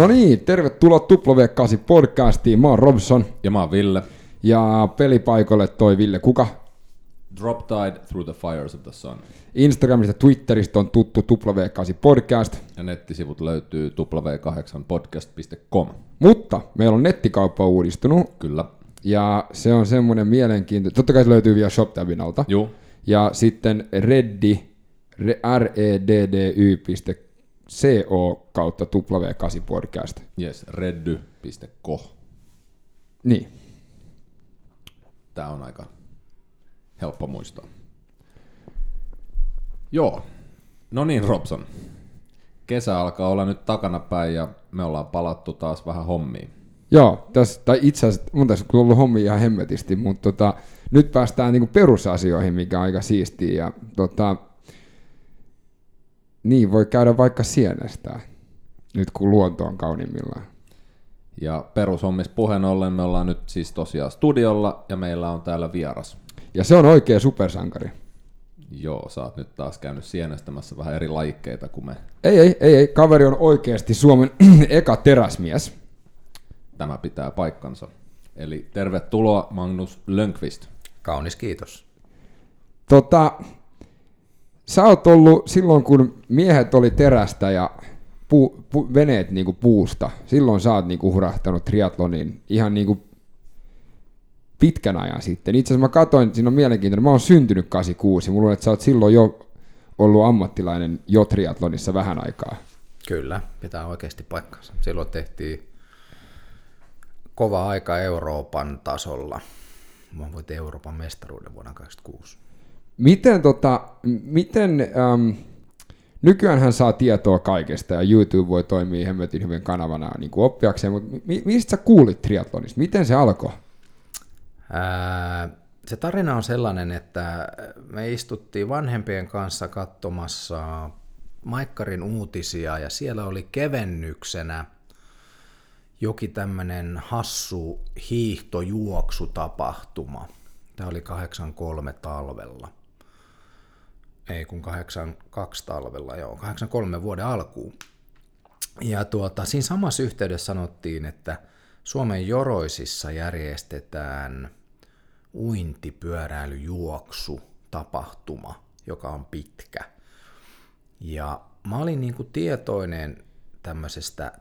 No niin, tervetuloa W8 podcastiin. Mä oon Robson Ja mä oon Ville. ja pelipaikoille toi Ville Kuka. Drop Tide Through the Fires of the Sun. Instagramista ja Twitteristä on tuttu W8 podcast, Ja nettisivut löytyy w8podcast.com. mutta meillä on nettikauppa uudistunut Kyllä. ja se on semmoinen mielenkiintoinen, totta kai se löytyy vielä ShopTabin alta. Juu. Ja sitten reddi, re- reddy.co kautta W8 podcast. Yes, reddy.co. Niin, Tää on aika helppo muistaa. Joo. No niin, Robson. Kesä alkaa olla nyt takanapäin ja me ollaan palattu taas vähän hommiin. Joo, tässä, tai itse asiassa mun tässä on ollut hommi ihan hemmetisti, mutta tota, nyt päästään niinku perusasioihin, mikä on aika siistiä. Ja, tota, niin, voi käydä vaikka sienestä, nyt kun luonto on kauniimmillaan. Ja perushommissa puheen ollen me ollaan nyt siis tosiaan studiolla ja meillä on täällä vieras. Ja se on oikea supersankari. Joo, sä oot nyt taas käynyt sienestämässä vähän eri lajikkeita kuin me. Ei, ei, ei, ei, kaveri on oikeasti Suomen eka teräsmies. Tämä pitää paikkansa. Eli tervetuloa Magnus Lönkvist. Kaunis kiitos. Tota, sä oot ollut silloin, kun miehet oli terästä ja puu, pu, veneet niinku puusta, silloin sä oot niinku hurahtanut triatlonin ihan niinku pitkän ajan sitten. Itse asiassa mä katsoin, siinä on mielenkiintoinen, mä oon syntynyt 86, mulla on, että sä oot silloin jo ollut ammattilainen jo triatlonissa vähän aikaa. Kyllä, pitää oikeasti paikkansa. Silloin tehtiin kova aika Euroopan tasolla. Mä voitin Euroopan mestaruuden vuonna 2006. Miten, tota, miten äm, nykyäänhän saa tietoa kaikesta ja YouTube voi toimia hemmetin hyvin kanavana niin kuin oppiakseen, mutta mi- mistä sä kuulit triatlonista? Miten se alkoi? Ää, se tarina on sellainen, että me istuttiin vanhempien kanssa katsomassa Maikkarin uutisia ja siellä oli kevennyksenä jokin tämmöinen hassu hiihtojuoksutapahtuma. Tämä oli 83 talvella. Ei kun 82 talvella, joo, 83 vuoden alkuun. Ja tuota, siinä samassa yhteydessä sanottiin, että Suomen Joroisissa järjestetään uintipyöräilyjuoksu tapahtuma, joka on pitkä. Ja mä olin niin kuin tietoinen tämmöisestä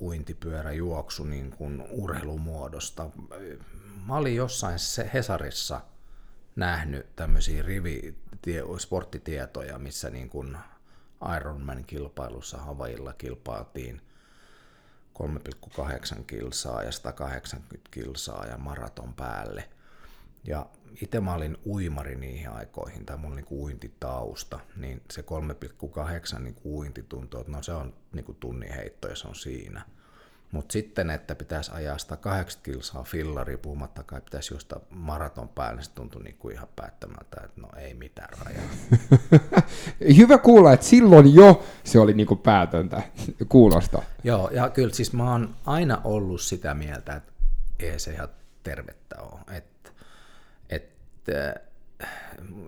uintipyöräjuoksu niin kuin urheilumuodosta. Mä olin jossain Hesarissa nähnyt tämmöisiä rivi, tie, sporttitietoja, missä niin kuin Ironman-kilpailussa Havailla kilpailtiin 3,8 kilsaa ja 180 kilsaa ja maraton päälle. Ja itse mä olin uimari niihin aikoihin, tai mun niinku uintitausta, niin se 3,8 niinku uinti tuntuu, että no se on niinku tunnin heitto ja se on siinä. Mutta sitten, että pitäisi ajaa 180 kilsaa fillari, puhumattakaan, pitäisi juosta maraton päälle, niin se tuntui niinku ihan päättämältä, että no ei mitään rajaa. Hyvä kuulla, että silloin jo se oli niinku päätöntä kuulosta. Joo, ja kyllä siis mä oon aina ollut sitä mieltä, että ei se ihan tervettä ole. Että, että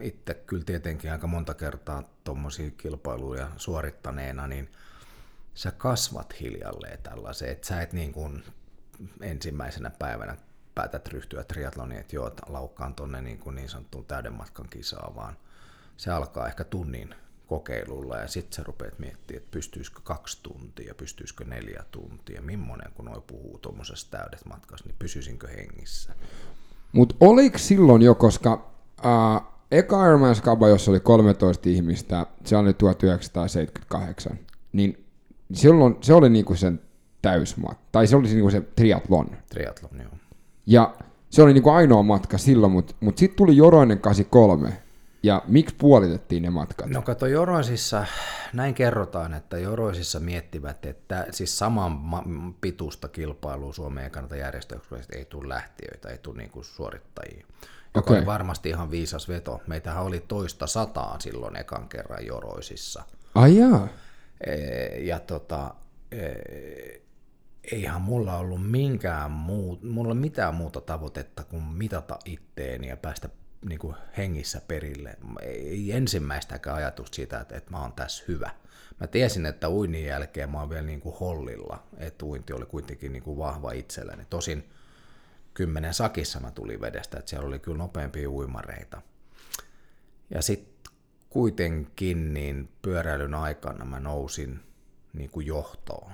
itse kyllä tietenkin aika monta kertaa tuommoisia kilpailuja suorittaneena, niin sä kasvat hiljalleen tällaiseen, että sä et niin kuin ensimmäisenä päivänä päätät ryhtyä triatloniin, että joo, laukkaan tonne niin, kuin niin sanottuun täyden matkan kisaan, vaan se alkaa ehkä tunnin kokeilulla ja sitten sä rupeat miettimään, että pystyisikö kaksi tuntia, pystyisikö neljä tuntia, millainen kun noi puhuu tuommoisessa täydet matkassa, niin pysyisinkö hengissä. Mutta oliko silloin jo, koska äh, eka Ironman jossa oli 13 ihmistä, se oli 1978, niin silloin se oli niinku sen täysmat, tai se oli niinku se triathlon. Triathlon, joo. Ja se oli niinku ainoa matka silloin, mutta mut sitten tuli Joroinen 83, ja miksi puolitettiin ne matkat? No kato, Joroisissa, näin kerrotaan, että Joroisissa miettivät, että siis saman ma- pituista kilpailua Suomeen kannata järjestää, koska ei tule lähtiöitä, ei tule niinku suorittajia. Joka Okei. oli varmasti ihan viisas veto. Meitähän oli toista sataa silloin ekan kerran Joroisissa. Ai jaa. Ee, Ja tota, ee, eihän mulla ollut minkään muu, mulla mitään muuta tavoitetta kuin mitata itteeni ja päästä niin kuin hengissä perille. Ei ensimmäistäkään ajatusta siitä, että, että mä oon tässä hyvä. Mä tiesin, että uinnin jälkeen mä oon vielä niin kuin hollilla, että uinti oli kuitenkin niin kuin vahva itselläni. Tosin kymmenen sakissa mä tulin vedestä, että siellä oli kyllä nopeampia uimareita. Ja sitten kuitenkin niin pyöräilyn aikana mä nousin niin kuin johtoon.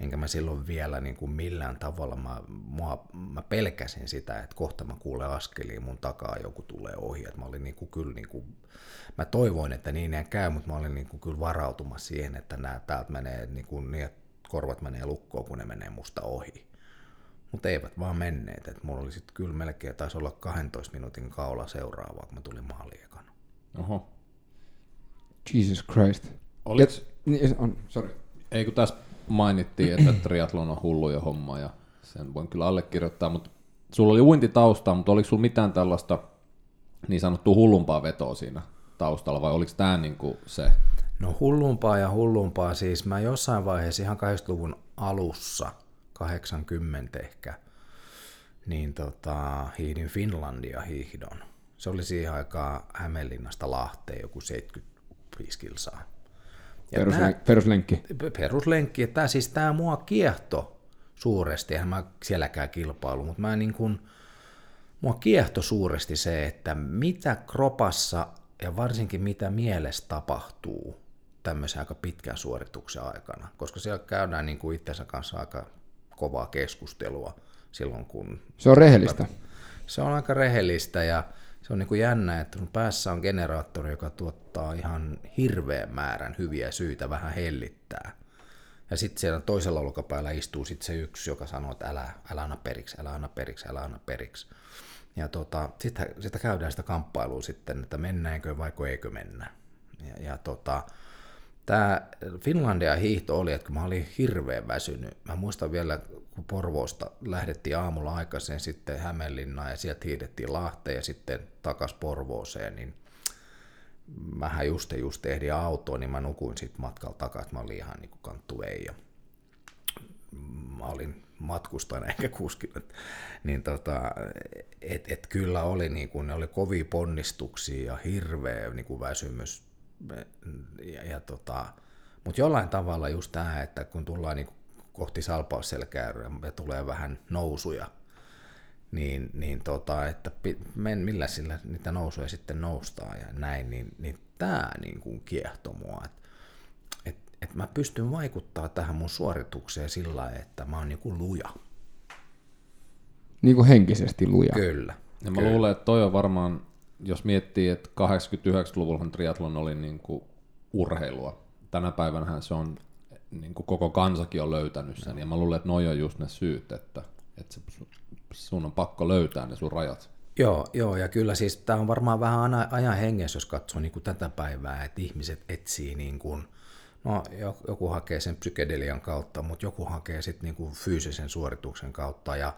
Enkä mä silloin vielä niin kuin millään tavalla, mä, mua, mä pelkäsin sitä, että kohta mä kuulen askeliin mun takaa joku tulee ohi. Että mä olin niin kuin kyllä, niin kuin, mä toivoin, että niin ei käy, mutta mä olin niin kuin kyllä varautumassa siihen, että nämä täältä menee niin, kuin, niin että korvat menee lukkoon, kun ne menee musta ohi. Mutta eivät vaan menneet. että mulla oli sitten kyllä melkein, taisi olla 12 minuutin kaula seuraavaa, kun mä tulin maaliin ekana. Oho. Jesus Christ. Oliks, Ja, niin, on, sorry. ei kun tässä mainittiin, että triathlon on hulluja homma ja sen voin kyllä allekirjoittaa, mutta sulla oli uintitaustaa, mutta oliko sulla mitään tällaista niin sanottua hullumpaa vetoa siinä taustalla vai oliko tämä niinku se? No hullumpaa ja hullumpaa, siis mä jossain vaiheessa ihan 80-luvun alussa, 80 ehkä, niin tota, hiihdin Finlandia hiihdon. Se oli siihen aikaan Hämeenlinnasta Lahteen joku 75 kilsaa. Ja Perus, tää- peruslenkki. peruslenkki, että tää, siis tämä mua kiehto suuresti, eihän mä sielläkään kilpailu, mutta mä niin kuin, mua kiehto suuresti se, että mitä kropassa ja varsinkin mitä mielessä tapahtuu tämmöisen aika pitkän suorituksen aikana, koska siellä käydään niin kuin itsensä kanssa aika kovaa keskustelua silloin, kun Se on rehellistä. se on aika rehellistä ja se on niin kuin jännä, että sun päässä on generaattori, joka tuottaa ihan hirveän määrän hyviä syitä vähän hellittää. Ja sitten siellä toisella olkapäällä istuu sit se yksi, joka sanoo, että älä, älä anna periksi, älä anna periksi, älä anna periksi. Ja tota, sitten sitä käydään sitä kamppailua sitten, että mennäänkö vai eikö mennä. Ja, ja tota, tämä Finlandia hiihto oli, että kun mä olin hirveän väsynyt. Mä muistan vielä, kun Porvoosta lähdettiin aamulla aikaisin sitten Hämeenlinnaan ja sieltä hiidettiin Lahteen ja sitten takas Porvooseen, niin mähän just, just ehdin autoon, niin mä nukuin sitten matkalla takaisin, mä olin ihan niin kanttu ei. Ja mä olin matkustajana eikä kuskina. Niin tota, et, et kyllä oli, niin kuin, ne oli kovia ponnistuksia ja hirveä niin kuin väsymys. Ja, ja tota, mutta jollain tavalla just tämä, että kun tullaan niin kohti salpausselkää ja tulee vähän nousuja, niin, niin tota, että men, millä sillä niitä nousuja sitten noustaan ja näin, niin, niin tämä niin kuin kiehtoo mua. Et, et, et mä pystyn vaikuttaa tähän mun suoritukseen sillä lailla, että mä oon niin kuin luja. Niin kuin henkisesti luja. Kyllä. Ja mä luulen, että toi on varmaan, jos miettii, että 89-luvullahan triathlon oli niin kuin urheilua. Tänä päivänä se on, niin kuin koko kansakin on löytänyt sen. Ja mä luulen, että noi on just ne syyt, että, että sun on pakko löytää ne sun rajat. Joo, joo, ja kyllä siis tämä on varmaan vähän ajan hengessä, jos katsoo niin kuin tätä päivää, että ihmiset etsii niin kuin, no jo- joku hakee sen psykedelian kautta, mutta joku hakee sitten niin fyysisen suorituksen kautta ja,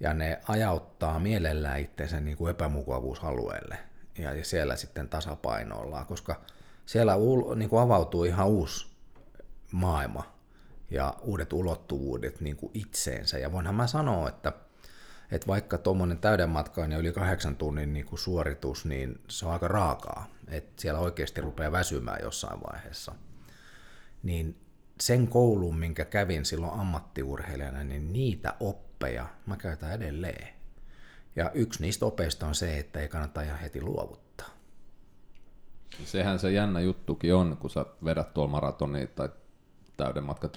ja ne ajauttaa mielellään itsensä niin kuin epämukavuusalueelle ja, ja siellä sitten tasapainoillaan, koska siellä ul- niin kuin avautuu ihan uusi maailma ja uudet ulottuvuudet niin kuin itseensä. Ja voinhan mä sanoa, että, että vaikka tuommoinen täydenmatkainen yli kahdeksan tunnin niin kuin suoritus, niin se on aika raakaa. Että siellä oikeasti rupeaa väsymään jossain vaiheessa. Niin sen koulun, minkä kävin silloin ammattiurheilijana, niin niitä oppeja mä käytän edelleen. Ja yksi niistä opeista on se, että ei kannata ihan heti luovuttaa. Sehän se jännä juttukin on, kun sä vedät tuolla maratonia tai täyden matka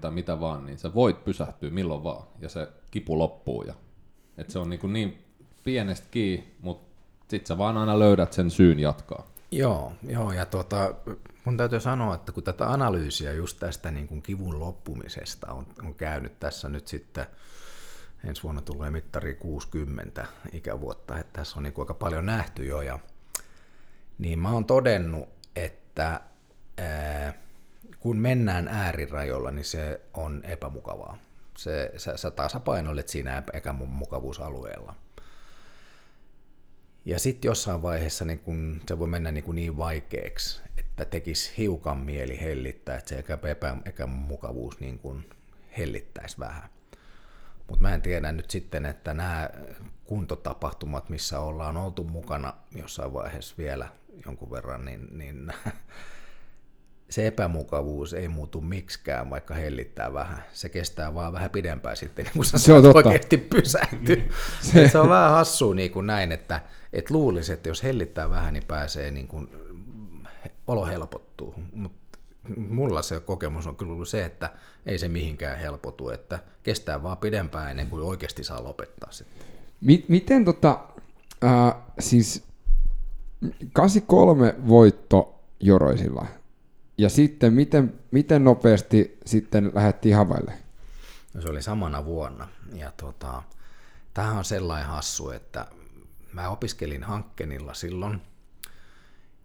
tai mitä vaan, niin sä voit pysähtyä milloin vaan ja se kipu loppuu. Ja, et se on niin, kuin niin pienestä kiinni, mutta sit sä vaan aina löydät sen syyn jatkaa. Joo, joo ja tuota, mun täytyy sanoa, että kun tätä analyysiä just tästä niin kuin kivun loppumisesta on, on käynyt tässä nyt sitten, ensi vuonna tulee mittari 60 ikävuotta, että tässä on niin kuin aika paljon nähty jo, ja niin mä oon todennut, että ää, kun mennään äärirajoilla, niin se on epämukavaa. Se, sä, sä tasapainoilet siinä epämukavuusalueella. Ja sitten jossain vaiheessa niin kun se voi mennä niin, kuin niin vaikeaksi, että tekisi hiukan mieli hellittää, että se epä, epämukavuus niin kuin hellittäisi vähän. Mutta mä en tiedä nyt sitten, että nämä kuntotapahtumat, missä ollaan oltu mukana jossain vaiheessa vielä jonkun verran, niin, niin se epämukavuus ei muutu miksikään, vaikka hellittää vähän. Se kestää vaan vähän pidempään sitten, kun sä Se on totta. oikeasti pysähtyy. Se, se on vähän hassua niin kuin näin, että, että luulisi, että jos hellittää vähän, niin pääsee niin kuin, olo helpottuu. Mutta mulla se kokemus on kyllä ollut se, että ei se mihinkään helpotu, että kestää vaan pidempään ennen kuin oikeasti saa lopettaa sitten. Mi- miten tota, äh, siis 83 voitto Joroisilla. Ja sitten miten, miten nopeasti sitten lähdettiin Havaille? No se oli samana vuonna. Ja tota, tämähän on sellainen hassu, että mä opiskelin Hankkenilla silloin.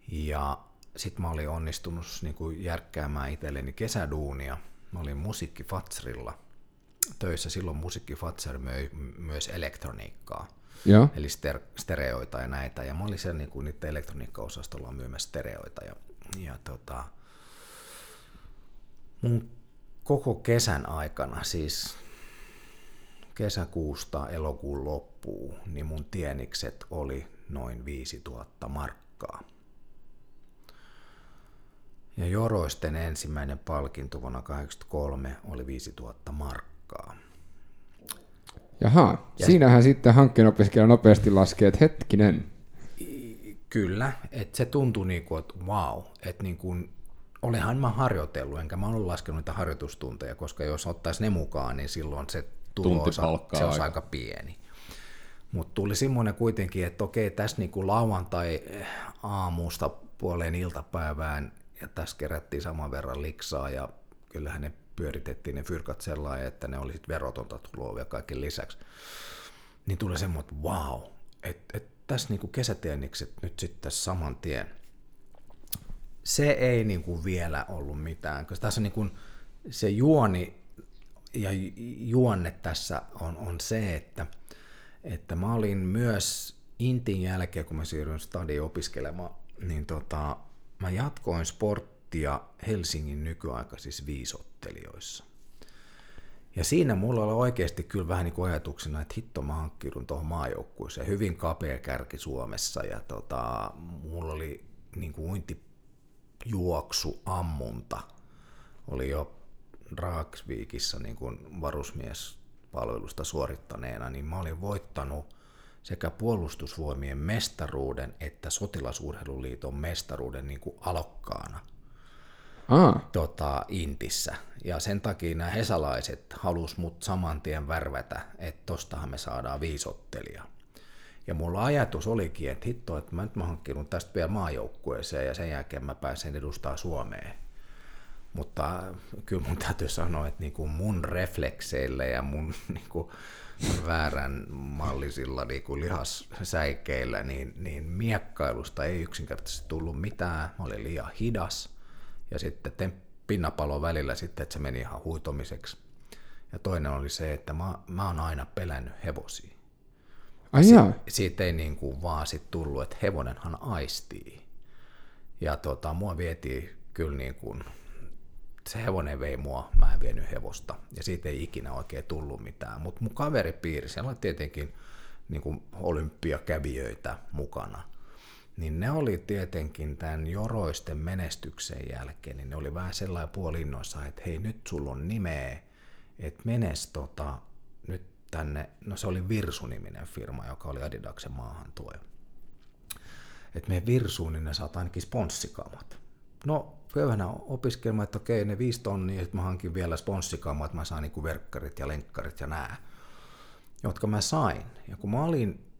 Ja sitten mä olin onnistunut niin kuin järkkäämään itselleni kesäduunia. Mä olin musiikki Fatsrilla töissä. Silloin musiikki Fatser möi myös elektroniikkaa. Joo. Eli ster- stereoita ja näitä. Ja mä olin siellä niin kuin niiden elektroniikkaosastolla myymässä stereoita. Ja, ja tota, mun koko kesän aikana, siis kesäkuusta elokuun loppuun, niin mun tienikset oli noin 5000 markkaa. Ja Joroisten ensimmäinen palkinto vuonna 1983 oli 5000 markkaa. Jaha, siinähän sitten hankkeen opiskelija nopeasti laskee, että hetkinen. Kyllä, että se tuntui niin kuin, että wow, että niin kuin, olenhan mä harjoitellut, enkä mä ollut laskenut niitä harjoitustunteja, koska jos ottaisi ne mukaan, niin silloin se tulo-osa, Tuntipalkkaa se olisi aika. aika pieni. Mutta tuli semmoinen kuitenkin, että okei, tässä niinku lauantai aamusta puoleen iltapäivään, ja tässä kerättiin saman verran liksaa, ja kyllähän ne pyöritettiin ne fyrkat sellainen, että ne oli sit verotonta tuloa vielä kaiken lisäksi. Niin tuli semmoinen, että wow, että et tässä niinku kesätiennikset nyt sitten saman tien. Se ei niinku vielä ollut mitään, koska tässä niinku se juoni ja juonne tässä on, on se, että, että mä olin myös Intin jälkeen, kun mä siirryin stadiin opiskelemaan, niin tota, mä jatkoin sporttia Helsingin nykyaikaisissa viisottelijoissa. Ja siinä mulla oli oikeasti kyllä vähän niin kuin ajatuksena, että hitto mä hankkiudun tuohon maajoukkueeseen. Hyvin kapea kärki Suomessa ja tota, mulla oli niin kuin uintijuoksu, ammunta. Oli jo Dragsvikissa niin kuin varusmiespalvelusta suorittaneena, niin mä olin voittanut sekä puolustusvoimien mestaruuden että sotilasurheiluliiton mestaruuden niin kuin alokkaana Aa, tota, Intissä. Ja sen takia nämä hesalaiset halus mut saman tien värvätä, että tostahan me saadaan viisottelija. Ja mulla ajatus olikin, että hitto, että mä nyt mä hankkinut tästä vielä maajoukkueeseen ja sen jälkeen mä pääsen edustaa Suomeen. Mutta kyllä mun täytyy sanoa, että niinku mun reflekseillä ja mun niinku väärän mallisilla niinku lihassäikeillä, niin, niin miekkailusta ei yksinkertaisesti tullut mitään. Mä olin liian hidas ja sitten ten- pinnapalon välillä sitten, että se meni ihan huitomiseksi. Ja toinen oli se, että mä, mä oon aina pelännyt hevosia. ai jaa. Siitä ei niin kuin vaan sit tullut, että hevonenhan aistii. Ja tota, mua vietiin kyllä niin kuin, se hevonen vei mua, mä en vienyt hevosta. Ja siitä ei ikinä oikein tullut mitään. Mutta mun kaveripiiri, siellä oli tietenkin niin kuin olympiakävijöitä mukana. Niin ne oli tietenkin tämän Joroisten menestyksen jälkeen, niin ne oli vähän sellainen puolinnoissa, että hei nyt sulla on nimeä, että menes tota, nyt tänne, no se oli Virsu-niminen firma, joka oli Adidaksen maahantuoja. Että me Virsuun, niin ne saat ainakin sponssikamat. No, köyhänä opiskelemaan, että okei, ne viisi tonnia, että mä hankin vielä sponssikamat, että mä saan niinku verkkarit ja lenkkarit ja nää, jotka mä sain. Ja kun mä olin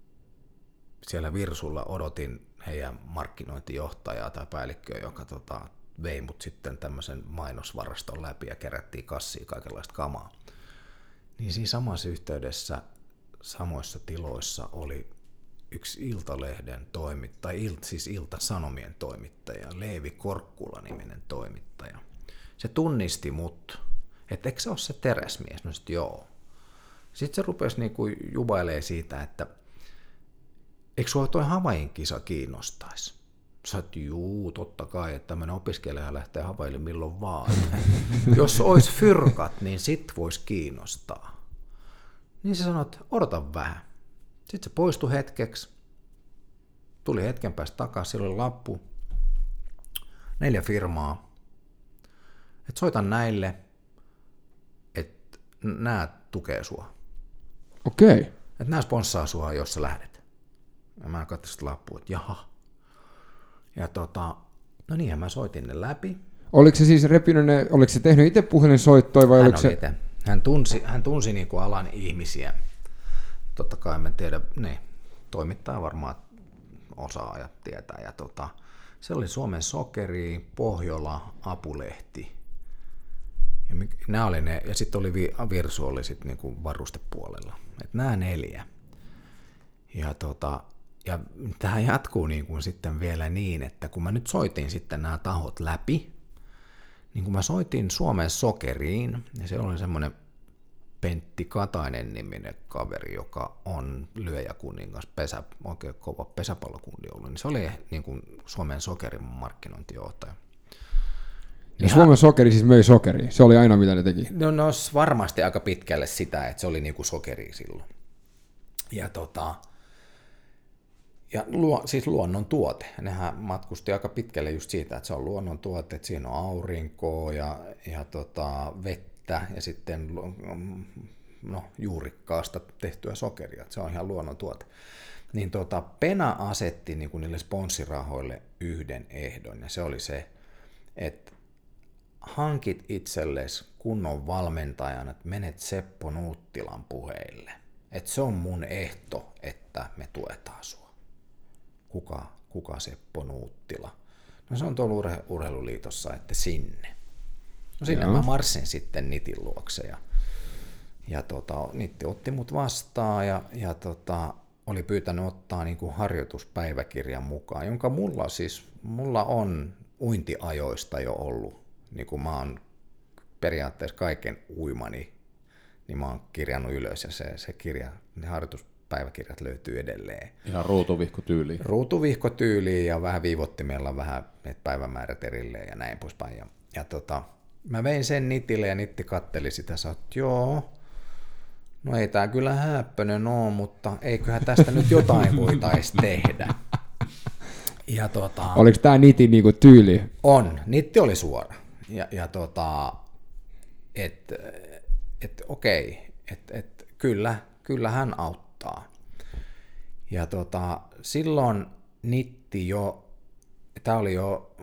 siellä Virsulla, odotin heidän markkinointijohtajaa tai päällikköä, joka tota, vei mut sitten tämmöisen mainosvaraston läpi ja kerättiin kassiin kaikenlaista kamaa. Niin siinä samassa yhteydessä samoissa tiloissa oli yksi Iltalehden toimittaja, Ilt, siis Ilta-Sanomien toimittaja, Leevi Korkkula-niminen toimittaja. Se tunnisti mut, että eikö se ole se teräsmies? No joo. Sitten se rupesi niinku jubailee siitä, että eikö sua toi Havain kisa kiinnostaisi? Sä oot, juu, totta kai, että tämmöinen opiskelija lähtee Havaille milloin vaan. Jos olisi fyrkat, niin sit voisi kiinnostaa. Niin se sanoi, että odota vähän. Sitten se poistui hetkeksi, tuli hetken päästä takaisin, siellä oli lappu, neljä firmaa, että soitan näille, että nämä tukee sua. Okei. Okay. Että nämä sponssaa sua, jos sä lähdet. Ja mä katsoin sitä lappua, että jaha. Ja tota, no niin, mä soitin ne läpi. Oliko se siis repinyt ne, oliko se tehnyt itse puhelinsoittoja vai Hän, oliko oli se... ite. hän tunsi, hän tunsi niin kuin alan ihmisiä. Totta kai mä tiedä, niin, toimittaa varmaan osaa ja tietää. Ja tota, se oli Suomen Sokeri, Pohjola, Apulehti. Ja, mik- nämä oli ne, ja sitten oli Vi- Virsu oli sit niinku varustepuolella. Et nämä neljä. Ja, tota, ja tähän jatkuu niin kuin sitten vielä niin, että kun mä nyt soitin sitten nämä tahot läpi, niin kun mä soitin Suomen Sokeriin, ja se oli semmoinen Pentti Katainen niminen kaveri, joka on lyöjäkuningas, pesä, oikein kova pesäpallokundi ollut, niin se oli niin kuin Suomen Sokerin markkinointijohtaja. Ja Suomen sokeri siis möi sokeria. Se oli aina mitä ne teki. No, no varmasti aika pitkälle sitä, että se oli niinku sokeri silloin. Ja tota, ja luo, siis luonnon tuote. Nehän matkusti aika pitkälle just siitä, että se on luonnon tuote, että siinä on aurinkoa ja, ja tota, vettä ja sitten no, juurikkaasta tehtyä sokeria. Se on ihan luonnon tuote. Niin tota, Pena asetti niin niille sponssirahoille yhden ehdon ja se oli se, että hankit itsellesi kunnon valmentajan, että menet Seppo Nuuttilan puheille. Että se on mun ehto, että me tuetaan sua. Kuka, kuka Seppo Nuuttila? No se on tuolla urhe- urheiluliitossa, että sinne. No sinne Joo. mä marssin sitten Nitin luokse ja, ja tota, Nitti otti mut vastaan ja, ja tota, oli pyytänyt ottaa niin kuin harjoituspäiväkirjan mukaan, jonka mulla siis, mulla on uintiajoista jo ollut, niin kuin mä oon periaatteessa kaiken uimani, niin mä oon kirjannut ylös ja se, se kirja, ne harjoituspäiväkirjat löytyy edelleen. Ihan ruutuvihko tyyliin. Ruutuvihkotyyliin ja vähän viivottimella vähän päivämäärät erilleen ja näin poispäin. Ja, ja tota, mä vein sen Nitille ja Nitti katteli sitä, sä oot, joo, no ei tää kyllä häppönen oo, mutta eiköhän tästä nyt jotain voitais tehdä. Ja tota, Oliko tämä nitin niinku tyyli? on, nitti oli suora. Ja, ja tota, että et, okei, että et, kyllä, kyllä hän auttaa. Ja tota, silloin nitti jo, tämä oli jo,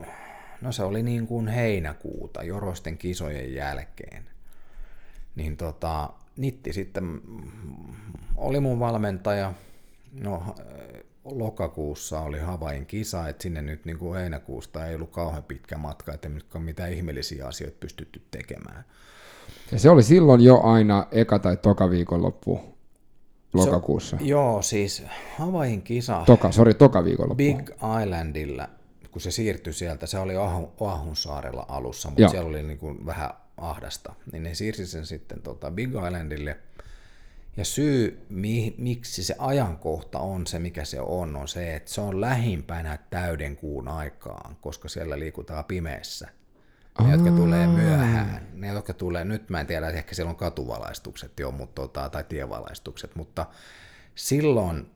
no se oli niin kuin heinäkuuta Jorosten kisojen jälkeen. Niin tota, nitti sitten mm, oli mun valmentaja, no lokakuussa oli Havain kisa, että sinne nyt niin kuin heinäkuusta ei ollut kauhean pitkä matka, että nyt ole mitään ihmeellisiä asioita pystytty tekemään. Ja se oli silloin jo aina eka tai toka viikonloppu lokakuussa. Joo, siis Havain kisa Toka, sori, toka viikonloppu. Big Islandilla, kun se siirtyi sieltä, se oli Oahunsaarella alussa, mutta Joo. siellä oli niin kuin vähän ahdasta, niin ne siirsi sen sitten tota Big Islandille. Ja syy, mi- miksi se ajankohta on se, mikä se on, on se, että se on lähimpänä täyden kuun aikaan, koska siellä liikutaan pimeässä. Ne, jotka tulee myöhään, ne, jotka tulee, nyt mä en tiedä, ehkä siellä on katuvalaistukset jo, mutta, tota, tai tievalaistukset, mutta silloin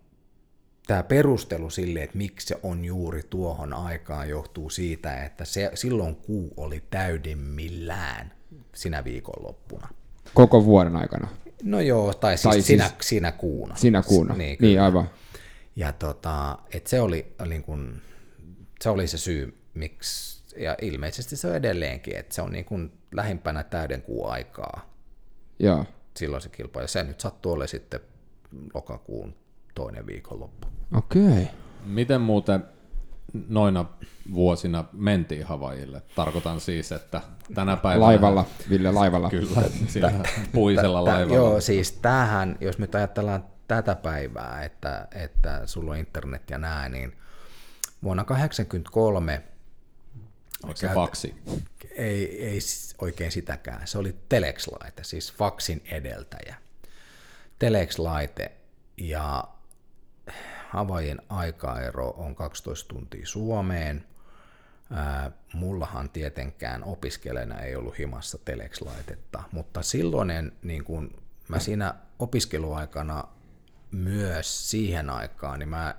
tämä perustelu sille, että miksi se on juuri tuohon aikaan, johtuu siitä, että se, silloin kuu oli täydemmillään sinä viikonloppuna. Koko vuoden aikana. No joo, tai siis, Tai siis- sinä, sinä kuuna. Sinä kuuna. Niin, Niin, kyllä. niin aivan. Ja tota, et se, oli, niin kun, se oli se syy, miksi, ja ilmeisesti se on edelleenkin, että se on niin kun lähimpänä täyden kuun aikaa Joo. silloin se kilpailu. Ja se nyt sattuu olemaan sitten lokakuun toinen viikonloppu. Okei. Okay. Miten muuten noina vuosina mentiin Havaijille? Tarkoitan siis, että tänä päivänä... Laivalla, Ville, laivalla. Kyllä, sillä puisella laivalla. Joo, siis tämähän, jos nyt ajatellaan tätä päivää, että, että sulla on internet ja nää, niin vuonna 1983 Oliko se faksi? ei, ei oikein sitäkään. Se oli Telex-laite, siis faksin edeltäjä. Telex-laite ja Havaijin aikaero on 12 tuntia Suomeen. Ää, mullahan tietenkään opiskelijana ei ollut himassa Telex-laitetta, mutta silloinen, niin kun mä siinä opiskeluaikana myös siihen aikaan, niin mä,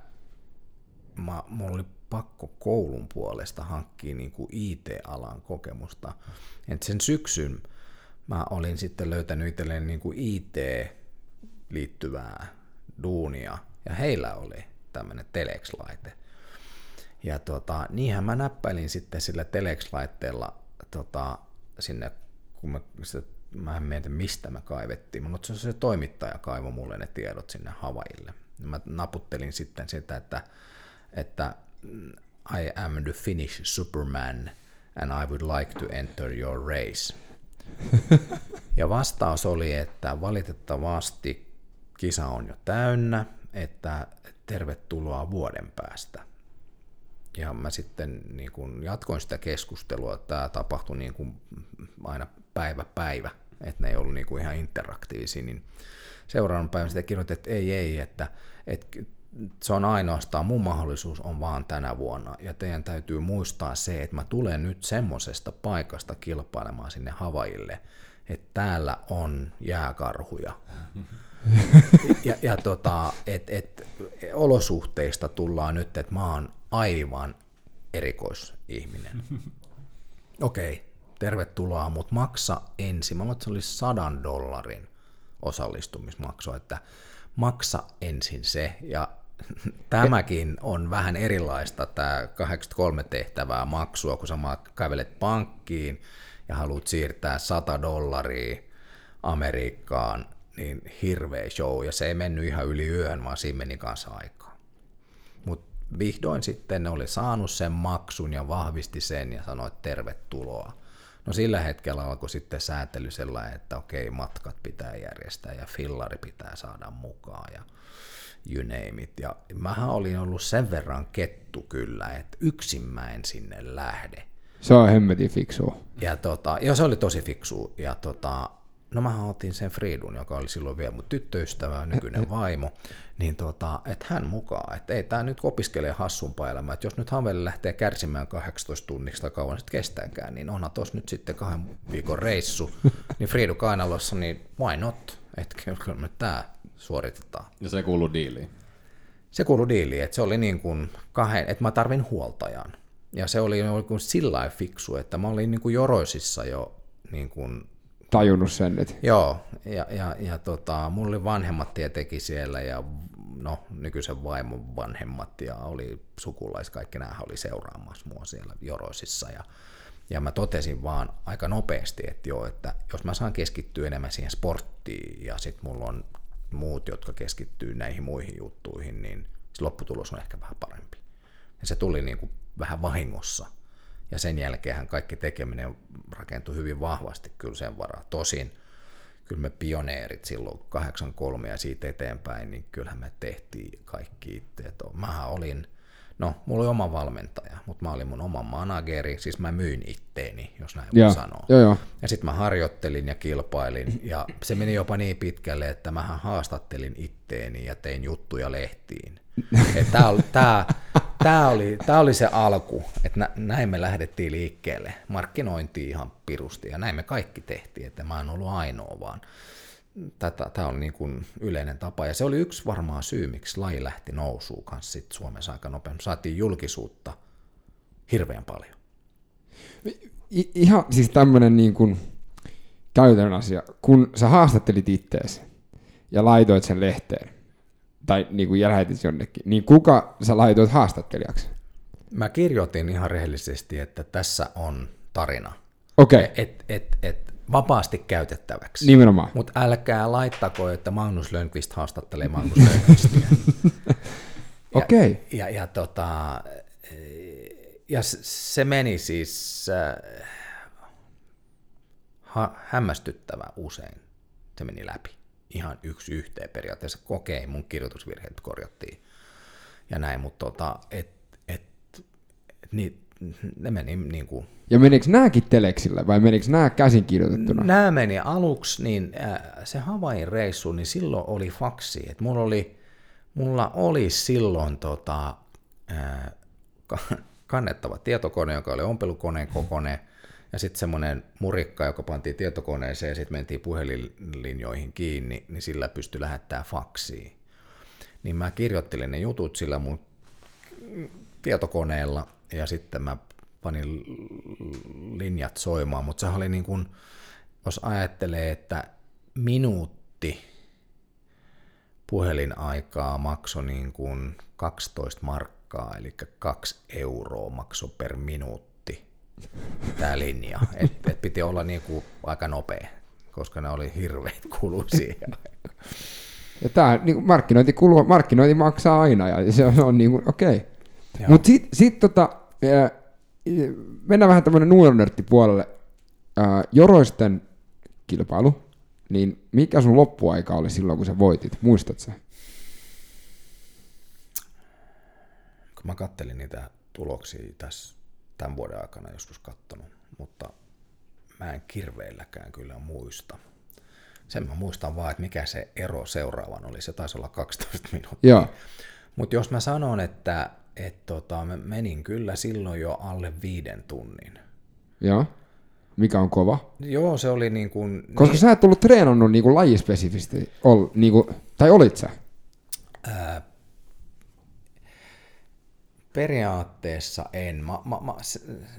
mä, mulla oli pakko koulun puolesta hankkia niin IT-alan kokemusta. Et sen syksyn mä olin sitten löytänyt itselleen niin IT-liittyvää duunia, ja heillä oli tämmöinen Telex-laite. Ja tota, niinhän mä näppäilin sitten sillä Telex-laitteella tota, sinne, kun mä, sitä, mä en mieti mistä mä kaivettiin, mutta se, se toimittaja kaivoi mulle ne tiedot sinne Havaille. Mä naputtelin sitten sitä, että, että I am the Finnish Superman and I would like to enter your race. Ja vastaus oli, että valitettavasti kisa on jo täynnä, että tervetuloa vuoden päästä. Ja mä sitten niin kun jatkoin sitä keskustelua, että tämä tapahtui niin kuin aina päivä päivä, että ne ei ollut niin kuin ihan interaktiivisia, niin seuraavan päivän sitä kirjoitin, että ei, ei, että, että se on ainoastaan, mun mahdollisuus on vaan tänä vuonna, ja teidän täytyy muistaa se, että mä tulen nyt semmoisesta paikasta kilpailemaan sinne Havaille, että täällä on jääkarhuja. ja, ja tota, et, et, olosuhteista tullaan nyt, että mä oon aivan erikoisihminen. Okei, okay, tervetuloa, mutta maksa ensin. Mä että se oli sadan dollarin osallistumismaksu, että maksa ensin se, ja tämäkin on vähän erilaista, tämä 83 tehtävää maksua, kun sä kävelet pankkiin ja haluat siirtää 100 dollaria Amerikkaan, niin hirveä show, ja se ei mennyt ihan yli yön, vaan siinä meni kanssa aikaa. Mutta vihdoin sitten ne oli saanut sen maksun ja vahvisti sen ja sanoi, että tervetuloa. No sillä hetkellä alkoi sitten säätely sellainen, että okei, matkat pitää järjestää ja fillari pitää saada mukaan ja you name it. Ja mähän olin ollut sen verran kettu kyllä, että yksin mä en sinne lähde. Se on hemmetin fiksua. Ja tota, ja se oli tosi fiksu. Ja tota, no mä otin sen Friidun, joka oli silloin vielä mun tyttöystävä, nykyinen vaimo, niin tota, että hän mukaan, että ei tämä nyt opiskelee hassumpaa elämää, että jos nyt Havelle lähtee kärsimään 18 tunnista tai kauan sitten kestääkään, niin onhan tuossa nyt sitten kahden viikon reissu, niin Friidu Kainalossa, niin why not, että kyllä me tämä suoritetaan. Ja se kuuluu diiliin? Se kuuluu diiliin, että se oli niin kuin kahden, että mä tarvin huoltajan. Ja se oli, oli kuin sillä fiksu, että mä olin niin kuin joroisissa jo niin kuin tajunnut sen. Että... Joo, ja, ja, ja tota, mulla oli vanhemmat tietenkin siellä ja no, nykyisen vaimon vanhemmat ja oli sukulais, kaikki nämä oli seuraamassa mua siellä Joroisissa ja, ja mä totesin vaan aika nopeasti, että joo, että jos mä saan keskittyä enemmän siihen sporttiin ja sitten mulla on muut, jotka keskittyy näihin muihin juttuihin, niin se lopputulos on ehkä vähän parempi. Ja se tuli niin kuin vähän vahingossa ja sen jälkeen kaikki tekeminen rakentui hyvin vahvasti kyllä sen varaa. Tosin kyllä me pioneerit silloin 83 ja siitä eteenpäin, niin kyllähän me tehtiin kaikki itse. Mähän olin, no mulla oli oma valmentaja, mutta mä olin mun oma manageri, siis mä myin itteeni, jos näin voi sanoa. Jo, jo. Ja sitten mä harjoittelin ja kilpailin, ja se meni jopa niin pitkälle, että mä haastattelin itteeni ja tein juttuja lehtiin. Tämä tää oli, tää oli se alku, että näin me lähdettiin liikkeelle. Markkinointi ihan pirusti ja näin me kaikki tehtiin, että mä en ollut ainoa, vaan tämä on niin kuin yleinen tapa. Ja se oli yksi varmaan syy, miksi laji lähti nousuun kanssa sit Suomessa aika nopeasti. Saatiin julkisuutta hirveän paljon. I, ihan siis tämmöinen niin kuin käytännön asia. Kun sä haastattelit itteesi ja laitoit sen lehteen, tai niin kuin lähetit jonnekin, niin kuka sä laitoit haastattelijaksi? Mä kirjoitin ihan rehellisesti, että tässä on tarina. Okei. Okay. Et, et, et, vapaasti käytettäväksi. Nimenomaan. Mutta älkää laittako, että Magnus Lönkvist haastattelee Magnus Lönkvistia. Okei. Okay. Ja, ja, ja, tota, ja se meni siis äh, ha, hämmästyttävä usein. Se meni läpi ihan yksi yhteen periaatteessa. Okei, mun kirjoitusvirheet korjattiin ja näin, mutta tota, et, et, et, niin, ne meni niin kuin... Ja menikö nämäkin teleksillä vai menikö nämä käsin kirjoitettuna? Nämä meni aluksi, niin äh, se Havain reissu, niin silloin oli faksi. Et mulla, oli, mulla oli silloin tota, äh, kannettava tietokone, joka oli ompelukoneen kokone, ja sitten semmoinen murikka, joka pantiin tietokoneeseen ja sitten mentiin puhelinlinjoihin kiinni, niin sillä pystyi lähettämään faksiin. Niin mä kirjoittelin ne jutut sillä mun tietokoneella ja sitten mä panin linjat soimaan, mutta se oli niin kuin, jos ajattelee, että minuutti puhelinaikaa maksoi niin kuin 12 markkaa, eli 2 euroa maksoi per minuutti tämä linja. Et, et piti olla niin kuin aika nopea, koska ne oli hirveät kuluisia. Ja tämä niin markkinointi, kuluu, markkinointi maksaa aina ja se on, on niin kuin, okei. Okay. Mutta sitten sit, tota, mennään vähän tämmöinen nuoronörtti-puolelle. Joroisten kilpailu, niin mikä sun loppuaika oli silloin, kun sä voitit? Muistat sä? Kun mä kattelin niitä tuloksia tässä tämän vuoden aikana joskus kattonut, mutta mä en kirveilläkään kyllä muista. Sen mä muistan vaan, että mikä se ero seuraavan oli. Se taisi olla 12 minuuttia. Mutta jos mä sanon, että et tota, mä menin kyllä silloin jo alle viiden tunnin. Joo. Mikä on kova? Joo, se oli niin kuin... Koska niin, sä et ollut treenannut niin kuin lajispesifisti, ol, niin kuin, tai olit sä? Ää, periaatteessa en. Mä, mä, mä,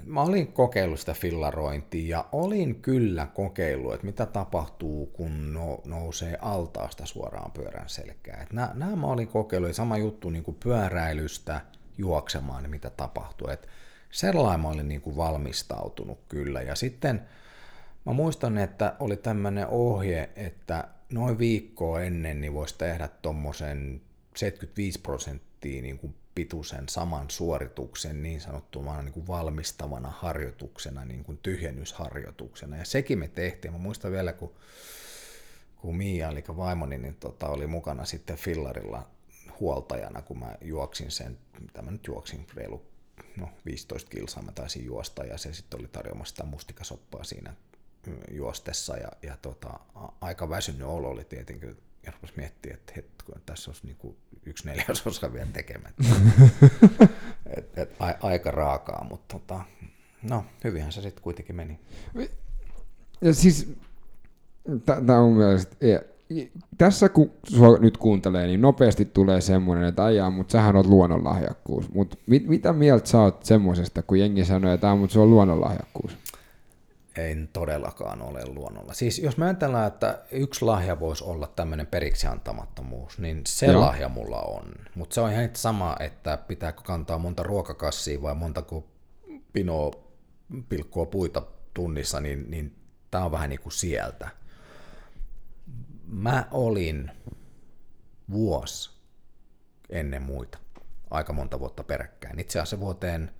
mä olin kokeillut sitä fillarointia ja olin kyllä kokeillut, että mitä tapahtuu, kun no, nousee altaasta suoraan pyörän selkään. Nämä, mä olin kokeillut, ja sama juttu niin kuin pyöräilystä juoksemaan, niin mitä tapahtuu. Et sellainen mä olin niin kuin valmistautunut kyllä. Ja sitten mä muistan, että oli tämmöinen ohje, että noin viikkoa ennen niin voisi tehdä tuommoisen 75 prosenttia niin kuin pituisen saman suorituksen niin sanottuna niin kuin valmistavana harjoituksena, niin kuin tyhjennysharjoituksena. Ja sekin me tehtiin. Mä muistan vielä, kun, kun Mia, eli vaimoni, niin tota, oli mukana sitten fillarilla huoltajana, kun mä juoksin sen, mitä mä nyt juoksin reilu no, 15 kilsaa mä taisin juosta ja se sitten oli tarjoamassa sitä mustikasoppaa siinä juostessa ja, ja tota, aika väsynyt olo oli tietenkin ja rupesi että hetko, tässä olisi niin kuin yksi neljäsosa vielä tekemättä. et, et, a, aika raakaa, mutta tota, no, hyvinhän se sitten kuitenkin meni. Ja siis, tämä on mielestäni, tässä kun sua nyt kuuntelee, niin nopeasti tulee semmoinen, että ajaa, mutta sähän on luonnonlahjakkuus. Mutta mit, mitä mieltä sä oot semmoisesta, kun jengi sanoo, että mutta se on luonnonlahjakkuus? En todellakaan ole luonnolla. Siis jos mä ajatellaan, että yksi lahja voisi olla tämmöinen periksi antamattomuus, niin se Joo. lahja mulla on. Mutta se on ihan sama, että pitääkö kantaa monta ruokakassia vai montako pinoa pilkkoa puita tunnissa, niin, niin tämä on vähän niin kuin sieltä. Mä olin vuosi ennen muita, aika monta vuotta peräkkäin. Itse asiassa vuoteen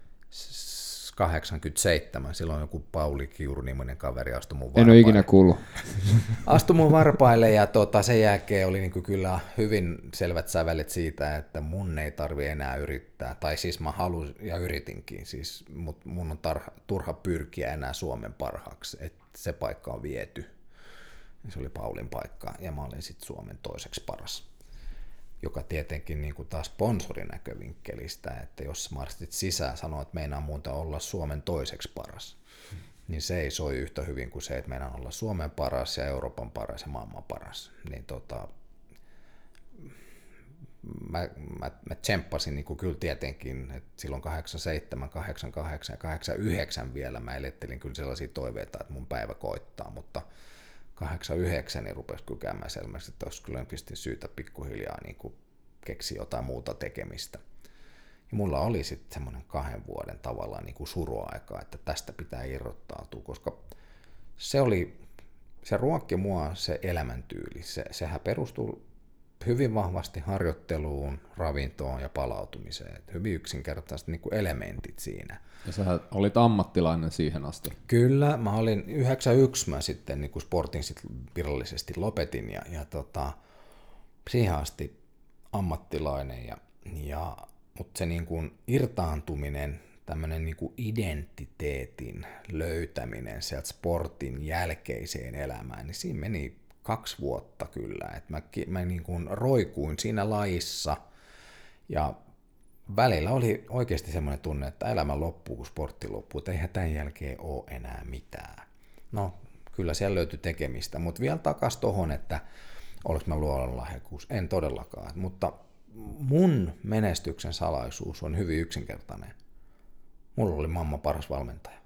87, silloin joku Pauli Kiuru-niminen kaveri astui mun varpaille. En ole ikinä kuullut. Astui mun varpaille ja tota, sen jälkeen oli niinku kyllä hyvin selvät sävelet siitä, että mun ei tarvi enää yrittää. Tai siis mä halusin ja yritinkin, siis, mutta mun on tarha, turha pyrkiä enää Suomen parhaaksi, että se paikka on viety. Se oli Paulin paikka ja mä olin sitten Suomen toiseksi paras joka tietenkin niin kuin taas sponsorin näkövinkkelistä, että jos marstit sisään sanoo, että meinaa muuta olla Suomen toiseksi paras, niin se ei soi yhtä hyvin kuin se, että meinaa olla Suomen paras ja Euroopan paras ja maailman paras. Niin tota, mä, mä, mä tsemppasin niin kuin kyllä tietenkin, että silloin 87, 88 ja 89 vielä mä elettelin kyllä sellaisia toiveita, että mun päivä koittaa, mutta – 89 niin rupesi kykäämään selvästi, että olisi kyllä syytä pikkuhiljaa niin kuin keksiä jotain muuta tekemistä. Ja mulla oli sitten semmoinen kahden vuoden tavallaan niin kuin suruaika, että tästä pitää irrottautua, koska se oli, se ruokki mua se elämäntyyli. Se, sehän perustuu hyvin vahvasti harjoitteluun, ravintoon ja palautumiseen. Että hyvin yksinkertaiset niin kuin elementit siinä. Ja sä olit ammattilainen siihen asti. Kyllä, mä olin 91, mä sitten niin kuin sportin sit virallisesti lopetin ja, ja tota, siihen asti ammattilainen. Ja, ja, mutta se niin kuin irtaantuminen, tämmöinen niin kuin identiteetin löytäminen sieltä sportin jälkeiseen elämään, niin siinä meni kaksi vuotta kyllä. Et mä mä niin kuin roikuin siinä laissa ja välillä oli oikeasti semmoinen tunne, että elämä loppuu, kun sportti loppuu, että eihän tämän jälkeen ole enää mitään. No, kyllä siellä löytyi tekemistä, mutta vielä takas tohon, että oliko mä luonnonlahjakkuus, en todellakaan, mutta mun menestyksen salaisuus on hyvin yksinkertainen. Mulla oli mamma paras valmentaja.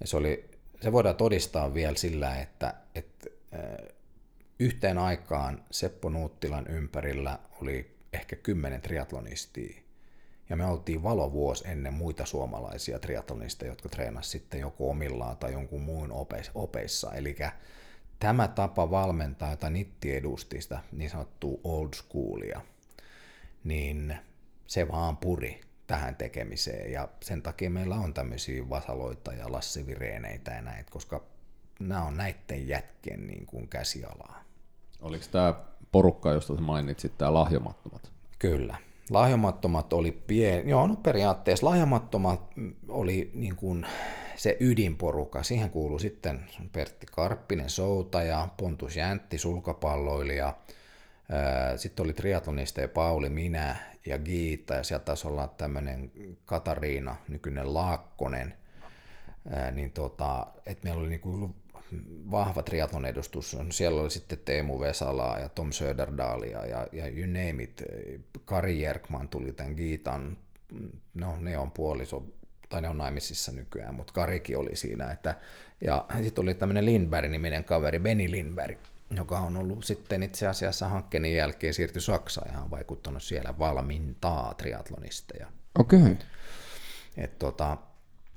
Ja se, oli, se voidaan todistaa vielä sillä, että, että yhteen aikaan Seppo Nuuttilan ympärillä oli ehkä kymmenen triatlonistia. Ja me oltiin valovuosi ennen muita suomalaisia triatlonisteja, jotka treenasivat sitten joko omillaan tai jonkun muun opeissa. Eli tämä tapa valmentaa, jota Nitti edusti sitä niin sanottua old schoolia, niin se vaan puri tähän tekemiseen. Ja sen takia meillä on tämmöisiä vasaloita ja lassivireeneitä ja näitä, koska nämä on näiden jätkien niin kuin käsialaa. Oliko tämä porukka, josta sä mainitsit, tämä lahjomattomat? Kyllä. Lahjomattomat oli pieni, joo no periaatteessa lahjomattomat oli niin kuin se ydinporukka. Siihen kuului sitten Pertti Karppinen, soutaja, Pontus Jäntti, sulkapalloilija, sitten oli triatlonisteja Pauli, minä ja Giita, ja sieltä taisi olla tämmöinen Katariina, nykyinen Laakkonen, niin tota, että meillä oli niinku vahva triatlon edustus. Siellä oli sitten Teemu Vesalaa ja Tom Söderdalia ja, ja you name it. Kari Jerkman tuli tämän Giitan, no ne on puoliso, tai ne on naimisissa nykyään, mutta Karikin oli siinä. Että, ja sitten oli tämmöinen Lindberg-niminen kaveri, Benny Lindberg, joka on ollut sitten itse asiassa hankkeen jälkeen siirty Saksaan ja on vaikuttanut siellä valmintaa triatlonisteja. Okei. Okay. Et tota,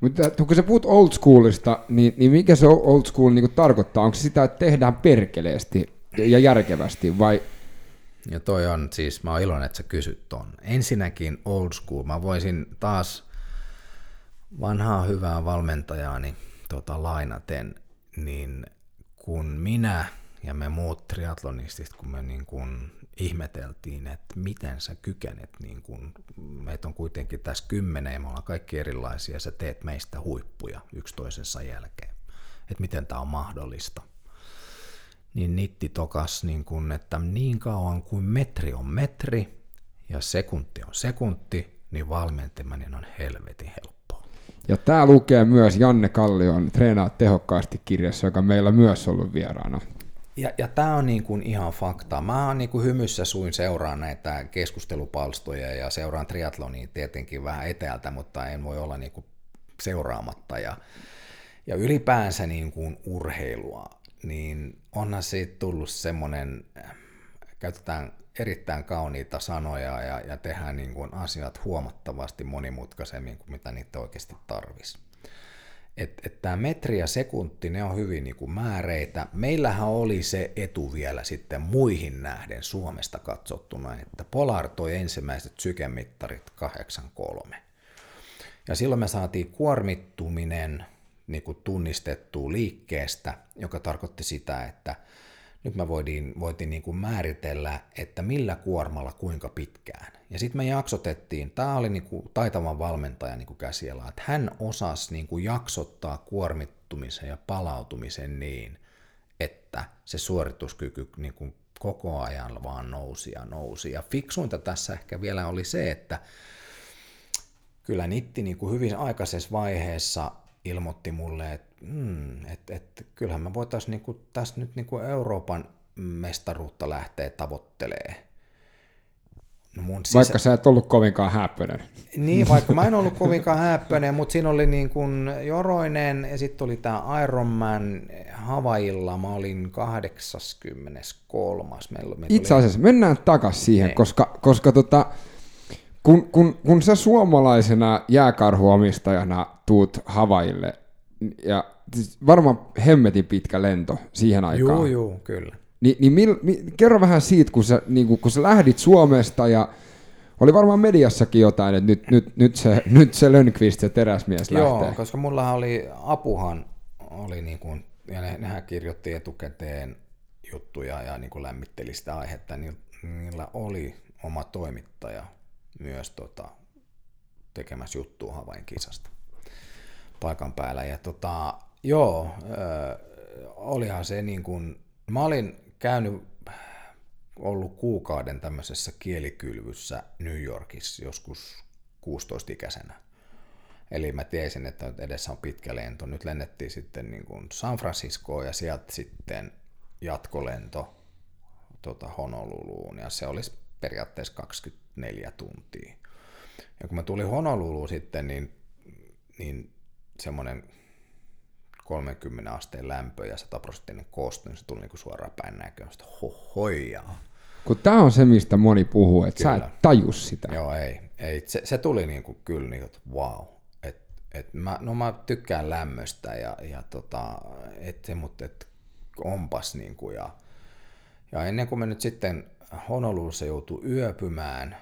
mutta kun sä puhut old schoolista, niin, niin mikä se old school niin tarkoittaa? Onko se sitä, että tehdään perkeleesti ja järkevästi vai? Ja toi on siis, mä oon iloinen, että sä kysyt ton. Ensinnäkin old school, mä voisin taas vanhaa hyvää valmentajaani tota, lainaten, niin kun minä ja me muut triatlonistit, kun me niin kun ihmeteltiin, että miten sä kykenet, niin kun, meitä on kuitenkin tässä kymmenen ja me ollaan kaikki erilaisia, sä teet meistä huippuja yksi toisensa jälkeen, että miten tämä on mahdollista. Niin Nitti tokas, niin kun, että niin kauan kuin metri on metri ja sekunti on sekunti, niin valmentaminen on helvetin helppoa. Ja tämä lukee myös Janne Kallion Treenaa tehokkaasti kirjassa, joka meillä myös ollut vieraana ja, ja tämä on niin kuin ihan fakta. Mä oon niin kuin hymyssä suin seuraan näitä keskustelupalstoja ja seuraan triatlonia tietenkin vähän etäältä, mutta en voi olla niin kuin seuraamatta. Ja, ja ylipäänsä niin kuin urheilua, niin onhan siitä tullut semmoinen, käytetään erittäin kauniita sanoja ja, ja tehdään niin kuin asiat huomattavasti monimutkaisemmin kuin mitä niitä oikeasti tarvisi että et tämä metri ja sekunti, ne on hyvin niin kuin määreitä. Meillähän oli se etu vielä sitten muihin nähden Suomesta katsottuna, että Polar toi ensimmäiset sykemittarit 83. Ja silloin me saatiin kuormittuminen niin kuin tunnistettua liikkeestä, joka tarkoitti sitä, että nyt me voitiin, voitiin niin kuin määritellä, että millä kuormalla kuinka pitkään. Ja sitten me jaksotettiin, tämä oli niin kuin taitavan valmentaja niin kuin käsiala, että hän osasi niin kuin jaksottaa kuormittumisen ja palautumisen niin, että se suorituskyky niin kuin koko ajan vaan nousi ja nousi. Ja fiksuinta tässä ehkä vielä oli se, että kyllä Nitti niin kuin hyvin aikaisessa vaiheessa ilmoitti mulle, että mm, et, et, kyllähän me voitaisiin niinku, tässä nyt niinku Euroopan mestaruutta lähteä tavoittelee. No mun sisä... Vaikka sä et ollut kovinkaan häppöinen. Niin, vaikka mä en ollut kovinkaan häppöinen, mutta siinä oli niin kuin Joroinen ja sitten oli tämä Ironman Havailla, mä olin 83. Meillä, meillä Itse asiassa oli... mennään takaisin siihen, ne. Niin. koska, koska tota, kun, kun, kun sä suomalaisena jääkarhuomistajana tuut Havaille, ja siis varmaan hemmetin pitkä lento siihen aikaan. Joo, joo, kyllä. Ni, niin mil, mi, kerro vähän siitä, kun sä, niin kun, kun sä lähdit Suomesta ja oli varmaan mediassakin jotain, että nyt, nyt, nyt se, nyt se Lönnqvist, se teräsmies lähtee. Joo, koska mulla oli, apuhan oli niin kuin, ja ne, nehän kirjoitti etukäteen juttuja ja niin kuin lämmitteli sitä aihetta, niin niillä oli oma toimittaja myös tota, tekemässä juttua Havain kisasta paikan päällä. Ja tota, joo, ö, olihan se niin kuin, mä olin käynyt ollut kuukauden tämmöisessä kielikylvyssä New Yorkissa joskus 16-ikäisenä. Eli mä tiesin, että edessä on pitkä lento. Nyt lennettiin sitten niin kuin San Franciscoon ja sieltä sitten jatkolento tota Honoluluun ja se olisi periaatteessa 24 tuntia. Ja kun mä tulin Honoluluun sitten, niin, niin semmoinen 30 asteen lämpö ja 100 prosenttinen kosto, niin se tuli niinku suoraan päin näköön. Sitten hohojaa. Kun tämä on se, mistä moni puhuu, että sä et tajus sitä. Joo, ei. ei. Se, se tuli niinku kyllä niin että wow. Et, et mä, no mä tykkään lämmöstä ja, ja tota, et se, mutta et onpas niinku ja, ja ennen kuin me nyt sitten Honolulussa joutuu yöpymään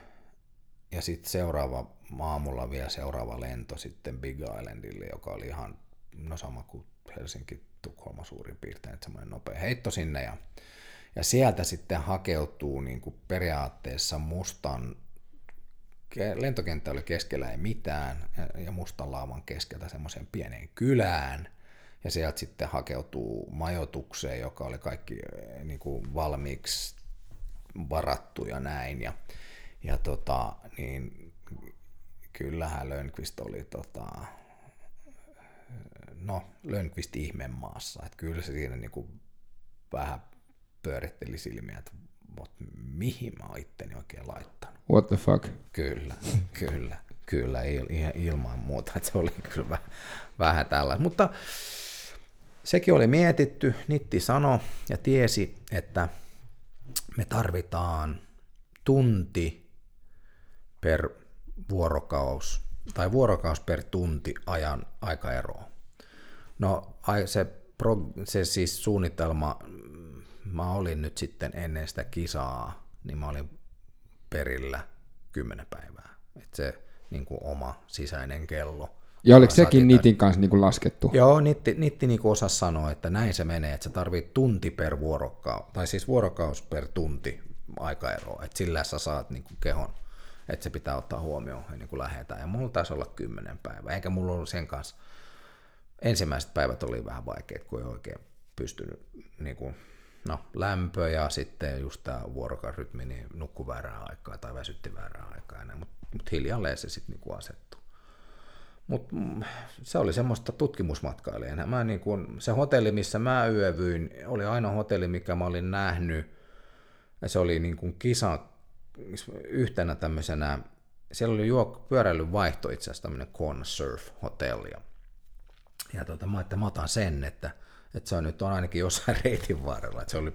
ja sitten seuraava aamulla vielä seuraava lento sitten Big Islandille, joka oli ihan no sama kuin Helsinki, Tukholma suurin piirtein, että semmoinen nopea heitto sinne. Ja, ja sieltä sitten hakeutuu niin kuin periaatteessa mustan, lentokenttä oli keskellä ei mitään ja mustan laavan keskeltä semmoiseen pieneen kylään. Ja sieltä sitten hakeutuu majoitukseen, joka oli kaikki niin kuin valmiiksi varattu ja näin. Ja, ja tota, niin kyllähän Lönnqvist oli tota, no, Lönnqvist maassa. Että kyllä se siinä niin kuin vähän pyöritteli silmiä, että mihin mä oon itteni oikein laittanut. What the fuck? Kyllä, kyllä, kyllä, ihan ilman muuta, että se oli kyllä vähän, vähän tällaista. Mutta sekin oli mietitty, Nitti sanoi ja tiesi, että me tarvitaan tunti per vuorokaus tai vuorokaus per tunti ajan aikaeroa. No se, se siis suunnitelma, mä olin nyt sitten ennen sitä kisaa, niin mä olin perillä kymmenen päivää. Et se niin kuin oma sisäinen kello. Ja oliko sekin Nitin kanssa niin kuin laskettu? Joo, Nitti, Nitti niin kuin osasi sanoa, että näin se menee, että sä tarvit tunti per vuorokaus, tai siis vuorokaus per tunti aikaeroa, että sillä sä saat niin kuin kehon, että se pitää ottaa huomioon ennen kuin lähdetään. Ja mulla taisi olla kymmenen päivää, eikä mulla ollut sen kanssa ensimmäiset päivät oli vähän vaikeat, kun ei oikein pystynyt niin kuin, no, lämpö ja sitten just tämä vuorokaurytmi, niin nukku väärää aikaa tai väsytti väärää aikaa, mutta mut hiljalleen se sitten niin asettuu. Mutta mm, se oli semmoista tutkimusmatkailijana. Mä niin kuin, se hotelli, missä mä yövyin, oli aina hotelli, mikä mä olin nähnyt. Ja se oli niin kuin kisa yhtenä tämmöisenä, siellä oli juok, pyöräilyn vaihto itse asiassa tämmöinen Con Surf Hotel. Ja ja tota, mä että mä otan sen, että, että se on nyt on ainakin jossain reitin varrella, että se oli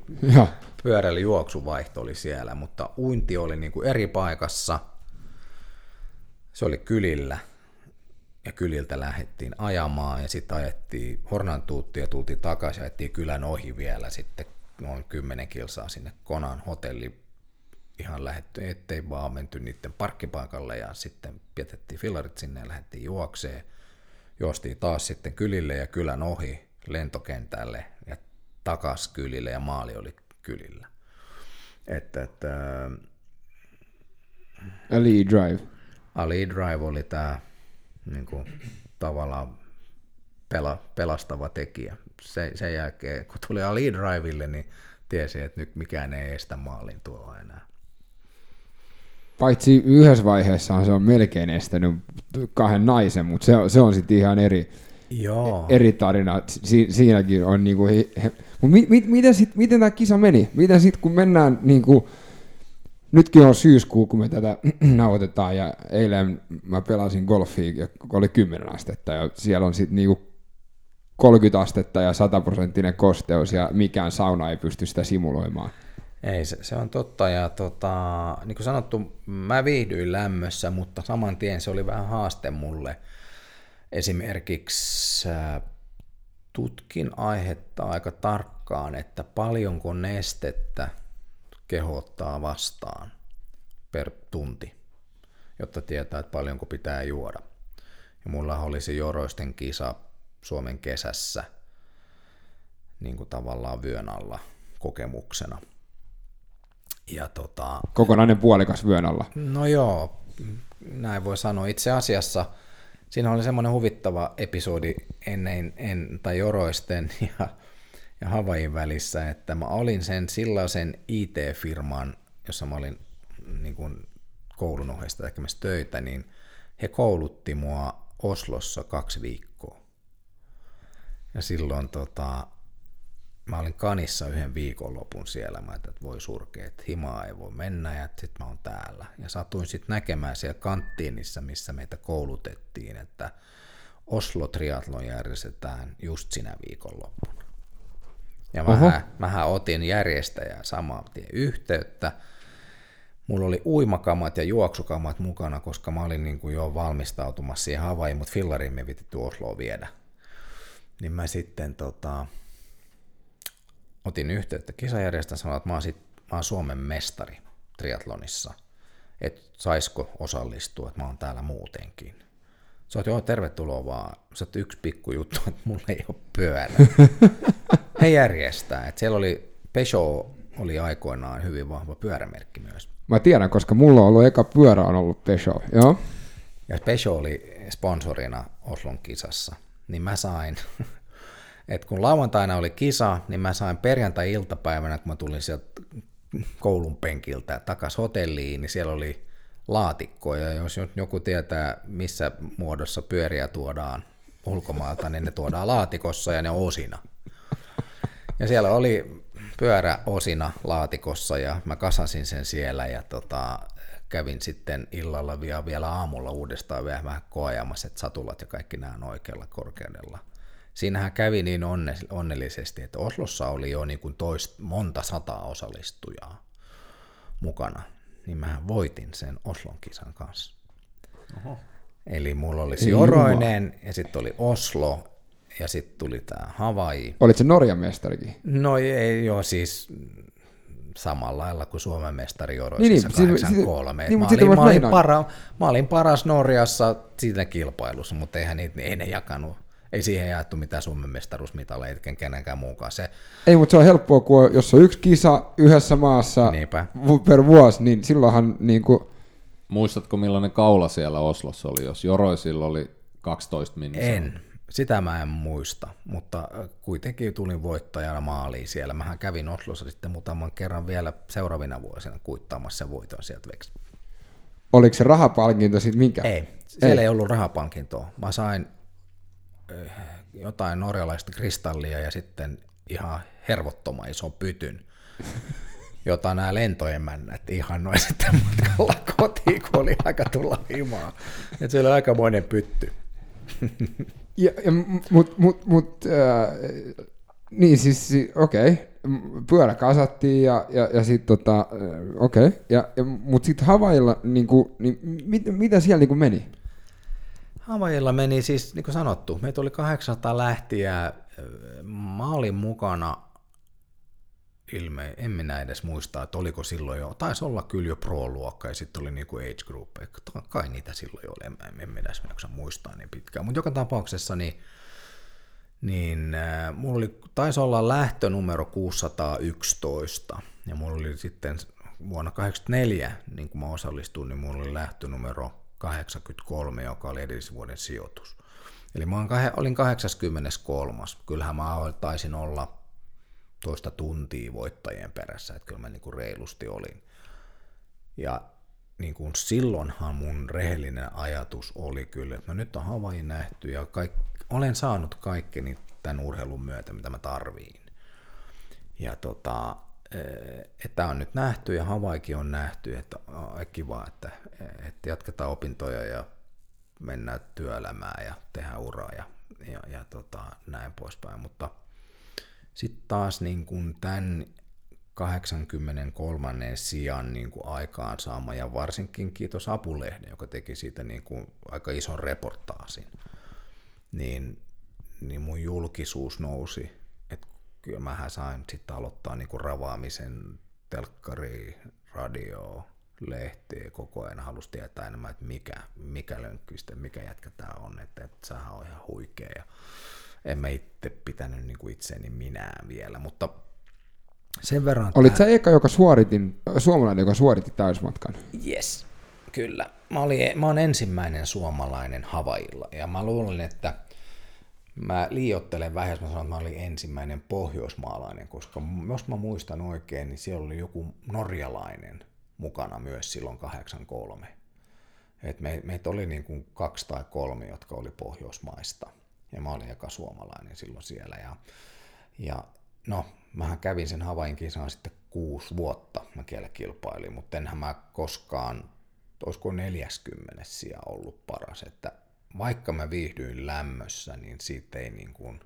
pyöräily juoksuvaihto oli siellä, mutta uinti oli niin kuin eri paikassa, se oli kylillä, ja kyliltä lähdettiin ajamaan, ja sitten ajettiin Hornantuutti ja tultiin takaisin, ja ajettiin kylän ohi vielä sitten noin 10 kilsaa sinne Konan hotelli ihan lähetty, ettei vaan menty niiden parkkipaikalle, ja sitten pietettiin fillarit sinne ja lähdettiin juokseen, juostiin taas sitten kylille ja kylän ohi lentokentälle ja takas kylille ja maali oli kylillä. Että, että, Ali Drive. Ali Drive oli tämä niin kuin, tavallaan pela, pelastava tekijä. Se, sen jälkeen, kun tuli Ali Drivelle, niin tiesi, että nyt mikään ei estä maalin tuolla enää. Paitsi yhdessä vaiheessa se on melkein estänyt kahden naisen, mutta se, se on sitten ihan eri, Joo. eri tarina. Si, siinäkin on niinku, he, he, mutta mi, mi, miten, sit, miten tämä kisa meni? Miten sitten kun mennään niinku, nytkin on syyskuu, kun me tätä nauhoitetaan, ja eilen mä pelasin golfia, ja oli 10 astetta, ja siellä on sitten niinku 30 astetta ja 100 prosenttinen kosteus, ja mikään sauna ei pysty sitä simuloimaan. Ei, se, se on totta. Ja tota, niin kuin sanottu, mä viihdyin lämmössä, mutta saman tien se oli vähän haaste mulle. Esimerkiksi äh, tutkin aihetta aika tarkkaan, että paljonko nestettä kehottaa vastaan per tunti, jotta tietää, että paljonko pitää juoda. Ja mulla oli se joroisten kisa Suomen kesässä niin kuin tavallaan vyön alla kokemuksena – ja tota, Kokonainen puolikas vyön alla. No joo, näin voi sanoa. Itse asiassa siinä oli semmoinen huvittava episodi ennen, en, tai joroisten, ja, ja Havain välissä, että mä olin sen sellaisen IT-firman, jossa mä olin niin kuin koulun ohjeista tekemässä töitä, niin he koulutti mua Oslossa kaksi viikkoa. Ja silloin tota, mä olin kanissa yhden viikonlopun siellä, mä että voi surkea, että himaa ei voi mennä ja sitten mä oon täällä. Ja satuin sitten näkemään siellä kanttiinissa, missä meitä koulutettiin, että Oslo Triathlon järjestetään just sinä viikonloppuna. Ja mähän, mähän otin järjestäjää saman tien yhteyttä. Mulla oli uimakamat ja juoksukamat mukana, koska mä olin niin kuin jo valmistautumassa siihen Havaiin, mutta fillariin me vitetty Osloa viedä. Niin mä sitten tota, otin yhteyttä kisajärjestä sanoin, että mä oon, sit, mä oon Suomen mestari triatlonissa, että saisiko osallistua, että mä oon täällä muutenkin. Sä oot, joo, tervetuloa vaan. Sä oot yksi pikku juttu, että mulla ei ole pyörä. He järjestää. Että siellä oli, Peugeot oli aikoinaan hyvin vahva pyörämerkki myös. Mä tiedän, koska mulla on ollut eka pyörä on ollut Peugeot, joo. Ja Peugeot oli sponsorina Oslon kisassa. Niin mä sain että kun lauantaina oli kisa, niin mä sain perjantai-iltapäivänä, kun mä tulin sieltä koulun penkiltä takaisin hotelliin, niin siellä oli laatikkoja. Jos joku tietää, missä muodossa pyöriä tuodaan ulkomaalta, niin ne tuodaan laatikossa ja ne osina. Ja siellä oli pyörä osina laatikossa ja mä kasasin sen siellä ja tota, kävin sitten illalla vielä, vielä aamulla uudestaan vielä vähän koajamassa, että satulat ja kaikki nämä on oikealla korkeudella – siinähän kävi niin onne, onnellisesti, että Oslossa oli jo niin kuin toist, monta sataa osallistujaa mukana, niin mä voitin sen Oslon kisan kanssa. Oho. Eli mulla oli Joroinen ja sitten oli Oslo ja sitten tuli tämä Hawaii. Olit se Norjan mestarikin? No ei joo, siis samalla lailla kuin Suomen mestari Joroisissa niin, 83. Niin, mä, olin, mä, olin para, mä olin paras Norjassa siinä kilpailussa, mutta eihän niitä, ei ne jakanut ei siihen jaettu mitään Suomen mestaruusmitaleja kenenkään muunkaan. Se... Ei, mutta se on helppoa, kun jos on yksi kisa yhdessä maassa Niinpä. per vuosi, niin silloinhan niin kuin... Muistatko millainen kaula siellä Oslossa oli, jos Joroisilla oli 12 minuuttia? En, sitä mä en muista, mutta äh, kuitenkin tulin voittajana maaliin siellä. Mähän kävin Oslossa sitten muutaman kerran vielä seuraavina vuosina kuittaamassa sen voiton sieltä veksi. Oliko se rahapalkinto sitten minkä? Ei, siellä ei, ei ollut rahapalkintoa. Mä sain jotain norjalaista kristallia ja sitten ihan hervottoman iso pytyn, jota nämä lentoemännät ihannoi sitten matkalla kotiin, kun oli aika tulla himaa. Et se oli aikamoinen pytty. ja, ja, mut, mut, mut, äh, niin siis, okei, okay. pyörä kasattiin ja, ja, ja sitten tota, äh, okei, okay. ja, ja, mutta sitten Havailla, niin, kuin, niin mit, mitä siellä niin kuin meni? Havajilla meni siis, niin kuin sanottu, meitä oli 800 lähtiä. Mä olin mukana, ilme, en minä edes muista, että oliko silloin jo, taisi olla kyllä jo pro-luokka ja sitten oli niin kuin age group, kai niitä silloin jo oli, en, en minä edes muistaa niin pitkään. Mutta joka tapauksessa niin, niin äh, mulla oli, taisi olla lähtö numero 611 ja mulla oli sitten vuonna 1984, niin kun mä osallistuin, niin mulla oli lähtö numero 83, joka oli edellisvuoden sijoitus. Eli mä olin 83. Kyllähän mä taisin olla toista tuntia voittajien perässä, että kyllä mä niin kuin reilusti olin. Ja niin kuin silloinhan mun rehellinen ajatus oli kyllä, että no nyt on Havain nähty ja kaik, olen saanut kaikkeni tämän urheilun myötä, mitä mä tarviin. Ja tota, että on nyt nähty ja Havaikin on nähty, että on kiva, että, että jatketaan opintoja ja mennään työelämään ja tehdään uraa ja, ja, ja tota, näin poispäin. Mutta sitten taas niin kuin tämän 83. sijaan niin kuin aikaansaama ja varsinkin kiitos Apulehden, joka teki siitä niin kuin aika ison reportaasin, niin, niin mun julkisuus nousi kyllä mähän sain sitten aloittaa niinku ravaamisen telkkari, radio, lehtiä, koko ajan halusi tietää enemmän, että mikä, mikä lönkkistä, mikä jätkä tämä on, että, että sähän on ihan huikea ja en mä itse pitänyt niinku itseäni minään vielä, mutta sen verran... Olit sä eka, joka suoritin, suomalainen, joka suoritti täysmatkan? Yes, kyllä. Mä, olin, mä olen ensimmäinen suomalainen Havailla ja mä luulen, että Mä liiottelen vähän, jos mä sanon, että mä olin ensimmäinen pohjoismaalainen, koska jos mä muistan oikein, niin siellä oli joku norjalainen mukana myös silloin 83. Et me, meitä oli niin kuin kaksi tai kolme, jotka oli Pohjoismaista. Ja mä olin eka suomalainen silloin siellä. Ja, ja no, mähän kävin sen Havain kisan sitten kuusi vuotta. Mä kielä kilpailin, mutta enhän mä koskaan, olisiko 40 sija ollut paras. Että vaikka mä viihdyin lämmössä, niin siitä ei niin kuin,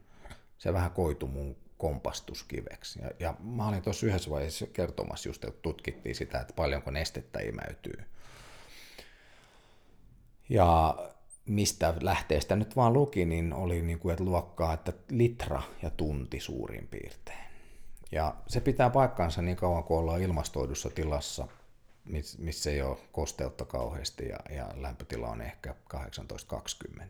se vähän koitu mun kompastuskiveksi. Ja, ja mä olin tuossa yhdessä vaiheessa kertomassa just, että tutkittiin sitä, että paljonko nestettä imeytyy. Ja mistä lähteestä nyt vaan luki, niin oli niin kuin, että luokkaa, että litra ja tunti suurin piirtein. Ja se pitää paikkaansa niin kauan kuin ollaan ilmastoidussa tilassa, missä ei ole kosteutta kauheasti ja, ja lämpötila on ehkä 18-20.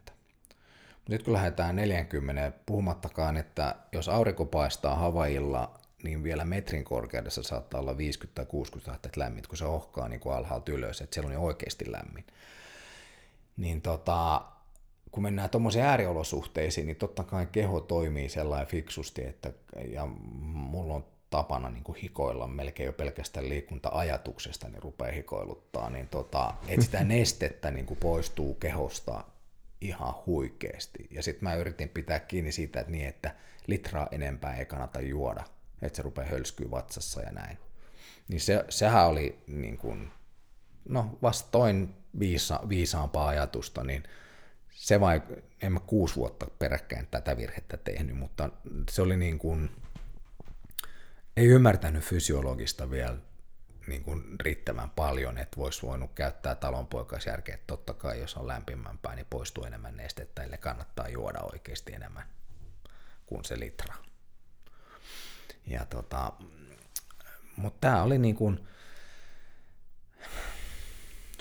Nyt kun lähdetään 40, puhumattakaan, että jos aurinko paistaa Havailla, niin vielä metrin korkeudessa saattaa olla 50 tai 60 astetta lämmin, kun se ohkaa niin kuin alhaalta ylös, että siellä on oikeasti lämmin. Niin tota, kun mennään tuommoisiin ääriolosuhteisiin, niin totta kai keho toimii sellainen fiksusti, että ja mulla on tapana niin kuin hikoilla melkein jo pelkästään liikunta-ajatuksesta, niin rupeaa hikoiluttaa, niin tota, että sitä nestettä niin kuin poistuu kehosta ihan huikeasti. Ja sitten mä yritin pitää kiinni siitä, että niin, että litraa enempää ei kannata juoda, että se rupeaa hölskyä vatsassa ja näin. Niin se, sehän oli niin kuin, no vastoin viisa, viisaampaa ajatusta, niin se vai, en mä kuusi vuotta peräkkäin tätä virhettä tehnyt, mutta se oli niin kuin, ei ymmärtänyt fysiologista vielä niin kuin riittävän paljon, että voisi voinut käyttää talonpoikaisjärkeä, että totta kai jos on lämpimämpää, niin poistuu enemmän nestettä, eli kannattaa juoda oikeasti enemmän kuin se litra. Ja tota, mutta tämä oli niin kuin,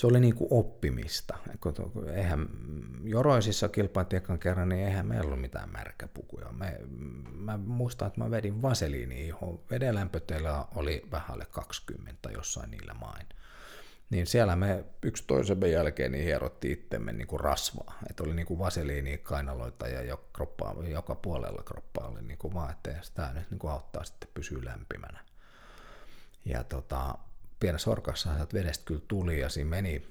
se oli niin kuin oppimista. Eihän Joroisissa kilpailtiin kerran, niin eihän meillä ollut mitään märkäpukuja. Me, mä muistan, että mä vedin vaseliini ihon. Veden lämpötila oli vähän alle 20 jossain niillä main. Niin siellä me yksi toisen jälkeen niin hierottiin itsemme niin kuin rasvaa. Että oli niin kuin vaseliini kainaloita ja jo kroppaa, joka puolella kroppaa oli niin kuin että tämä nyt niin kuin auttaa sitten pysyä lämpimänä. Ja tota, pienessä orkassa vedestä kyllä tuli ja siinä meni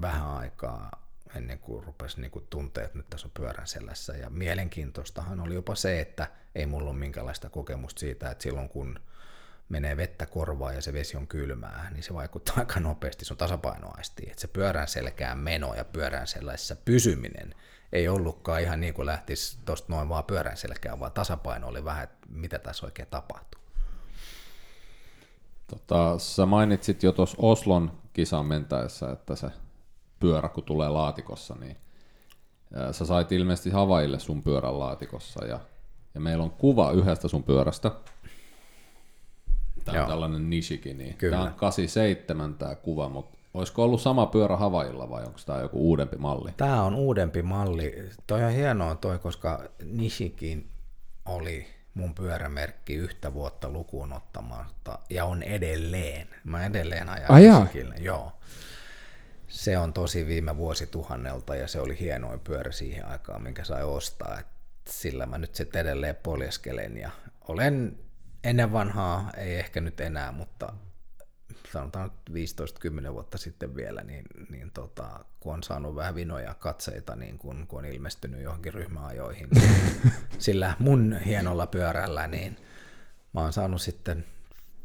vähän aikaa ennen kuin rupesi niin kuin tuntea, että nyt tässä on pyörän selässä. Ja mielenkiintoistahan oli jopa se, että ei mulla ole minkälaista kokemusta siitä, että silloin kun menee vettä korvaa ja se vesi on kylmää, niin se vaikuttaa aika nopeasti sun tasapainoaistiin. Että se pyörän selkään meno ja pyörän sellaisessa pysyminen ei ollutkaan ihan niin kuin lähtisi tuosta noin vaan pyörän selkään, vaan tasapaino oli vähän, että mitä tässä oikein tapahtuu. Tota, sä mainitsit jo tuossa Oslon kisan mentäessä, että se pyörä kun tulee laatikossa, niin sä sait ilmeisesti Havaille sun pyörän laatikossa ja, ja meillä on kuva yhdestä sun pyörästä. Tämä on Joo. tällainen Nishiki, niin Kyllä. tämä on 87 tämä kuva, mutta olisiko ollut sama pyörä Havailla vai onko tämä joku uudempi malli? Tämä on uudempi malli. Toi on hienoa toi, koska Nishikin oli mun pyörämerkki yhtä vuotta lukuun ottamatta, ja on edelleen. Mä edelleen ajan ah, joo. Se on tosi viime vuosituhannelta, ja se oli hienoin pyörä siihen aikaan, minkä sai ostaa. Et sillä mä nyt sitten edelleen poljeskelen, ja olen ennen vanhaa, ei ehkä nyt enää, mutta sanotaan 15-10 vuotta sitten vielä, niin, niin tota, kun on saanut vähän vinoja katseita, niin kun, kun on ilmestynyt johonkin ryhmäajoihin, niin sillä mun hienolla pyörällä, niin mä oon saanut sitten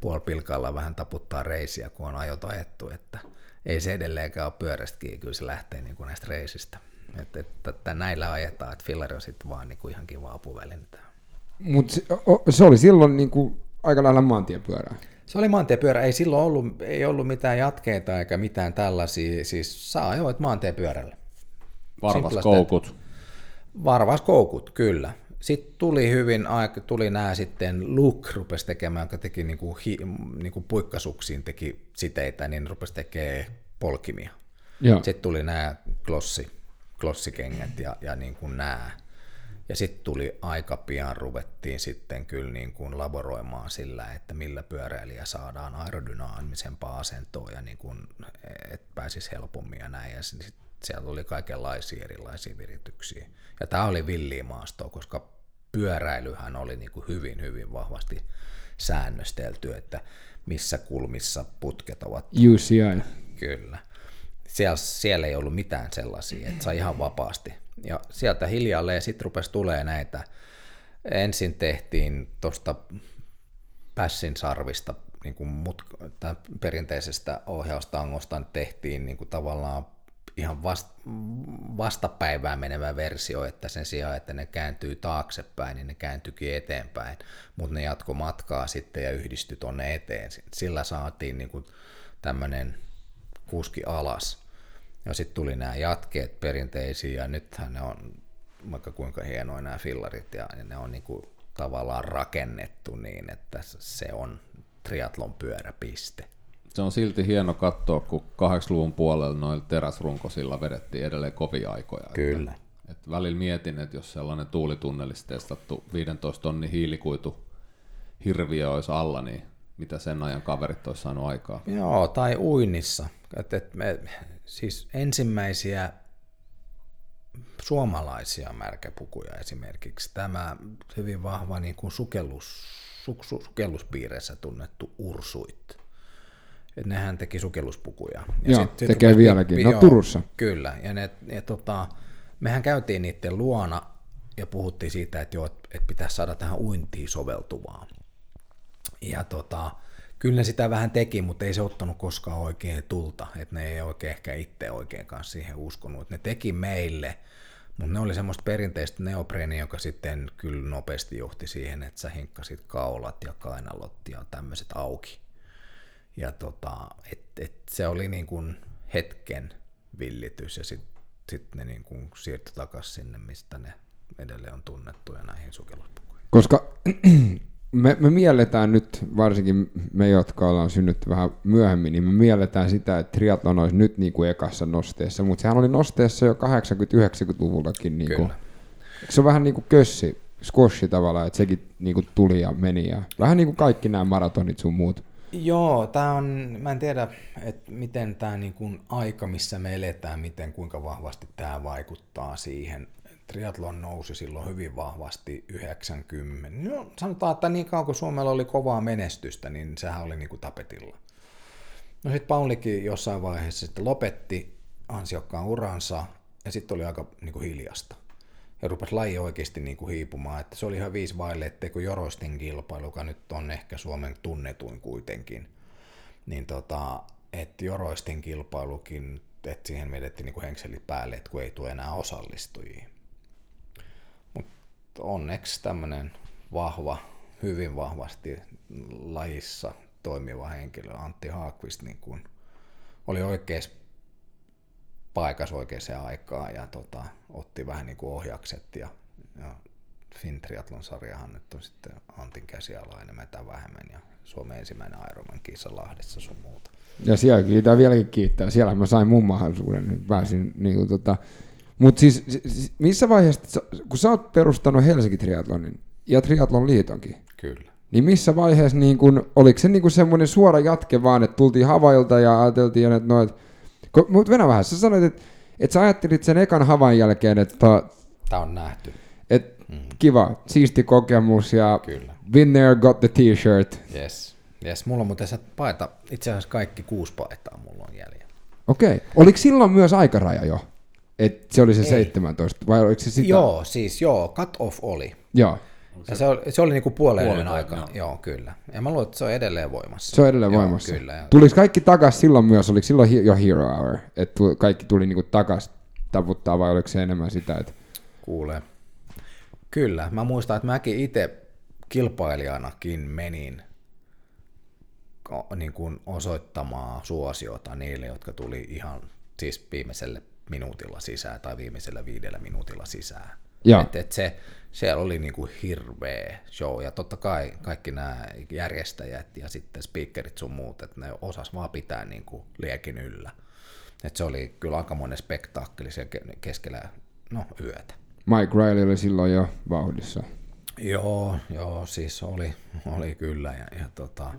puolpilkalla vähän taputtaa reisiä, kun on ajot ajettu, että ei se edelleenkään ole pyörästäkin, kyllä se lähtee niin kuin näistä reisistä. Että, että, että näillä ajetaan, että fillari on sitten vaan niin kuin ihan kiva apuvälintä. Mutta se, se, oli silloin niin kuin aika lailla maantiepyörää. Se oli maantiepyörä, ei silloin ollut, ei ollut mitään jatkeita eikä mitään tällaisia, siis saa ajoit maantiepyörällä. Varvaskoukut. Varvaskoukut, kyllä. Sitten tuli hyvin, tuli nämä sitten Luke rupesi tekemään, joka teki niinku, hi, niinku puikkasuksiin teki siteitä, niin rupesi tekemään polkimia. Joo. Sitten tuli nämä glossi, glossikengät ja, ja niin kuin nämä ja sitten tuli aika pian, ruvettiin sitten kyllä niin kuin laboroimaan sillä, että millä pyöräilijä saadaan aerodynaamisempaa asentoa ja niin kuin, että pääsisi helpommin ja näin. Ja sit siellä oli kaikenlaisia erilaisia virityksiä. Ja tämä oli villiä maastoa, koska pyöräilyhän oli niin kuin hyvin, hyvin vahvasti säännöstelty, että missä kulmissa putket ovat. UCI. Kyllä. Siellä, siellä ei ollut mitään sellaisia, että sai ihan vapaasti. Ja sieltä hiljalleen sitten rupesi tulee näitä. Ensin tehtiin tuosta pässin sarvista niin kuin mut, perinteisestä ohjaustangosta tehtiin niin kuin tavallaan ihan vast, vastapäivään menevä versio, että sen sijaan, että ne kääntyy taaksepäin, niin ne kääntyikin eteenpäin, mutta ne jatko matkaa sitten ja yhdistyi tuonne eteen. Sillä saatiin niin kuin tämmöinen kuski alas. Ja sitten tuli nämä jatkeet perinteisiä, ja nythän ne on vaikka kuinka hienoja nämä fillarit, ja ne on niin kuin tavallaan rakennettu niin, että se on triatlon pyöräpiste. Se on silti hieno katsoa, kun 80-luvun puolella noilla teräsrunkosilla vedettiin edelleen kovia aikoja. Kyllä. Että, että välillä mietin, että jos sellainen tuulitunnelissa testattu 15 tonnin hiilikuitu hirviö olisi alla, niin mitä sen ajan kaverit olisi saanut aikaa? Joo, tai uinnissa. Et, et me, siis ensimmäisiä suomalaisia märkäpukuja esimerkiksi. Tämä hyvin vahva niin kuin sukellus, su, su, sukelluspiireissä tunnettu ursuit. Et nehän teki sukelluspukuja. Ja joo, sit, tekee sit vieläkin. No joo, Turussa. Kyllä. Ja, ne, ja tota, mehän käytiin niiden luona ja puhuttiin siitä, että, joo, että pitäisi saada tähän uintiin soveltuvaa. Ja tota, kyllä ne sitä vähän teki, mutta ei se ottanut koskaan oikein tulta, että ne ei oikein ehkä itse oikein kanssa siihen uskonut. Että ne teki meille, mutta ne oli semmoista perinteistä neopreenia, joka sitten kyllä nopeasti johti siihen, että sä hinkkasit kaulat ja kainalot ja tämmöiset auki. Ja tota, et, et se oli niin kuin hetken villitys ja sitten sit ne niin kuin siirtyi takaisin sinne, mistä ne edelleen on tunnettuja näihin sukelluspukuihin. Koska me, me mielletään nyt, varsinkin me, jotka ollaan synnytty vähän myöhemmin, niin me mielletään sitä, että triathlon olisi nyt niin kuin ekassa nosteessa, mutta sehän oli nosteessa jo 80-90-luvullakin. Niin kuin, se on vähän niin kuin kössi, squashi tavallaan, että sekin niin kuin tuli ja meni. Ja vähän niin kuin kaikki nämä maratonit sun muut. Joo, tämä on, mä en tiedä, että miten tämä niin kuin aika, missä me eletään, miten kuinka vahvasti tämä vaikuttaa siihen triatlon nousi silloin hyvin vahvasti 90. No, sanotaan, että niin kauan kuin Suomella oli kovaa menestystä, niin sehän oli niin kuin tapetilla. No sitten Paulikin jossain vaiheessa sitten lopetti ansiokkaan uransa, ja sitten oli aika niin kuin hiljasta. Ja rupesi laji oikeasti niin kuin hiipumaan, että se oli ihan viisi vaille, ettei kun Joroistin kilpailu, joka nyt on ehkä Suomen tunnetuin kuitenkin, niin tota, että Joroistin kilpailukin, että siihen vedettiin niin kuin henkselit päälle, että kun ei tule enää osallistujia onneksi tämmöinen vahva, hyvin vahvasti lajissa toimiva henkilö, Antti Haakvist, niin kuin oli oikeassa paikassa oikeaan aikaan ja tota, otti vähän niin kuin ohjakset ja, ja Fintriatlon sarjahan nyt on sitten Antin käsiala enemmän tai vähemmän ja Suomen ensimmäinen Ironman kisa Lahdessa sun muuta. Ja siellä kiittää vieläkin kiittää. Siellä mä sain mun mahdollisuuden, pääsin niin kuin, tota, mutta siis, siis missä vaiheessa, kun sä oot perustanut Helsinki Triathlonin ja Triathlon liitonkin, Kyllä. niin missä vaiheessa, niin kun, oliko se niin semmoinen suora jatke vaan, että tultiin havailta ja ajateltiin, että no, et, mutta Venä vähän, sä sanoit, että, että sä ajattelit sen ekan havain jälkeen, että Tämä on nähty. Et, mm. Kiva, siisti kokemus ja Kyllä. been there, got the t-shirt. Yes. yes. Mulla on muuten se paita, itse asiassa kaikki kuusi paitaa mulla on jäljellä. Okei. Okay. Oliko silloin myös aikaraja jo? Et se oli se Ei. 17, vai oliko se sitä? Joo, siis joo, cut off oli. Joo. Ja se oli, se oli niinku puolen yön aika, joo. joo. kyllä. Ja mä luulen, että se on edelleen voimassa. Se on edelleen joo, voimassa. Kyllä. Ja... Tuliko kaikki takas silloin myös, oliko silloin jo Hero Hour, että kaikki tuli niinku takas taputtaa vai oliko se enemmän sitä, että... Kuulee. Kyllä, mä muistan, että mäkin itse kilpailijanakin menin niin kuin osoittamaan suosiota niille, jotka tuli ihan siis viimeiselle minuutilla sisään tai viimeisellä viidellä minuutilla sisään. Et, et se, se oli niinku hirveä show ja totta kai kaikki nämä järjestäjät ja sitten speakerit sun muut, että ne osas vaan pitää niinku liekin yllä. Et se oli kyllä aika monen spektaakkeli keskellä no, yötä. Mike Riley oli silloin jo vauhdissa. Joo, joo, siis oli, oli kyllä ja, ja tota,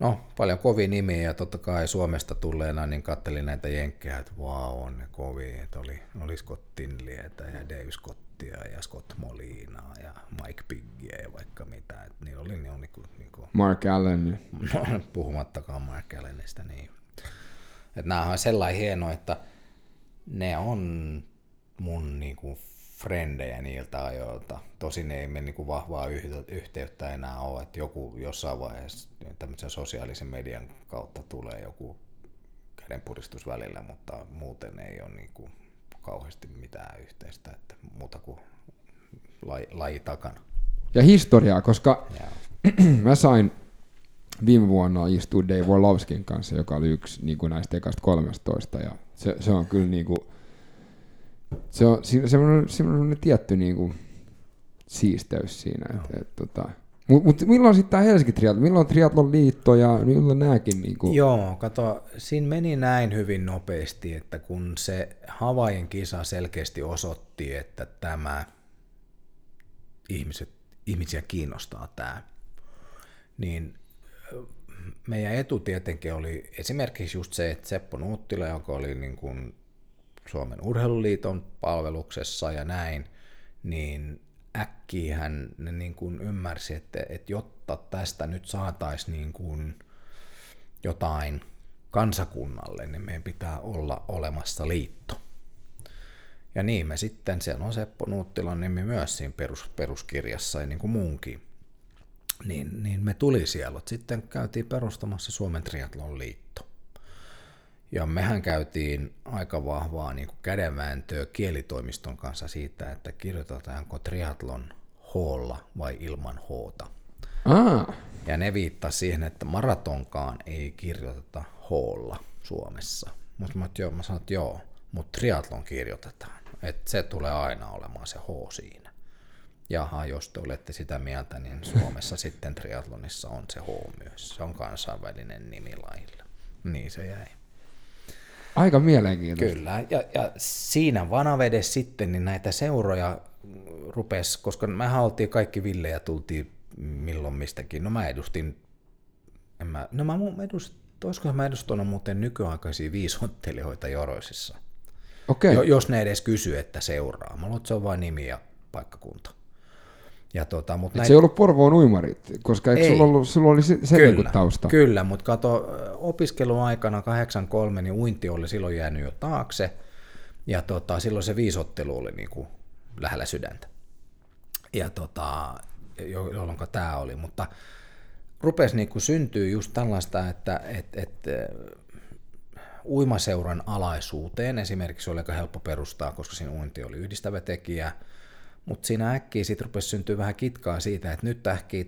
No, paljon kovia nimiä ja totta kai Suomesta tulleena niin kattelin näitä jenkkejä, että vau, on ne kovia, että oli, oli Scott Tinlietä ja Dave Scottia ja Scott Molinaa ja Mike Piggiä ja vaikka mitä. Että niin oli niin, niin, niin kuin, Mark Allen. Puhumattakaan Mark Allenista, niin. Että nämä on sellainen hieno, että ne on mun niin kuin frendejä niiltä ajoilta. Tosin ei me niin vahvaa yhteyttä enää ole, että joku jossain vaiheessa tämmöisen sosiaalisen median kautta tulee joku kädenpuristus välillä, mutta muuten ei ole niin kuin kauheasti mitään yhteistä, että muuta kuin laji, laji takana. Ja historiaa, koska mä sain viime vuonna istua Dave Orlovskin kanssa, joka oli yksi niin kuin näistä ekasta 13, ja se, se on kyllä niin kuin, se on semmoinen, semmoinen tietty niin kuin, siisteys siinä. Että, et, tota, mutta mut milloin sitten tämä Helsinki Triathlon, milloin Triathlon liitto ja milloin nämäkin? Niin kuin... Joo, kato, siinä meni näin hyvin nopeasti, että kun se Havain kisa selkeästi osoitti, että tämä ihmiset, ihmisiä kiinnostaa tämä, niin meidän etu tietenkin oli esimerkiksi just se, että Seppo Nuuttila, joka oli niin kuin Suomen urheiluliiton palveluksessa ja näin, niin äkkiä hän niin kuin ymmärsi, että, että jotta tästä nyt saataisiin niin jotain kansakunnalle, niin meidän pitää olla olemassa liitto. Ja niin me sitten, siellä on Seppo Nuuttilan nimi myös siinä perus, peruskirjassa ja niin kuin muunkin, niin, niin me tuli siellä. Sitten käytiin perustamassa Suomen triatlon liitto. Ja mehän käytiin aika vahvaa niin kuin kädenvääntöä kielitoimiston kanssa siitä, että kirjoitetaanko triatlon hoolla vai ilman hoota. Ah. Ja ne viittaa siihen, että maratonkaan ei kirjoiteta hoolla Suomessa. Mutta mä, joo, mä sanoin, että joo, mutta triatlon kirjoitetaan. Että se tulee aina olemaan se H siinä. Jaha, jos te olette sitä mieltä, niin Suomessa sitten triatlonissa on se H myös. Se on kansainvälinen nimi lailla. Niin se jäi. Aika mielenkiintoista. Kyllä, ja, ja siinä vanavedessä sitten niin näitä seuroja rupes, koska me oltiin kaikki villejä, tultiin milloin mistäkin. No mä edustin, en mä, no mä edustin, olisiko mä edustanut muuten nykyaikaisia viisottelijoita Joroisissa. Okei. Jo, jos ne edes kysyy, että seuraa. Mä luulen, että se on vain nimi ja paikkakunta. Ja tota, mutta näin... Se ei ollut Porvoon uimarit, koska eikö ei. Sulla, ollut, sulla oli se, se kyllä, niin tausta? Kyllä, mutta kato, opiskeluaikana 83, niin uinti oli silloin jäänyt jo taakse, ja tota, silloin se viisottelu oli niin kuin lähellä sydäntä. Ja tota, jolloin tämä oli, mutta rupesi niin kuin syntyä just tällaista, että et, et, uimaseuran alaisuuteen esimerkiksi oli aika helppo perustaa, koska siinä uinti oli yhdistävä tekijä, mutta siinä äkkiä sitten rupesi syntyä vähän kitkaa siitä, että nyt äkkiä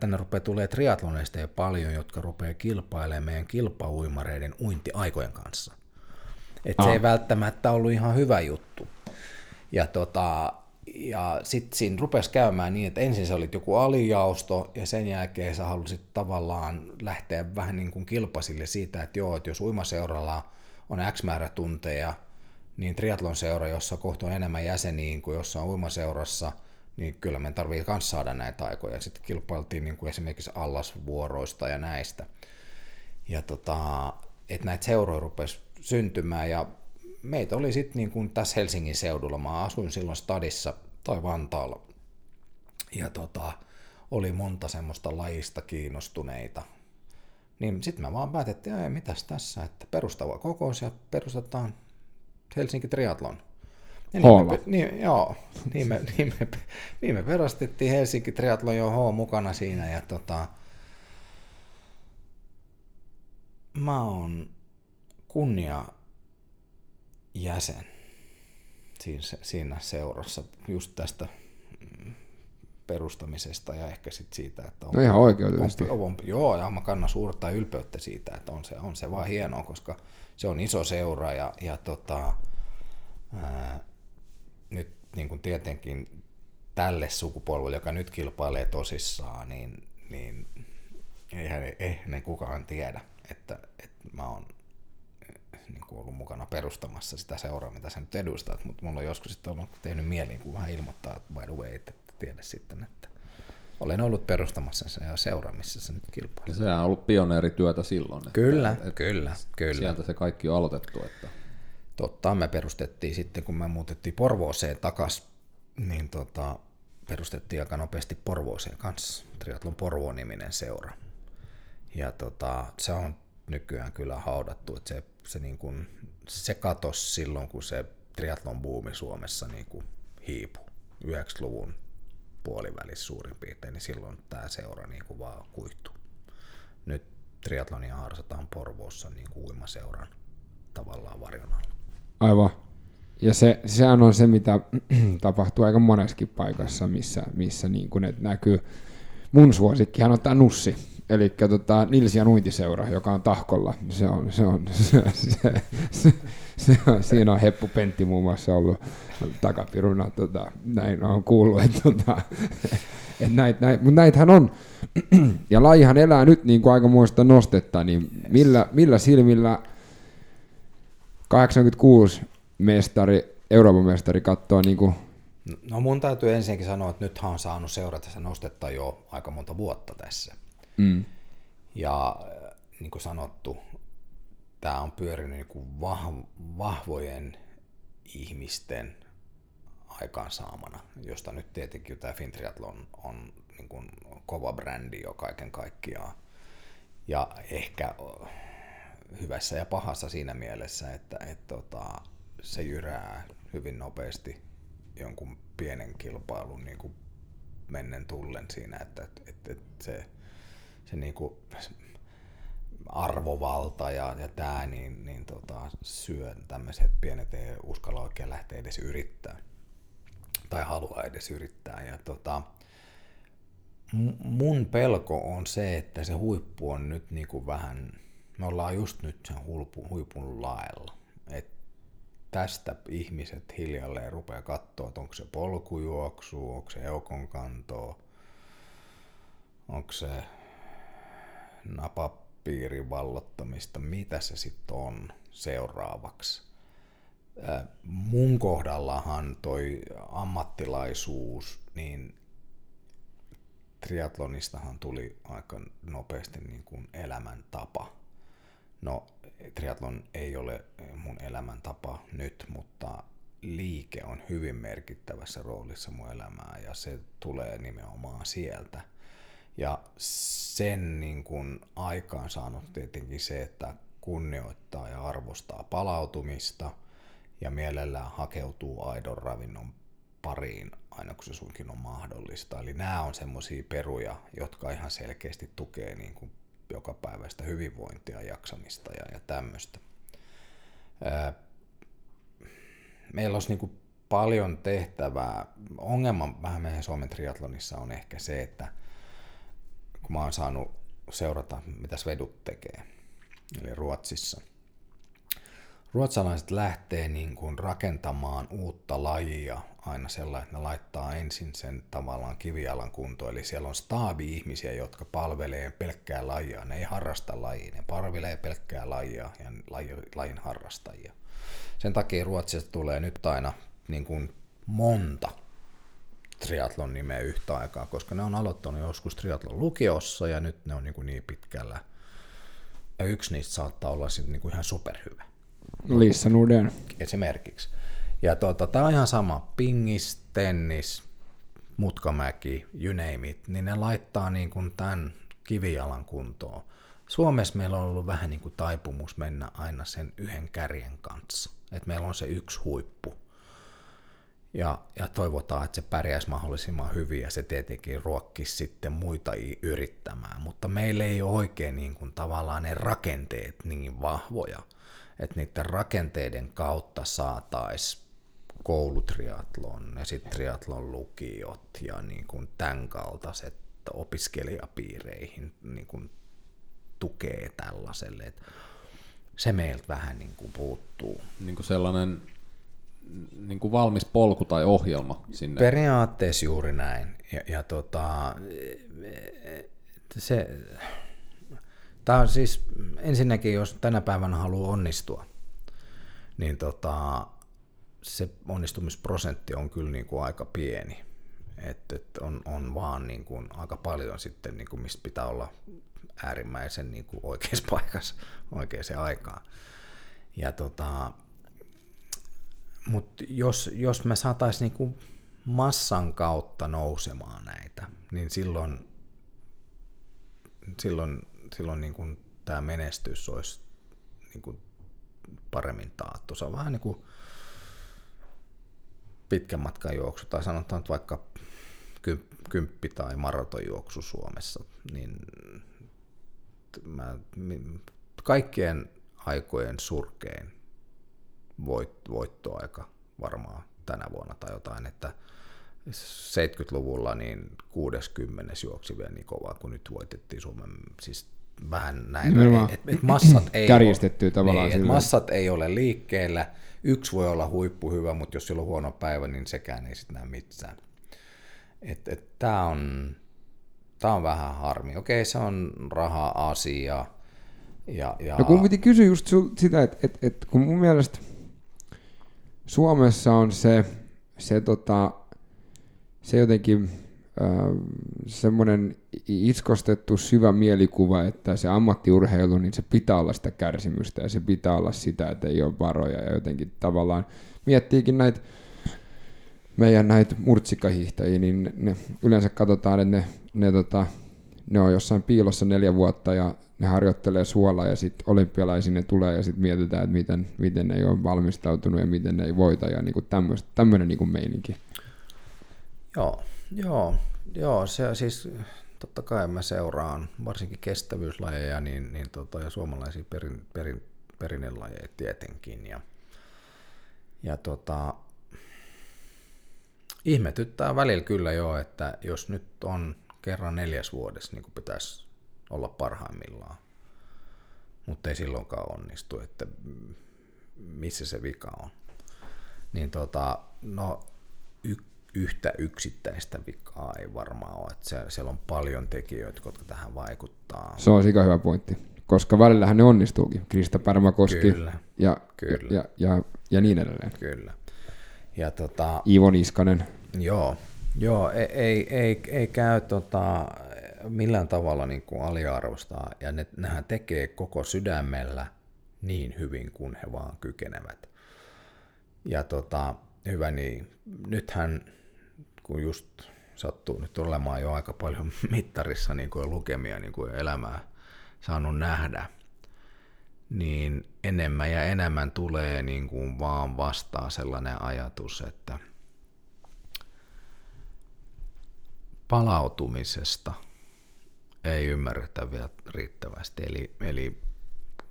tänne rupeaa tulee triatloneista jo paljon, jotka rupeaa kilpailemaan meidän kilpauimareiden uintiaikojen kanssa. Et se ei välttämättä ollut ihan hyvä juttu. Ja, tota, ja sitten siinä rupesi käymään niin, että ensin sä olit joku alijaosto ja sen jälkeen sä halusit tavallaan lähteä vähän niin kuin kilpasille siitä, että joo, että jos uimaseuralla on X määrä tunteja – niin triatlon seura, jossa kohta on enemmän jäseniä kuin jossain uimaseurassa, niin kyllä me tarvii myös saada näitä aikoja. Sitten kilpailtiin niin kuin esimerkiksi allasvuoroista ja näistä. Ja tota, että näitä seuroja rupesi syntymään ja meitä oli sitten niin kuin tässä Helsingin seudulla. Mä asuin silloin stadissa tai Vantaalla. Ja tota, oli monta semmoista lajista kiinnostuneita. Niin sitten mä vaan päätettiin, että mitäs tässä, että perustava kokous ja perustetaan Helsinki Triathlon. Ja niin me, niin, joo, niin me, niin, me, niin me perustettiin Helsinki Triathlon jo H mukana siinä ja tota, mä oon kunnia jäsen siinä, siinä seurassa just tästä perustamisesta ja ehkä sit siitä, että on, no ihan. On, on, joo, ja mä kannan suurta ylpeyttä siitä, että on se, on se vaan hienoa, koska se on iso seura ja, ja tota, ää, nyt niin kuin tietenkin tälle sukupolvelle, joka nyt kilpailee tosissaan, niin, niin eihän, eihän ne kukaan tiedä, että, että mä oon niin kuin ollut mukana perustamassa sitä seuraa, mitä sä nyt edustat, mutta mulla on joskus sitten ollut tehnyt mieli kun vähän ilmoittaa, että by the way, että tiedä sitten, että olen ollut perustamassa se ja seura, missä se nyt kilpailee. Ja sehän on ollut pioneerityötä silloin. Että, Kyllä, että kyllä, kyllä. Sieltä se kaikki on aloitettu. Että... Totta, me perustettiin sitten, kun me muutettiin Porvooseen takas, niin tota, perustettiin aika nopeasti Porvooseen kanssa, Triathlon Porvo-niminen seura. Ja tota, se on nykyään kyllä haudattu, että se, se, niin kuin, se katos silloin, kun se triathlon buumi Suomessa niin kuin hiipui 90-luvun puolivälissä suurin piirtein, niin silloin tämä seura niin kuin vaan kuihtuu. Nyt triathlonia harrastetaan Porvoossa niin kuin uimaseuran tavallaan varjon alla. Aivan. Ja se, sehän on se, mitä tapahtuu aika monessakin paikassa, missä, missä niin kuin, että näkyy. Mun suosikkihan on tämä Nussi, eli tota, Nilsian uintiseura, joka on Tahkolla. Se on, se on, se, se, se, se on, siinä on Heppu Pentti muun muassa ollut takapiruna, tota, näin on kuullut, että tota, et näit, näit, mutta näitähän on, ja lajihan elää nyt niin kuin aikamoista nostetta, niin millä, millä silmillä 86 mestari, Euroopan mestari katsoo niin kuin No mun täytyy ensinnäkin sanoa, että nythän on saanut seurata sitä nostetta jo aika monta vuotta tässä. Mm. Ja niin kuin sanottu, tämä on pyörinyt niin kuin vah- vahvojen ihmisten aikaansaamana, josta nyt tietenkin tämä Fintriathlon on niin kuin kova brändi jo kaiken kaikkiaan. Ja ehkä hyvässä ja pahassa siinä mielessä, että, että tota, se jyrää hyvin nopeasti jonkun pienen kilpailun niin kuin mennen tullen siinä, että, että, että, että se, se niin kuin arvovalta ja, ja tämä niin, niin tota, syö tämmöiset pienet ei uskalla oikein lähteä edes yrittää tai halua edes yrittää. Ja tota, mun pelko on se, että se huippu on nyt niin kuin vähän, me ollaan just nyt sen huipun, huipun laella. Et tästä ihmiset hiljalleen rupeaa katsoa, että onko se polkujuoksu, onko se eukon kantoa, onko se napapiirin vallottamista, mitä se sitten on seuraavaksi. Mun kohdallahan toi ammattilaisuus, niin triatlonistahan tuli aika nopeasti niin kuin elämäntapa. No, triatlon ei ole mun elämäntapa nyt, mutta liike on hyvin merkittävässä roolissa mun elämää ja se tulee nimenomaan sieltä. Ja sen niin kuin aikaan saanut tietenkin se, että kunnioittaa ja arvostaa palautumista ja mielellään hakeutuu aidon ravinnon pariin aina kun se sunkin on mahdollista. Eli nämä on semmoisia peruja, jotka ihan selkeästi tukee niin kuin joka päivästä hyvinvointia, jaksamista ja, ja tämmöistä. Meillä olisi niin kuin paljon tehtävää. Ongelma vähän meidän Suomen triatlonissa on ehkä se, että kun mä oon saanut seurata, mitä vedut tekee, eli Ruotsissa. Ruotsalaiset lähtee niin kuin rakentamaan uutta lajia aina sellainen, että ne laittaa ensin sen tavallaan kivialan kuntoon. Eli siellä on staabi-ihmisiä, jotka palvelee pelkkää lajia. Ne ei harrasta lajia, ne palvelee pelkkää lajia ja lajin harrastajia. Sen takia Ruotsista tulee nyt aina niin kuin monta triatlon nimeä yhtä aikaa, koska ne on aloittanut joskus triatlon lukiossa ja nyt ne on niin, kuin niin pitkällä. Ja yksi niistä saattaa olla sitten niin kuin ihan superhyvä. Lisa Norden. Esimerkiksi. Ja tota, tämä on ihan sama, pingis, tennis, mutkamäki, you name it, niin ne laittaa niin kuin tämän kivijalan kuntoon. Suomessa meillä on ollut vähän niin kuin taipumus mennä aina sen yhden kärjen kanssa. Että meillä on se yksi huippu. Ja, ja toivotaan, että se pärjäisi mahdollisimman hyvin ja se tietenkin ruokkisi sitten muita yrittämään. Mutta meillä ei ole oikein niin kuin tavallaan ne rakenteet niin vahvoja, että niiden rakenteiden kautta saataisiin koulutriatlon ja sitten triatlon lukiot ja niin kuin tämän kaltaiset opiskelijapiireihin niin kuin tukee tällaiselle. Et se meiltä vähän niin kuin puuttuu. Niin kuin sellainen niin kuin valmis polku tai ohjelma sinne. Periaatteessa juuri näin. Ja, ja tota, se, tämä on siis ensinnäkin, jos tänä päivänä haluaa onnistua, niin tota, se onnistumisprosentti on kyllä niin kuin aika pieni. että et on, on vaan niin kuin aika paljon sitten, niin kuin mistä pitää olla äärimmäisen niin kuin oikeassa paikassa oikeaan aikaan. Ja tota, mutta jos, jos me saataisiin niin kuin massan kautta nousemaan näitä, niin silloin, silloin, silloin niin kuin tämä menestys olisi niin kuin paremmin taattu. Se on vähän niin kuin pitkän matkan juoksu, tai sanotaan että vaikka kymppi- tai maratonjuoksu Suomessa, niin mä, kaikkien aikojen surkein voit, voittoaika varmaan tänä vuonna tai jotain, että 70-luvulla niin 60 juoksi vielä niin kovaa, kun nyt voitettiin Suomen, siis vähän näin, että et massat ei ole, tavallaan niin, et massat ei ole liikkeellä, yksi voi olla huippu hyvä, mutta jos sillä on huono päivä, niin sekään ei sitten näe mitään. Et, et Tämä on, tää on vähän harmi. Okei, se on raha-asia. Ja, ja... No kun piti kysyä just sitä, että et, et, kun mun mielestä Suomessa on se, se, tota, se jotenkin semmoinen iskostettu syvä mielikuva, että se ammattiurheilu, niin se pitää olla sitä kärsimystä ja se pitää olla sitä, että ei ole varoja ja jotenkin tavallaan miettiikin näitä meidän näitä murtsikkahiihtäjiä, niin ne, yleensä katsotaan, että ne, ne, tota, ne on jossain piilossa neljä vuotta ja ne harjoittelee suolaa ja sitten olympialaisiin ne tulee ja sitten mietitään, että miten, miten ne ei ole valmistautunut ja miten ne ei voita ja niinku tämmöinen niinku meininki. Joo, joo, joo, se siis totta kai mä seuraan varsinkin kestävyyslajeja niin, niin tota, ja suomalaisia perin, perin, perinnelajeja tietenkin. Ja, ja tota, ihmetyttää välillä kyllä jo, että jos nyt on kerran neljäs vuodessa, niin kuin pitäisi olla parhaimmillaan, mutta ei silloinkaan onnistu, että missä se vika on. Niin tota, no, y- yhtä yksittäistä vikaa ei varmaan ole. Että se, siellä on paljon tekijöitä, jotka tähän vaikuttaa. Se on aika hyvä pointti, koska välillähän ne onnistuukin. Krista Pärmäkoski Kyllä. Ja, Kyllä. Ja, ja, ja, niin edelleen. Kyllä. Ja tota, Iivo Niskanen. Joo, joo ei, ei, ei, ei käy tota, millään tavalla niin kuin aliarvostaa, ja ne, nehän tekee koko sydämellä niin hyvin kuin he vaan kykenevät. Ja tota, hyvä niin, nythän kun just sattuu nyt olemaan jo aika paljon mittarissa niin kuin lukemia niin kuin elämää saanut nähdä, niin enemmän ja enemmän tulee niin kuin vaan vastaan sellainen ajatus, että palautumisesta ei ymmärretä vielä riittävästi. Eli, eli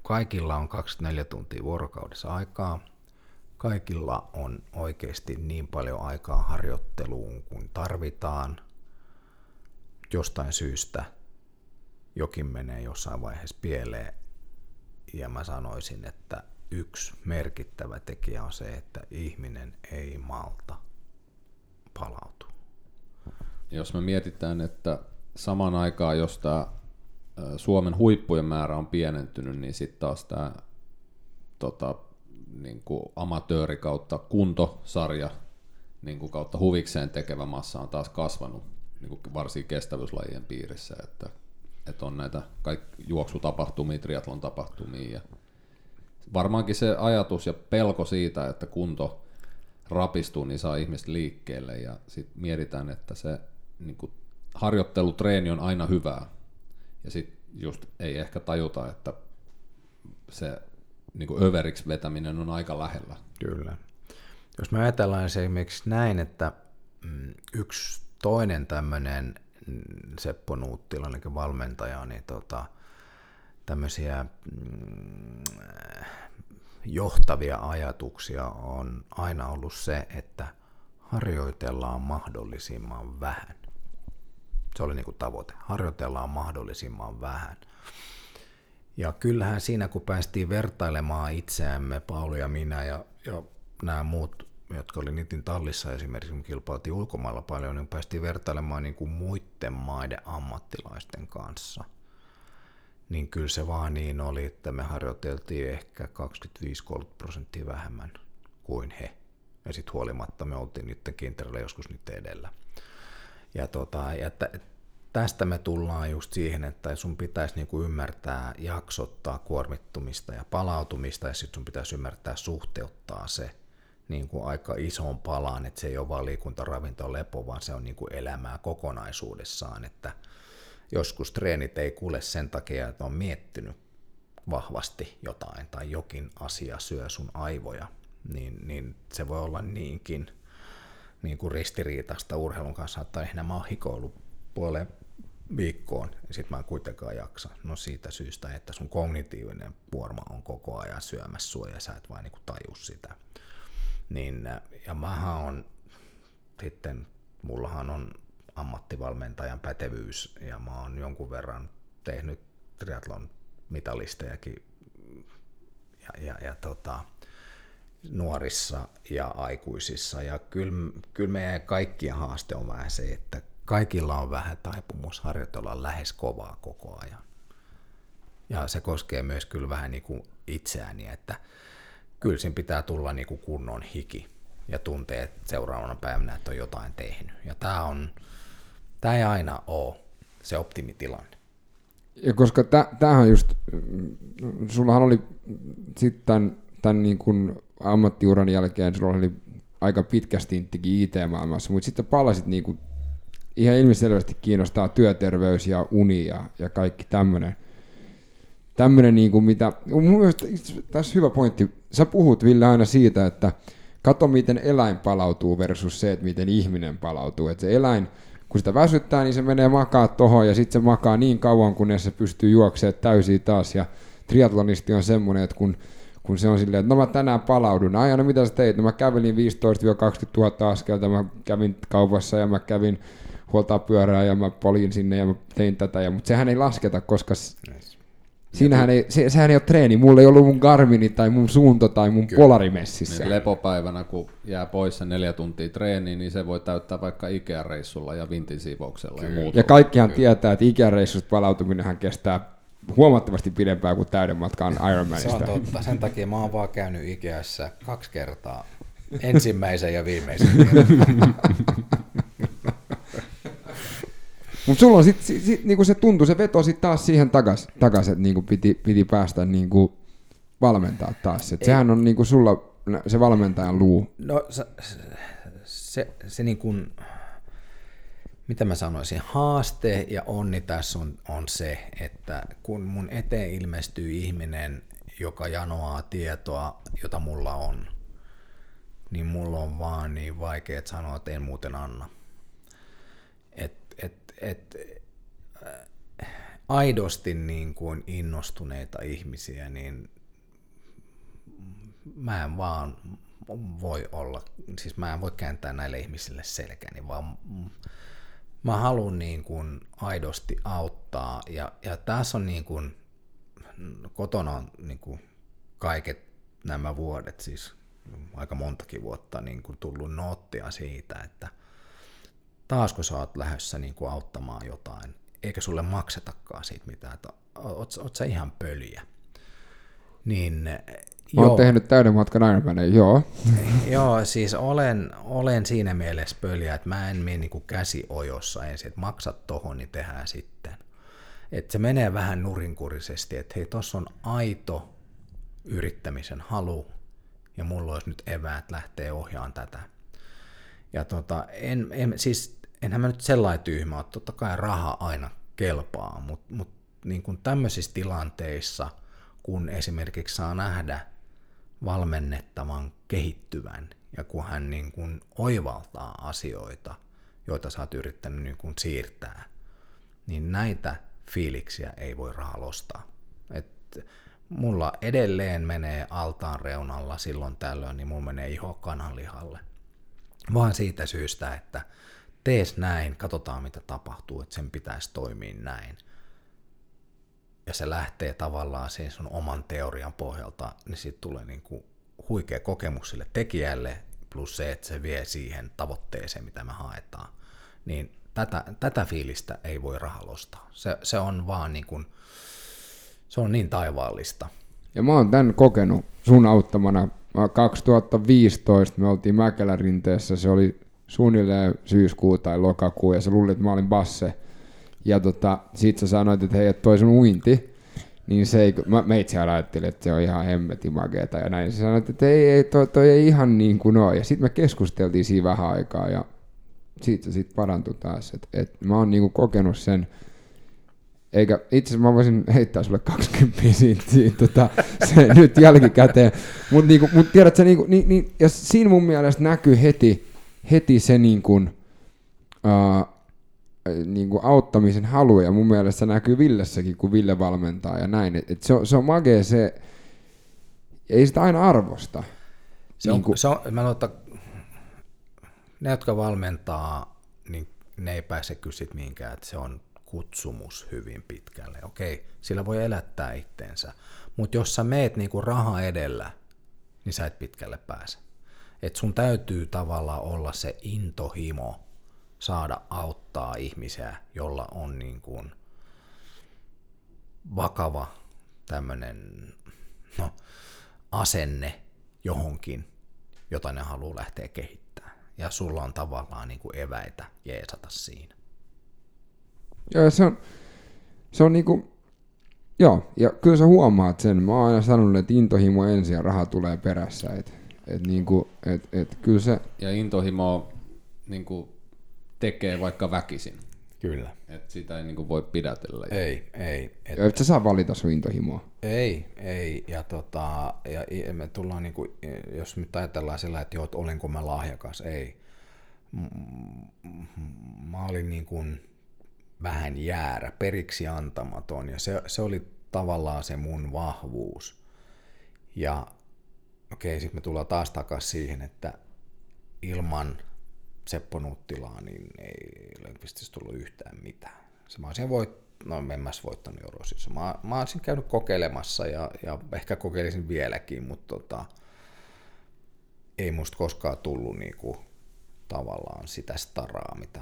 kaikilla on 24 tuntia vuorokaudessa aikaa, kaikilla on oikeasti niin paljon aikaa harjoitteluun kuin tarvitaan. Jostain syystä jokin menee jossain vaiheessa pieleen. Ja mä sanoisin, että yksi merkittävä tekijä on se, että ihminen ei malta palautua. Jos me mietitään, että saman aikaan, jos tämä Suomen huippujen määrä on pienentynyt, niin sitten taas tämä tota, niin amatööri kautta kuntosarja niin kuin kautta huvikseen tekevä massa on taas kasvanut niin kuin varsinkin kestävyyslajien piirissä, että, että on näitä kaikki juoksutapahtumia, triatlon tapahtumia ja varmaankin se ajatus ja pelko siitä, että kunto rapistuu, niin saa ihmiset liikkeelle ja sitten mietitään, että se niin kuin, harjoittelutreeni on aina hyvää ja sitten just ei ehkä tajuta, että se niin kuin överiksi vetäminen on aika lähellä. Kyllä. Jos me ajatellaan se esimerkiksi näin, että mm, yksi toinen tämmöinen mm, Seppo Nuuttila, eli valmentaja, niin tota, tämmöisiä mm, johtavia ajatuksia on aina ollut se, että harjoitellaan mahdollisimman vähän. Se oli niin kuin tavoite. Harjoitellaan mahdollisimman vähän. Ja kyllähän siinä, kun päästiin vertailemaan itseämme, Pauli ja minä ja, ja nämä muut, jotka oli Nitin tallissa esimerkiksi, kun kilpailtiin ulkomailla paljon, niin päästiin vertailemaan niin kuin muiden maiden ammattilaisten kanssa. Niin kyllä se vaan niin oli, että me harjoiteltiin ehkä 25-30 prosenttia vähemmän kuin he. Ja sitten huolimatta me oltiin niiden kintereillä joskus niiden edellä. Ja, tota, ja t- tästä me tullaan just siihen, että sun pitäisi niinku ymmärtää jaksottaa kuormittumista ja palautumista, ja sitten sun pitäisi ymmärtää suhteuttaa se niin kuin aika isoon palaan, että se ei ole vaan liikunta, ravinto, lepo, vaan se on niin kuin elämää kokonaisuudessaan, että joskus treenit ei kuule sen takia, että on miettinyt vahvasti jotain tai jokin asia syö sun aivoja, niin, niin se voi olla niinkin niin kuin ristiriitaista urheilun kanssa, että eihän mä oon puoleen viikkoon, ja sitten mä en kuitenkaan jaksa. No siitä syystä, että sun kognitiivinen kuorma on koko ajan syömässä sua, ja sä et vain niin taju sitä. Niin, ja mähän on sitten, mullahan on ammattivalmentajan pätevyys, ja mä oon jonkun verran tehnyt triatlon mitalistejakin ja, ja, ja tota, nuorissa ja aikuisissa. Ja kyllä, kyllä meidän kaikkien haaste on vähän se, että kaikilla on vähän taipumus harjoitella lähes kovaa koko ajan. Ja se koskee myös kyllä vähän niin kuin itseäni, että kyllä siinä pitää tulla niin kuin kunnon hiki ja tuntee että seuraavana päivänä, että on jotain tehnyt. Ja tämä, on, tämä ei aina ole se optimitilanne. Ja koska tämähän just, sullahan oli sitten tämän, tämän niin kuin ammattiuran jälkeen, sulla oli aika pitkä stinttikin IT-maailmassa, mutta sitten palasit niin kuin ihan ilmiselvästi kiinnostaa työterveys ja uni ja, ja kaikki tämmöinen. Tämmöinen, niin kuin mitä, mielestä tässä hyvä pointti, sä puhut Ville aina siitä, että kato miten eläin palautuu versus se, että miten ihminen palautuu. Että se eläin, kun sitä väsyttää, niin se menee makaa tohon ja sitten se makaa niin kauan, kunnes se pystyy juoksemaan täysin taas. Ja triatlonisti on semmoinen, että kun, kun se on silleen, että no mä tänään palaudun, aina no mitä sä teit? No mä kävelin 15-20 000 askelta, mä kävin kaupassa ja mä kävin huoltaa pyörää ja mä polin sinne ja mä tein tätä, ja, mutta sehän ei lasketa, koska yes. Siinähän ei, se, sehän ei ole treeni. Mulla ei ollut mun Garmini tai mun suunto tai mun Kyllä. polarimessissä. Niin lepopäivänä, kun jää pois se neljä tuntia treeniin, niin se voi täyttää vaikka Ikea-reissulla ja vintin siivouksella ja muuta. Ja kaikkihan Kyllä. tietää, että Ikea-reissusta palautuminenhan kestää huomattavasti pidempään kuin täyden matkan Ironmanista. Se on totta. Sen takia mä oon vaan käynyt Ikeassa kaksi kertaa. Ensimmäisen ja viimeisen kerran. Mutta sulla on sitten sit, sit, niinku se tuntuu, se veto sitten taas siihen takas, takas että niinku piti, piti päästä niinku valmentaa taas. Et sehän on niinku sulla se valmentajan luu. No se, se, se niin kuin, mitä mä sanoisin, haaste ja onni tässä on, on se, että kun mun eteen ilmestyy ihminen, joka janoaa tietoa, jota mulla on, niin mulla on vaan niin vaikea sanoa, että en muuten anna. Et, äh, aidosti niin kuin innostuneita ihmisiä, niin mä en vaan voi olla, siis mä en voi kääntää näille ihmisille selkäni, vaan mä haluan niin kuin aidosti auttaa. Ja, ja tässä on niin kuin, kotona on niin kuin kaiket nämä vuodet, siis aika montakin vuotta niin kuin tullut noottia siitä, että – taasko sä oot lähdössä niin kuin auttamaan jotain, eikä sulle maksetakaan siitä mitään, että oot, oot sä ihan pöliä. Niin, Olet joo. tehnyt täyden matkan Ironmanin, joo. joo, siis olen, olen siinä mielessä pöliä, että mä en mene niin käsi ojossa ensin, että maksat tohon, niin tehdään sitten. Että se menee vähän nurinkurisesti, että hei, tuossa on aito yrittämisen halu, ja mulla olisi nyt eväät lähteä ohjaan tätä. Ja tota, en, en, siis enhän mä nyt sellainen tyhmä ole, totta kai raha aina kelpaa, mutta mut niin kuin tämmöisissä tilanteissa, kun esimerkiksi saa nähdä valmennettavan kehittyvän ja kun hän niin kuin oivaltaa asioita, joita sä oot yrittänyt niin kuin siirtää, niin näitä fiiliksiä ei voi rahalla Et mulla edelleen menee altaan reunalla silloin tällöin, niin mulla menee iho kananlihalle. Vaan siitä syystä, että tees näin, katsotaan mitä tapahtuu, että sen pitäisi toimia näin. Ja se lähtee tavallaan sen sun oman teorian pohjalta, niin siitä tulee niin kuin huikea kokemus sille tekijälle, plus se, että se vie siihen tavoitteeseen, mitä me haetaan. Niin tätä, tätä fiilistä ei voi rahalostaa. Se, se on vaan niin kuin, se on niin taivaallista. Ja mä oon tämän kokenut sun auttamana. 2015 me oltiin Mäkelärinteessä, se oli suunnilleen syyskuu tai lokakuu, ja sä luulit, että mä olin basse. Ja tota, sit sä sanoit, että hei, että toi sun uinti, niin se ei, mä, mä itse ajattelin, että se on ihan hemmetin makeeta ja näin. Se sanoi, että ei, ei toi, toi ei ihan niin kuin ole. Ja sitten me keskusteltiin siinä vähän aikaa ja siitä se sitten parantui taas. Et, et mä oon niinku kokenut sen, eikä itse asiassa mä voisin heittää sulle 20 siitä, siitä tota, se nyt jälkikäteen. Mutta niinku, mut tiedät sä, niinku, niin, niin, ja siinä mun mielestä näkyy heti, heti se niinku, uh, niinku auttamisen halu, ja mun mielestä se näkyy Villessäkin, kun Ville valmentaa ja näin. Et, et se, on, se on magea se, ei sitä aina arvosta. Se on, niin kuin, se on, mä luulen, että ne, jotka valmentaa, niin ne ei pääse kysyt mihinkään, että se on kutsumus hyvin pitkälle. Okei, sillä voi elättää itteensä, mutta jos sä meet niinku raha edellä, niin sä et pitkälle pääse. Et sun täytyy tavallaan olla se intohimo saada auttaa ihmisiä, jolla on niin kuin vakava tämmöinen no, asenne johonkin, jota ne haluaa lähteä kehittämään. Ja sulla on tavallaan niin kuin eväitä jeesata siinä. Joo, se on, se on niinku, joo, ja kyllä sä huomaat sen. Mä oon aina sanonut, että intohimo ensin ja raha tulee perässä. Et, et niinku, et, et kyllä se... Ja intohimo niinku, tekee vaikka väkisin. Kyllä. Et sitä ei niinku voi pidätellä. Ei, ei. Et, ja et sä saa valita sun intohimoa. Ei, ei. Ja, tota, ja me tullaan, niinku, jos nyt ajatellaan sillä, että joo, olinko mä lahjakas, ei. Mä olin niin kuin, vähän jäärä, periksi antamaton, ja se, se oli tavallaan se mun vahvuus. Ja okei, sitten me tullaan taas takaisin siihen, että ilman Seppo Nuttilaa, niin ei Lönkvististä tullut yhtään mitään. Se mä olisin voit, no en mä voittanut Eurosissa. Mä, mä olisin käynyt kokeilemassa ja, ja ehkä kokeilisin vieläkin, mutta tota, ei musta koskaan tullut niinku, tavallaan sitä staraa, mitä,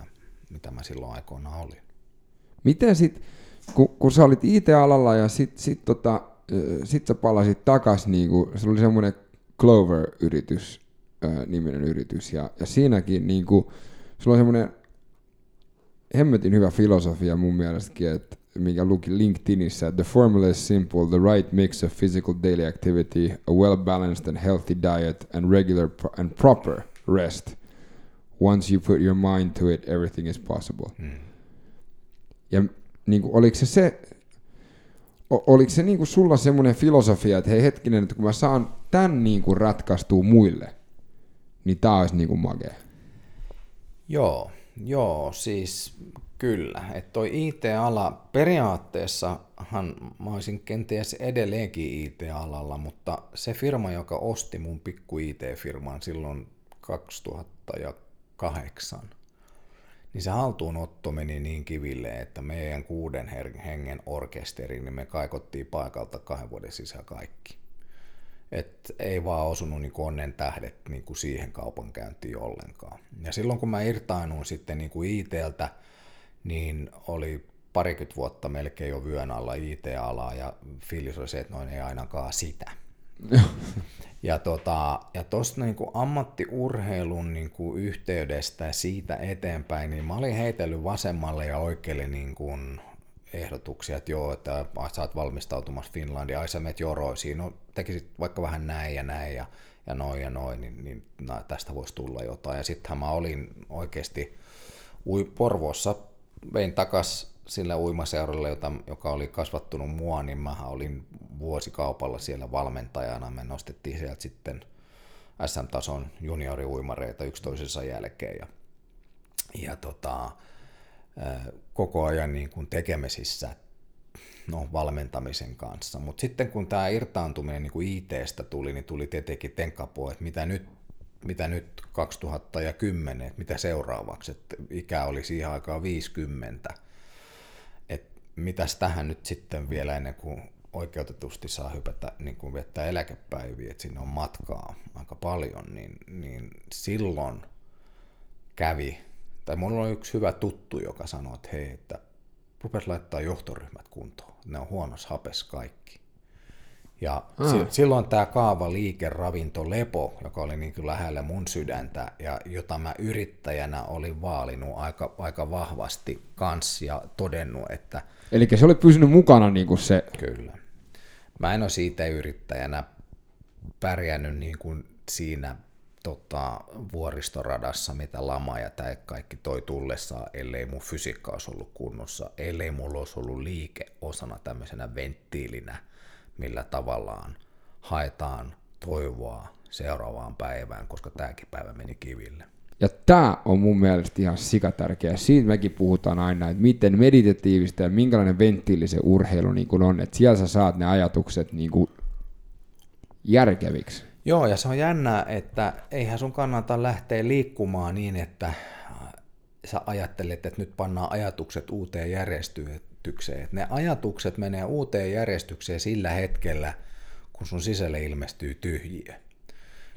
mitä mä silloin aikoina olin. Miten sit, kun, kun sä olit IT-alalla ja sit, sit, tota, sit sä palasit takas, niin kuin, se oli semmoinen Clover-yritys, ää, niminen yritys, ja, ja siinäkin niin kuin, sulla on semmoinen hemmetin hyvä filosofia mun mielestäkin, että mikä luki LinkedInissä, the formula is simple, the right mix of physical daily activity, a well-balanced and healthy diet, and regular and proper rest. Once you put your mind to it, everything is possible. Mm. Ja niin kuin, oliko se se, oliko se niin kuin sulla semmoinen filosofia, että hei hetkinen, että kun mä saan tämän niin kuin ratkaistua muille, niin tää olisi niin kuin magea. Joo, joo, siis kyllä. Että toi IT-ala periaatteessahan mä olisin kenties edelleenkin IT-alalla, mutta se firma, joka osti mun pikku IT-firman silloin 2008, niin se haltuunotto meni niin kiville, että meidän kuuden hengen orkesteri, niin me kaikottiin paikalta kahden vuoden sisään kaikki. Et ei vaan osunut niin onnen tähdet niin kuin siihen kaupankäyntiin ollenkaan. Ja silloin kun mä irtainuin sitten niin kuin ITltä, niin oli parikymmentä vuotta melkein jo vyön alla IT-alaa ja fiilis oli se, että noin ei ainakaan sitä. Ja, tota, ja tuosta niin ammattiurheilun niin kuin yhteydestä ja siitä eteenpäin, niin mä olin heitellyt vasemmalle ja oikealle niin kuin ehdotuksia, että joo, että sä oot valmistautumassa Finlandia, ai sä menet joroisiin, no tekisit vaikka vähän näin ja näin ja, ja noin ja noin, niin, niin no, tästä voisi tulla jotain. Ja sittenhän mä olin oikeasti ui, Porvoossa, vein takas sillä uimaseuralla, jota, joka oli kasvattunut mua, niin mä olin vuosikaupalla siellä valmentajana. Me nostettiin sieltä sitten SM-tason junioriuimareita yksi toisensa jälkeen ja, ja tota, koko ajan niin kuin tekemisissä no, valmentamisen kanssa. Mutta sitten kun tämä irtaantuminen niin kuin IT-stä tuli, niin tuli tietenkin tenkapo, että mitä nyt, mitä nyt 2010, että mitä seuraavaksi, että ikä oli siihen aikaan 50, mitäs tähän nyt sitten vielä ennen kuin oikeutetusti saa hypätä niin kuin viettää eläkepäiviä, että sinne on matkaa aika paljon, niin, niin silloin kävi, tai mulla oli yksi hyvä tuttu, joka sanoi, että hei, että rupes laittaa johtoryhmät kuntoon, ne on huonossa hapes kaikki. Ja ah. si- silloin tämä kaava liikeravinto Lepo, joka oli niin kuin lähellä mun sydäntä ja jota mä yrittäjänä olin vaalinut aika, aika vahvasti kans ja todennut, että Eli se oli pysynyt mukana niin kuin se, kyllä. Mä en ole siitä yrittäjänä pärjännyt niin kuin siinä tota, vuoristoradassa, mitä lama ja tämä kaikki toi tullessaan, ellei mun fysiikka olisi ollut kunnossa, ellei mulla olisi ollut liike osana tämmöisenä venttiilinä, millä tavallaan haetaan toivoa seuraavaan päivään, koska tämäkin päivä meni kiville. Ja tämä on mun mielestä ihan sikatärkeä. Siitä mekin puhutaan aina, että miten meditatiivista ja minkälainen venttiili se urheilu niin kuin on. Että siellä sä saat ne ajatukset niin kuin järkeviksi. Joo, ja se on jännää, että eihän sun kannata lähteä liikkumaan niin, että sä ajattelet, että nyt pannaan ajatukset uuteen järjestykseen. Ne ajatukset menee uuteen järjestykseen sillä hetkellä, kun sun sisälle ilmestyy tyhjiö.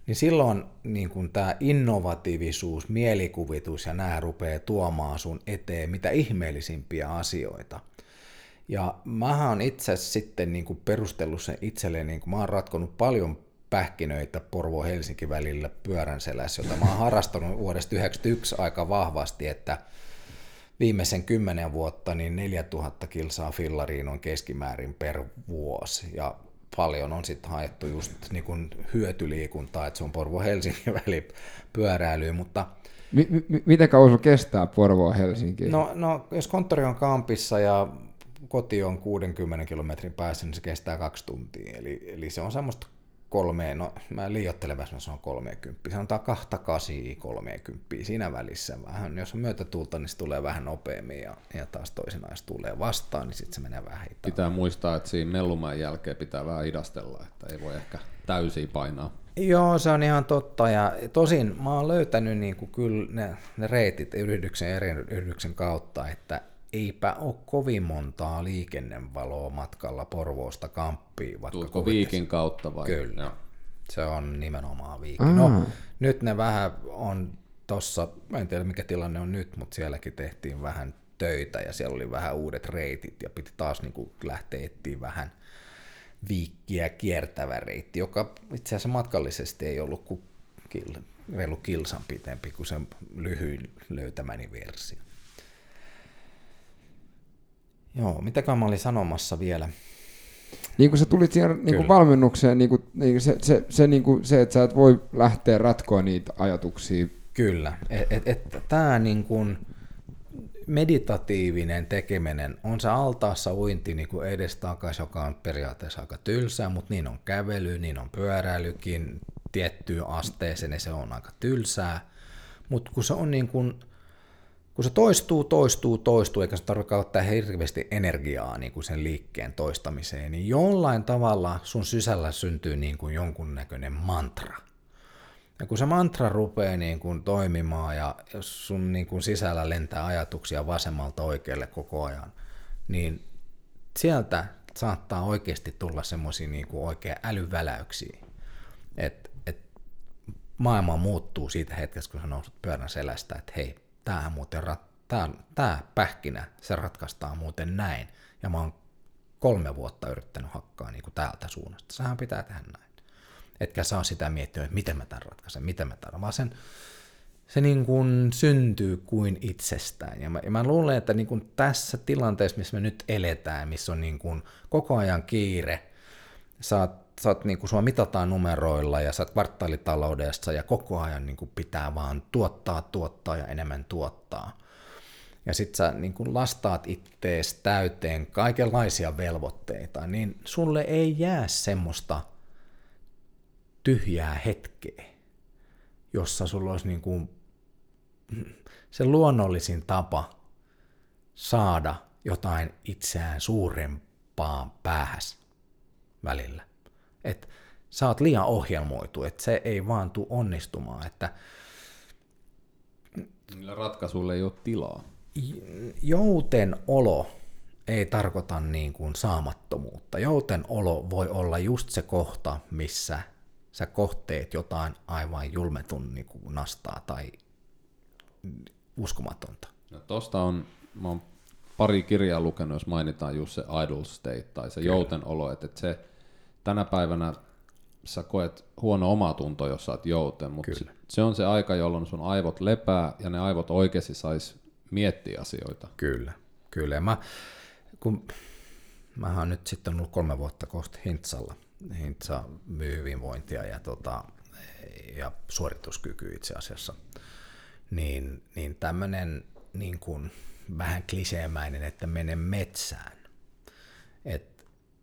Niin silloin niin kun tämä innovatiivisuus, mielikuvitus ja nämä rupeaa tuomaan sun eteen mitä ihmeellisimpiä asioita. Ja mä oon itse sitten niin kuin perustellut sen itselleen, niin kuin mä oon ratkonut paljon pähkinöitä Porvo-Helsinki välillä pyörän selässä, jota mä oon harrastanut vuodesta 1991 aika vahvasti, että viimeisen kymmenen vuotta niin 4000 kilsaa fillariin on keskimäärin per vuosi ja paljon on sitten haettu just niin kuin hyötyliikuntaa, että se on Porvo-Helsinki väli pyöräilyä, mutta Mi- mi- miten kauan kestää Porvoa Helsinkiin? No, no, jos konttori on kampissa ja koti on 60 kilometrin päässä, niin se kestää kaksi tuntia. Eli, eli se on semmoista kolmeen, no mä liioittelen vähän, se on 30. Sanotaan kahta kasia 30 siinä välissä. Vähän, jos on myötätuulta, niin se tulee vähän nopeammin ja, ja taas toisinaan, jos tulee vastaan, niin sitten se menee vähän hitaammin. Pitää muistaa, että siinä mellumaan jälkeen pitää vähän hidastella, että ei voi ehkä täysin painaa. Joo, se on ihan totta. Ja tosin mä oon löytänyt niin kuin kyllä ne, ne reitit yrityksen eri yrityksen kautta, että eipä ole kovin montaa liikennevaloa matkalla Porvoosta Kamppiin. Vaikka Tuutko viikin kautta vai? Kyllä. Joo. Se on nimenomaan viikki. No, nyt ne vähän on tossa, mä en tiedä mikä tilanne on nyt, mutta sielläkin tehtiin vähän töitä ja siellä oli vähän uudet reitit ja piti taas niin kuin lähteä etsiä vähän viikkiä kiertävä reitti, joka itse asiassa matkallisesti ei ollut kuin reilu kilsan pitempi kuin se lyhyin löytämäni versio. Joo, mitäkään mä olin sanomassa vielä? Niin kuin sä tulit siihen niin kuin valmennukseen, niin kuin, niin se, se, se, niin kuin se, että sä et voi lähteä ratkoa niitä ajatuksia. Kyllä, että et, et, tämä niin kuin meditatiivinen tekeminen on se altaassa uinti niin kuin edestakaisin, joka on periaatteessa aika tylsää, mutta niin on kävely, niin on pyöräilykin tiettyyn asteeseen, niin se on aika tylsää. Mutta kun se on niin kuin, kun se toistuu, toistuu, toistuu, eikä se tarvitse käyttää hirveästi energiaa niin kuin sen liikkeen toistamiseen, niin jollain tavalla sun sisällä syntyy niin kuin jonkunnäköinen mantra. Ja kun se mantra rupeaa niin kuin toimimaan ja sun niin kuin sisällä lentää ajatuksia vasemmalta oikealle koko ajan, niin sieltä saattaa oikeasti tulla semmoisia niin kuin oikein älyväläyksiä, että et maailma muuttuu siitä hetkestä, kun sä nousut pyörän selästä, että hei, tää muuten rat, tää, tää pähkinä, se ratkaistaan muuten näin. Ja mä oon kolme vuotta yrittänyt hakkaa niin kuin täältä suunnasta. Sähän pitää tehdä näin etkä saa sitä miettiä, että miten mä tämän ratkaisen, miten mä tämän, vaan sen, se niin kuin syntyy kuin itsestään. Ja mä, ja mä luulen, että niin kuin tässä tilanteessa, missä me nyt eletään, missä on niin kuin koko ajan kiire, sä oot, sä oot niin kuin sua mitataan numeroilla ja sä oot kvartaalitaloudessa ja koko ajan niin kuin pitää vaan tuottaa, tuottaa ja enemmän tuottaa. Ja sit sä niin kun lastaat ittees täyteen kaikenlaisia velvoitteita, niin sulle ei jää semmoista tyhjää hetkeä, jossa sulla olisi niin kuin se luonnollisin tapa saada jotain itseään suurempaa päähäs välillä. Et sä oot liian ohjelmoitu, että se ei vaan tule onnistumaan, että Niillä ratkaisuilla ei ole tilaa. jouten olo ei tarkoita niin kuin saamattomuutta. Jouten olo voi olla just se kohta, missä sä kohteet jotain aivan julmetun niin kuin nastaa tai uskomatonta. No tosta on, mä oon pari kirjaa lukenut, jos mainitaan just se idle state tai se jouten olo, että, että se tänä päivänä sä koet huono omatunto, jos sä oot jouten, mutta se on se aika, jolloin sun aivot lepää ja ne aivot oikeasti sais miettiä asioita. Kyllä, kyllä. Ja mä, kun mä oon nyt sitten ollut kolme vuotta kohta Hintsalla. Hintsa myy hyvinvointia ja, tota, ja suorituskyky itse asiassa. Niin, niin tämmöinen niin kuin, vähän kliseemäinen, että mene metsään. Et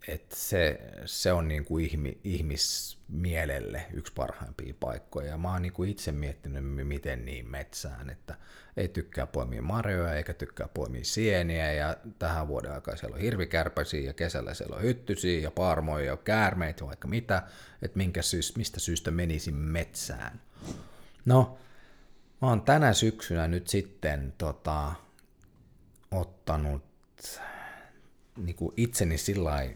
et se, se on niin kuin ihmi, ihmismielelle yksi parhaimpia paikkoja. Ja mä oon niin kuin itse miettinyt, miten niin metsään, että ei tykkää poimia marjoja eikä tykkää poimia sieniä. Ja tähän vuoden aikaa siellä on hirvikärpäsiä ja kesällä siellä on hyttysiä ja parmoja ja käärmeitä vaikka mitä. Että minkä syys, mistä syystä menisin metsään. No, mä oon tänä syksynä nyt sitten tota, ottanut niin kuin itseni sillä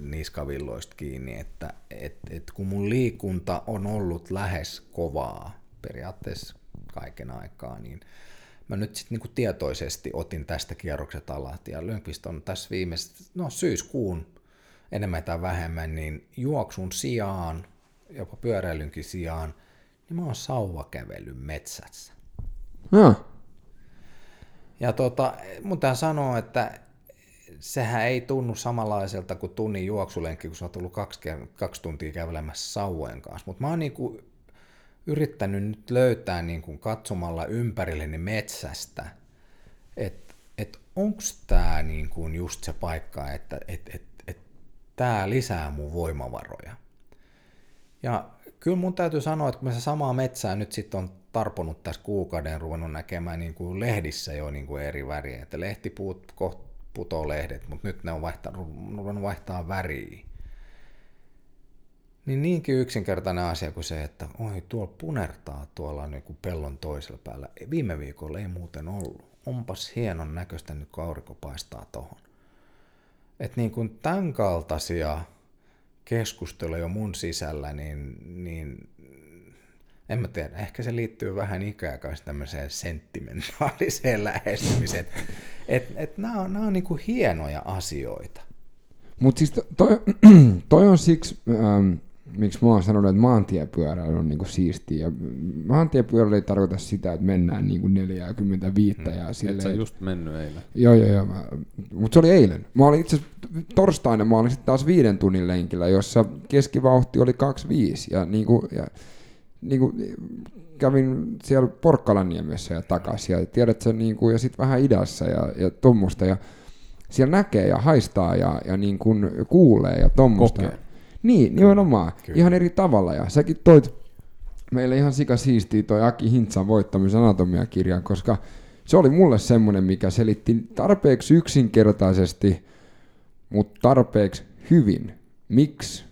niskavilloista kiinni, että et, et kun mun liikunta on ollut lähes kovaa periaatteessa kaiken aikaa, niin mä nyt sitten niin tietoisesti otin tästä kierrokset alat, ja Lönkvist on tässä viimeistä, no syyskuun enemmän tai vähemmän, niin juoksun sijaan, jopa pyöräilynkin sijaan, niin mä oon sauvakävely metsässä. Ja. Ja tota, mun sanoo, että sehän ei tunnu samanlaiselta kuin tunnin juoksulenkki, kun sä oot tullut kaksi, kaksi tuntia kävelemässä sauvojen kanssa. Mutta mä oon niinku yrittänyt nyt löytää niinku katsomalla ympärilleni metsästä, että et onko tämä niinku just se paikka, että et, et, et, tämä lisää mun voimavaroja. Ja kyllä mun täytyy sanoa, että kun se samaa metsää nyt sitten on tarponut tässä kuukauden ruvennut näkemään niin kuin lehdissä jo niin kuin eri väriä, että lehtipuut kohta putoo lehdet, mutta nyt ne on vaihtanut, ruvennut vaihtaa väriä. Niin niinkin yksinkertainen asia kuin se, että oi tuolla punertaa tuolla niin kuin pellon toisella päällä. Viime viikolla ei muuten ollut. Onpas hienon näköistä nyt kun aurinko paistaa tohon. Että niin kuin tämän kaltaisia keskusteluja mun sisällä, niin, niin en mä tiedä, ehkä se liittyy vähän ikään kanssa tämmöiseen sentimentaaliseen lähestymiseen. Että et nämä on, nää on niinku hienoja asioita. Mutta siis toi, toi on siksi, ähm, miksi mä oon sanonut, että maantiepyöräily on niinku siistiä. Ja maantiepyöräily ei tarkoita sitä, että mennään niinku 45 mm. ja silleen. Et sä just mennyt eilen. Joo, joo, joo. Mutta se oli eilen. Mä olin itse torstaina, mä olin sitten taas viiden tunnin lenkillä, jossa keskivauhti oli 25 ja niinku, ja niin kuin, kävin siellä Porkkalaniemessä ja takaisin, ja tiedät sen, niin kuin, ja sitten vähän idässä ja, ja tuommoista, ja siellä näkee ja haistaa ja, ja niin kuin kuulee ja tuommoista. Niin, nimenomaan. Kyllä. Ihan eri tavalla, ja säkin toit meille ihan sika siistiä toi Aki Hintsan voittamisen anatomiakirjan, koska se oli mulle semmoinen, mikä selitti tarpeeksi yksinkertaisesti, mutta tarpeeksi hyvin, miksi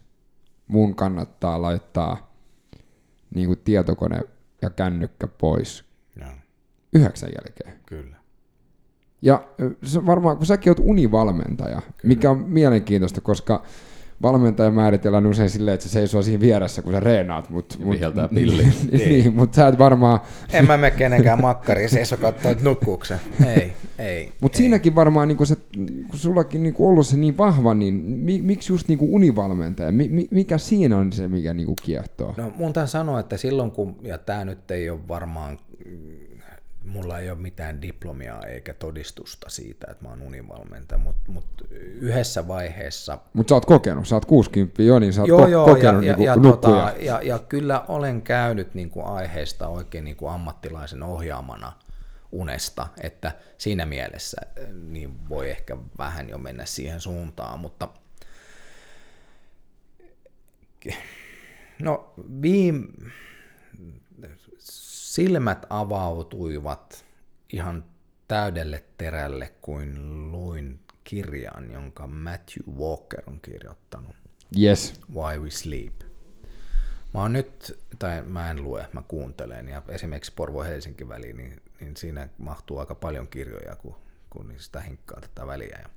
mun kannattaa laittaa niin kuin tietokone ja kännykkä pois ja. yhdeksän jälkeen. Kyllä. Ja varmaan, kun säkin oot univalmentaja, Kyllä. mikä on mielenkiintoista, koska valmentaja määritellään usein silleen, että se seisoo siinä vieressä, kun sä reenaat. Mut, mut, pilli. niin, niin, mutta sä et varmaan... En mä mene kenenkään makkariin seiso katsoa, että nukkuuksen. Ei, ei. Mutta siinäkin varmaan, niin kun, se, kun sullakin niin kun ollut se niin vahva, niin mi, miksi just niin univalmentaja? Mi, mikä siinä on se, mikä niin kiehtoo? No mun tämän sanoa, että silloin kun, ja tämä nyt ei ole varmaan mulla ei ole mitään diplomia eikä todistusta siitä, että mä oon univalmentaja, mutta mut yhdessä vaiheessa... Mutta sä oot kokenut, sä oot 60 jo, niin sä oot joo, ko- joo, kokenut ja, niin ja, tota, ja, ja kyllä olen käynyt niin kuin aiheesta oikein niin kuin ammattilaisen ohjaamana unesta, että siinä mielessä niin voi ehkä vähän jo mennä siihen suuntaan, mutta no viime Silmät avautuivat ihan täydelle terälle, kuin luin kirjan, jonka Matthew Walker on kirjoittanut. Yes. Why We Sleep. Mä oon nyt, tai mä en lue, mä kuuntelen, ja esimerkiksi Porvo-Helsinki väliin, niin, niin siinä mahtuu aika paljon kirjoja, kun, kun sitä hinkkaa tätä väliä. Ja,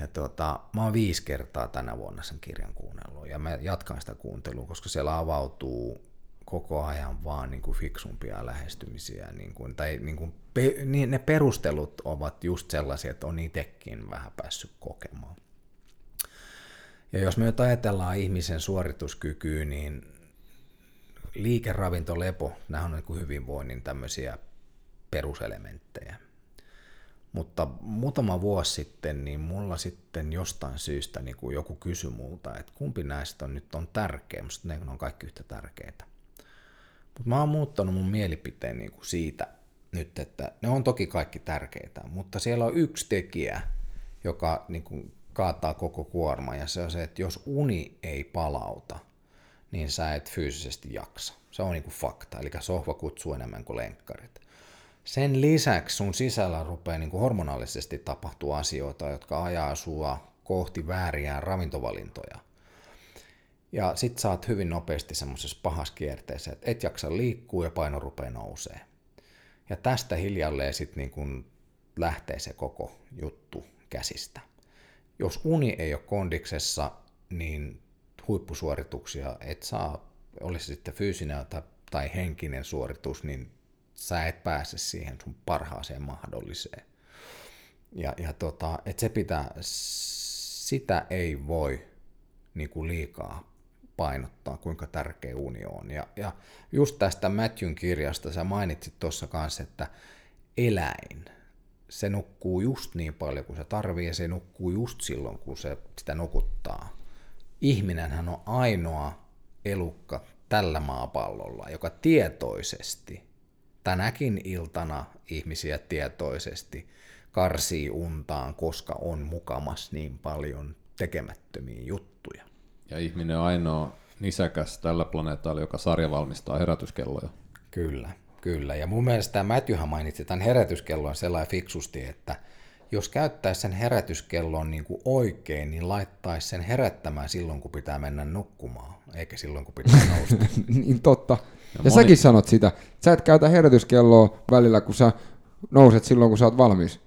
ja tota, mä oon viisi kertaa tänä vuonna sen kirjan kuunnellut, ja mä jatkan sitä kuuntelua, koska siellä avautuu koko ajan vaan niin kuin fiksumpia lähestymisiä. Niin kuin, tai niin kuin, pe, niin ne perustelut ovat just sellaisia, että on itsekin vähän päässyt kokemaan. Ja jos me nyt ajatellaan ihmisen suorituskykyä, niin liikeravinto, lepo, nämä on niin kuin hyvinvoinnin tämmöisiä peruselementtejä. Mutta muutama vuosi sitten, niin mulla sitten jostain syystä niin kuin joku kysyi multa, että kumpi näistä on nyt on tärkeä, mutta ne on kaikki yhtä tärkeitä. Mutta mä oon muuttanut mun mielipiteen niin kuin siitä nyt, että ne on toki kaikki tärkeitä, mutta siellä on yksi tekijä, joka niin kuin kaataa koko kuorma, ja se on se, että jos uni ei palauta, niin sä et fyysisesti jaksa. Se on niin kuin fakta, eli sohva kutsuu enemmän kuin lenkkarit. Sen lisäksi sun sisällä rupeaa niin kuin hormonaalisesti tapahtua asioita, jotka ajaa sua kohti vääriä ravintovalintoja. Ja sit sä oot hyvin nopeasti semmoisessa pahassa kierteessä, että et jaksa liikkuu ja paino rupeaa nousee. Ja tästä hiljalleen sitten niin kun lähtee se koko juttu käsistä. Jos uni ei ole kondiksessa, niin huippusuorituksia et saa, olisi sitten fyysinen tai henkinen suoritus, niin sä et pääse siihen sun parhaaseen mahdolliseen. Ja, ja tota, et se pitää, sitä ei voi niin kuin liikaa painottaa, kuinka tärkeä uni on. Ja, ja just tästä Matthewn kirjasta sä mainitsit tuossa kanssa, että eläin, se nukkuu just niin paljon kuin se tarvii ja se nukkuu just silloin, kun se sitä nukuttaa. Ihminenhän on ainoa elukka tällä maapallolla, joka tietoisesti, tänäkin iltana ihmisiä tietoisesti karsii untaan, koska on mukamas niin paljon tekemättömiä juttuja. Ja ihminen on ainoa nisäkäs tällä planeetalla, joka sarja valmistaa herätyskelloja. Kyllä, kyllä. Ja mun mielestä tämä Matthewhan mainitsi tämän herätyskellon sellainen fiksusti, että jos käyttäisi sen herätyskellon niin kuin oikein, niin laittaisi sen herättämään silloin, kun pitää mennä nukkumaan, eikä silloin, kun pitää nousta. niin totta. Ja, ja moni... säkin sanot sitä. Sä et käytä herätyskelloa välillä, kun sä nouset silloin, kun sä oot valmis.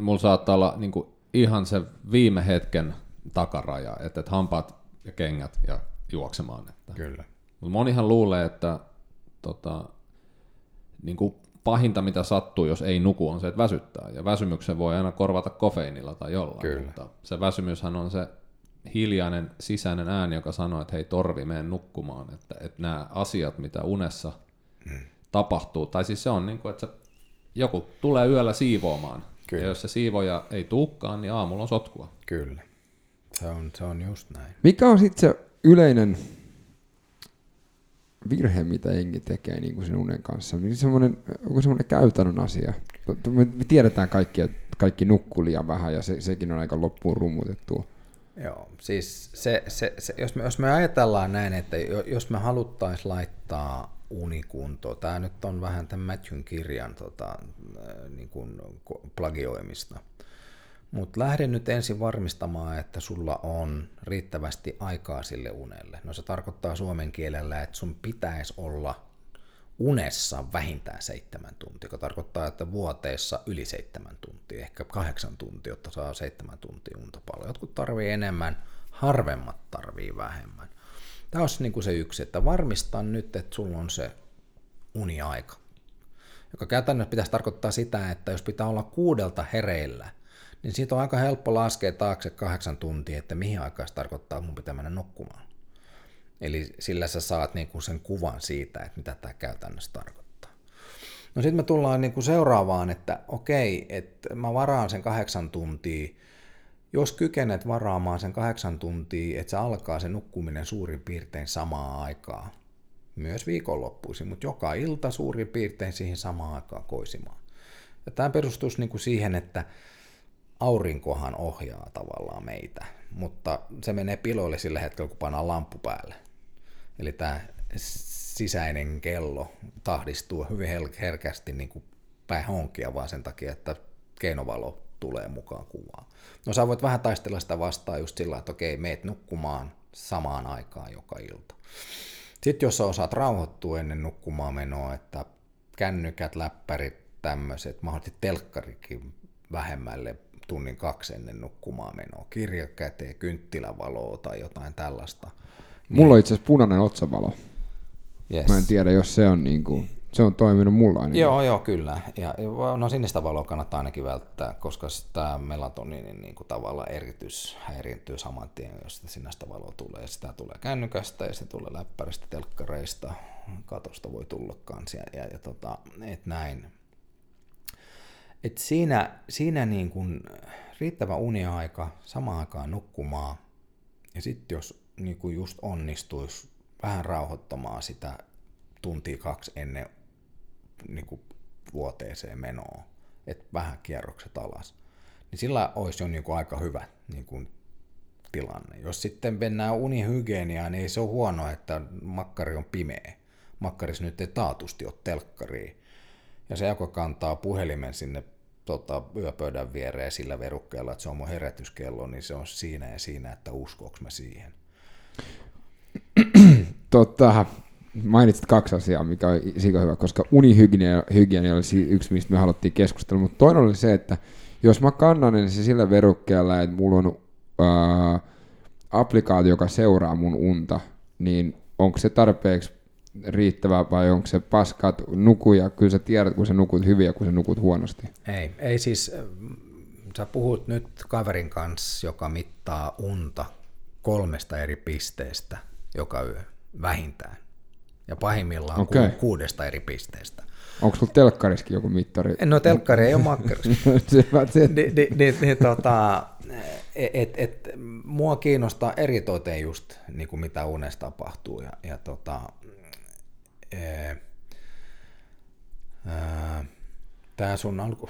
Mulla saattaa olla niin kuin ihan se viime hetken takaraja, että, että hampaat ja kengät ja juoksemaan. Että. Kyllä. Mutta monihan luulee, että tota, niin kuin pahinta mitä sattuu, jos ei nuku, on se, että väsyttää. Ja väsymyksen voi aina korvata kofeiinilla tai jollain. Kyllä. Mutta se väsymyshän on se hiljainen sisäinen ääni, joka sanoo, että hei Torvi, mene nukkumaan. Että, että nämä asiat, mitä unessa hmm. tapahtuu, tai siis se on niin kuin, että se, joku tulee yöllä siivoamaan. Kyllä. Ja jos se siivoja ei tuukkaan, niin aamulla on sotkua. Kyllä. Se on, se on just näin. Mikä on sitten se yleinen virhe, mitä jengi tekee niin kuin sen unen kanssa? Niin semmoinen, onko semmoinen käytännön asia? Me tiedetään kaikki, että kaikki nukkuu liian vähän ja se, sekin on aika loppuun rummutettu. Joo, siis se, se, se, jos, me, jos me ajatellaan näin, että jos me haluttaisiin laittaa unikunto, tämä nyt on vähän tämän Matthewn kirjan tota, niin kuin plagioimista – mutta lähden nyt ensin varmistamaan, että sulla on riittävästi aikaa sille unelle. No se tarkoittaa suomen kielellä, että sun pitäisi olla unessa vähintään seitsemän tuntia, joka tarkoittaa, että vuoteessa yli seitsemän tuntia, ehkä kahdeksan tuntia, jotta saa seitsemän tuntia unta paljon. Jotkut tarvii enemmän, harvemmat tarvii vähemmän. Tämä olisi niin kuin se yksi, että varmista nyt, että sulla on se uniaika, joka käytännössä pitäisi tarkoittaa sitä, että jos pitää olla kuudelta hereillä – niin siitä on aika helppo laskea taakse kahdeksan tuntia, että mihin aikaan se tarkoittaa, että mun pitää mennä nukkumaan. Eli sillä sä saat niinku sen kuvan siitä, että mitä tämä käytännössä tarkoittaa. No sitten me tullaan niinku seuraavaan, että okei, että mä varaan sen kahdeksan tuntia. Jos kykenet varaamaan sen kahdeksan tuntia, että se alkaa se nukkuminen suurin piirtein samaa aikaa, myös viikonloppuisin, mutta joka ilta suurin piirtein siihen samaan aikaan koisimaan. Ja tämä perustus niin kuin siihen, että aurinkohan ohjaa tavallaan meitä, mutta se menee piloille sillä hetkellä, kun pannaan lamppu päälle. Eli tämä sisäinen kello tahdistuu hyvin herkästi niin kuin päin honkia vaan sen takia, että keinovalo tulee mukaan kuvaan. No sä voit vähän taistella sitä vastaan just sillä, että okei, meet nukkumaan samaan aikaan joka ilta. Sitten jos sä osaat rauhoittua ennen nukkumaan menoa, että kännykät, läppärit, tämmöiset, mahdollisesti telkkarikin vähemmälle tunnin kaksi ennen nukkumaan menoa. Kirja käteen, kynttilävaloa tai jotain tällaista. Mulla on itse asiassa punainen otsavalo. Yes. Mä en tiedä, jos se on niin kuin Se on toiminut mulla ainakin. Joo, joo, kyllä. Ja, no sinistä valoa kannattaa ainakin välttää, koska tämä melatoniinin niin kuin tavalla eritys häiriintyy saman tien, jos sitä sinistä valoa tulee. Sitä tulee kännykästä ja se tulee läppäristä, telkkareista, katosta voi tulla kanssa ja, ja, ja tota, et näin. Et siinä siinä niin kuin riittävä uniaika, samaan aikaan nukkumaan ja sitten jos niin kuin just onnistuisi vähän rauhoittamaan sitä tuntia kaksi ennen niin kuin vuoteeseen menoa, että vähän kierrokset alas, niin sillä olisi jo niin aika hyvä niin kuin tilanne. Jos sitten mennään unihygieniaan, niin ei se ole huono, että makkari on pimeä. Makkaris nyt ei taatusti ole telkkari. Ja se joko kantaa puhelimen sinne tota, yöpöydän viereen sillä verukkeella, että se on mun herätyskello, niin se on siinä ja siinä, että uskoks mä siihen. Totta, mainitsit kaksi asiaa, mikä on sika hyvä, koska unihygienia oli yksi, mistä me haluttiin keskustella, mutta toinen oli se, että jos mä kannan niin se sillä verukkeella, että mulla on ää, applikaatio, joka seuraa mun unta, niin onko se tarpeeksi riittävä vai onko se paskat nukuja, kyllä sä tiedät, kun sä nukut hyvin ja kun sä nukut huonosti. Ei, ei siis, sä puhut nyt kaverin kanssa, joka mittaa unta kolmesta eri pisteestä joka yö, vähintään. Ja pahimmillaan okay. kuudesta eri pisteestä. Onko sulla telkkariskin joku mittari? No telkkari ei ole makkarissa. niin, niin, niin, niin, tota, et, et, mua kiinnostaa eritoten just niin kuin mitä unessa tapahtuu. Ja, ja tota, e, tämä sun alku...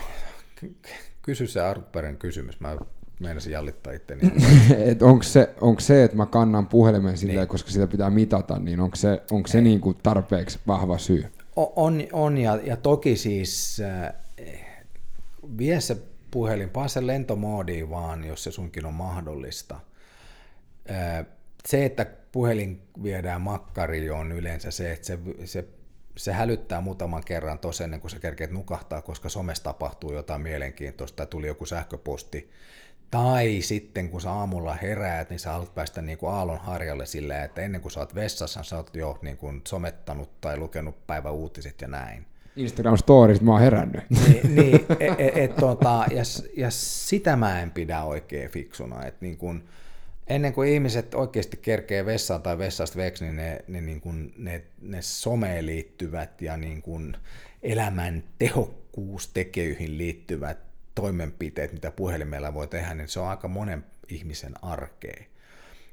Kysy se alkuperäinen kysymys. Mä meinasin jallittaa itteni. et onko, se, onko se, että mä kannan puhelimen silleen, niin. koska sitä pitää mitata, niin onko se, onko se niin kuin tarpeeksi vahva syy? On, on ja, ja toki siis äh, vie se puhelin, paa se lentomoodiin vaan, jos se sunkin on mahdollista. Äh, se, että puhelin viedään makkariin, on yleensä se, että se, se, se hälyttää muutaman kerran tosen ennen kuin sä kerkeet nukahtaa, koska somessa tapahtuu jotain mielenkiintoista tai tuli joku sähköposti tai sitten kun sä aamulla heräät, niin sä haluat päästä niin kuin aallon harjalle silleen, että ennen kuin sä oot vessassa, sä oot jo niin kuin somettanut tai lukenut päiväuutiset ja näin. Instagram Stories, mä oon herännyt. Niin, niin et, et, et, tota, ja, ja sitä mä en pidä oikein fiksuna. Et niin kun, ennen kuin ihmiset oikeasti kerkee vessaan tai vessasta veksi, niin ne, ne, niin kun, ne, ne someen liittyvät ja niin kun elämän tehokkuustekeyhin liittyvät toimenpiteet, mitä puhelimella voi tehdä, niin se on aika monen ihmisen arkea.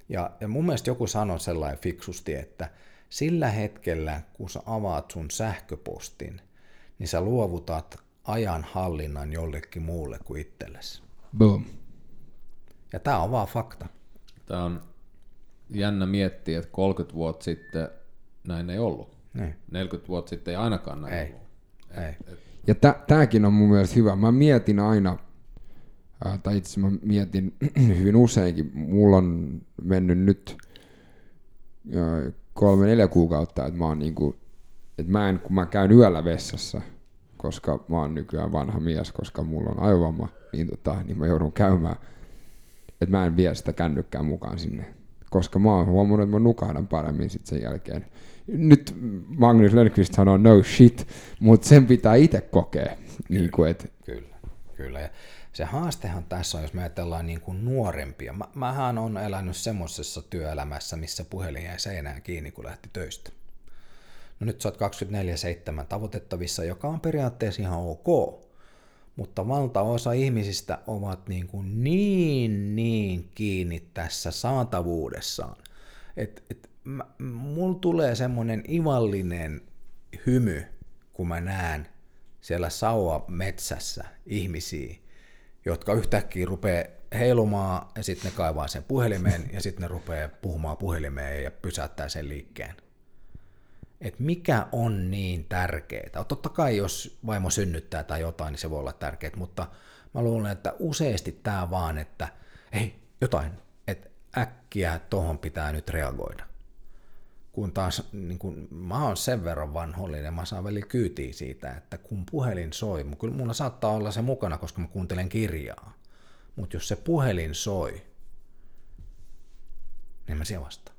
Ja, ja mun mielestä joku sanoi sellainen fiksusti, että sillä hetkellä, kun sä avaat sun sähköpostin, niin sä luovutat ajan hallinnan jollekin muulle kuin itsellesi. Boom. Ja tämä on vaan fakta. Tämä on jännä miettiä, että 30 vuotta sitten näin ei ollut. Niin. 40 vuotta sitten ei ainakaan näin ei. ollut. Ei. Et, et, ja tämäkin on mun mielestä hyvä. Mä mietin aina, äh, tai itse mä mietin hyvin useinkin, mulla on mennyt nyt äh, kolme neljä kuukautta, että mä oon niinku, että mä en, kun mä käyn yöllä vessassa, koska mä oon nykyään vanha mies, koska mulla on aivovamma, niin, tota, niin mä joudun käymään, että mä en vie sitä kännykkää mukaan sinne, koska mä oon huomannut, että mä nukahdan paremmin sitten sen jälkeen nyt Magnus Lönnqvist sanoo no shit, mutta sen pitää itse kokea. Kyllä, niin kuin, et... kyllä, kyllä. Ja se haastehan tässä on, jos me ajatellaan niin kuin nuorempia. Mä, mähän on elänyt semmoisessa työelämässä, missä puhelin jäi seinään kiinni, kun lähti töistä. No nyt sä oot 24-7 tavoitettavissa, joka on periaatteessa ihan ok, mutta valtaosa ihmisistä ovat niin, kuin niin, niin kiinni tässä saatavuudessaan, että et mulla tulee semmoinen ivallinen hymy, kun mä näen siellä sauva metsässä ihmisiä, jotka yhtäkkiä rupeaa heilumaan ja sitten ne kaivaa sen puhelimeen ja sitten ne rupeaa puhumaan puhelimeen ja pysäyttää sen liikkeen. Et mikä on niin tärkeää? Totta kai jos vaimo synnyttää tai jotain, niin se voi olla tärkeää, mutta mä luulen, että useasti tämä vaan, että hei, jotain, että äkkiä tohon pitää nyt reagoida kun taas niin kun, mä oon sen verran vanhollinen, mä saan väli kyytiä siitä, että kun puhelin soi, kyllä mulla saattaa olla se mukana, koska mä kuuntelen kirjaa, mutta jos se puhelin soi, niin mä siellä vastaan.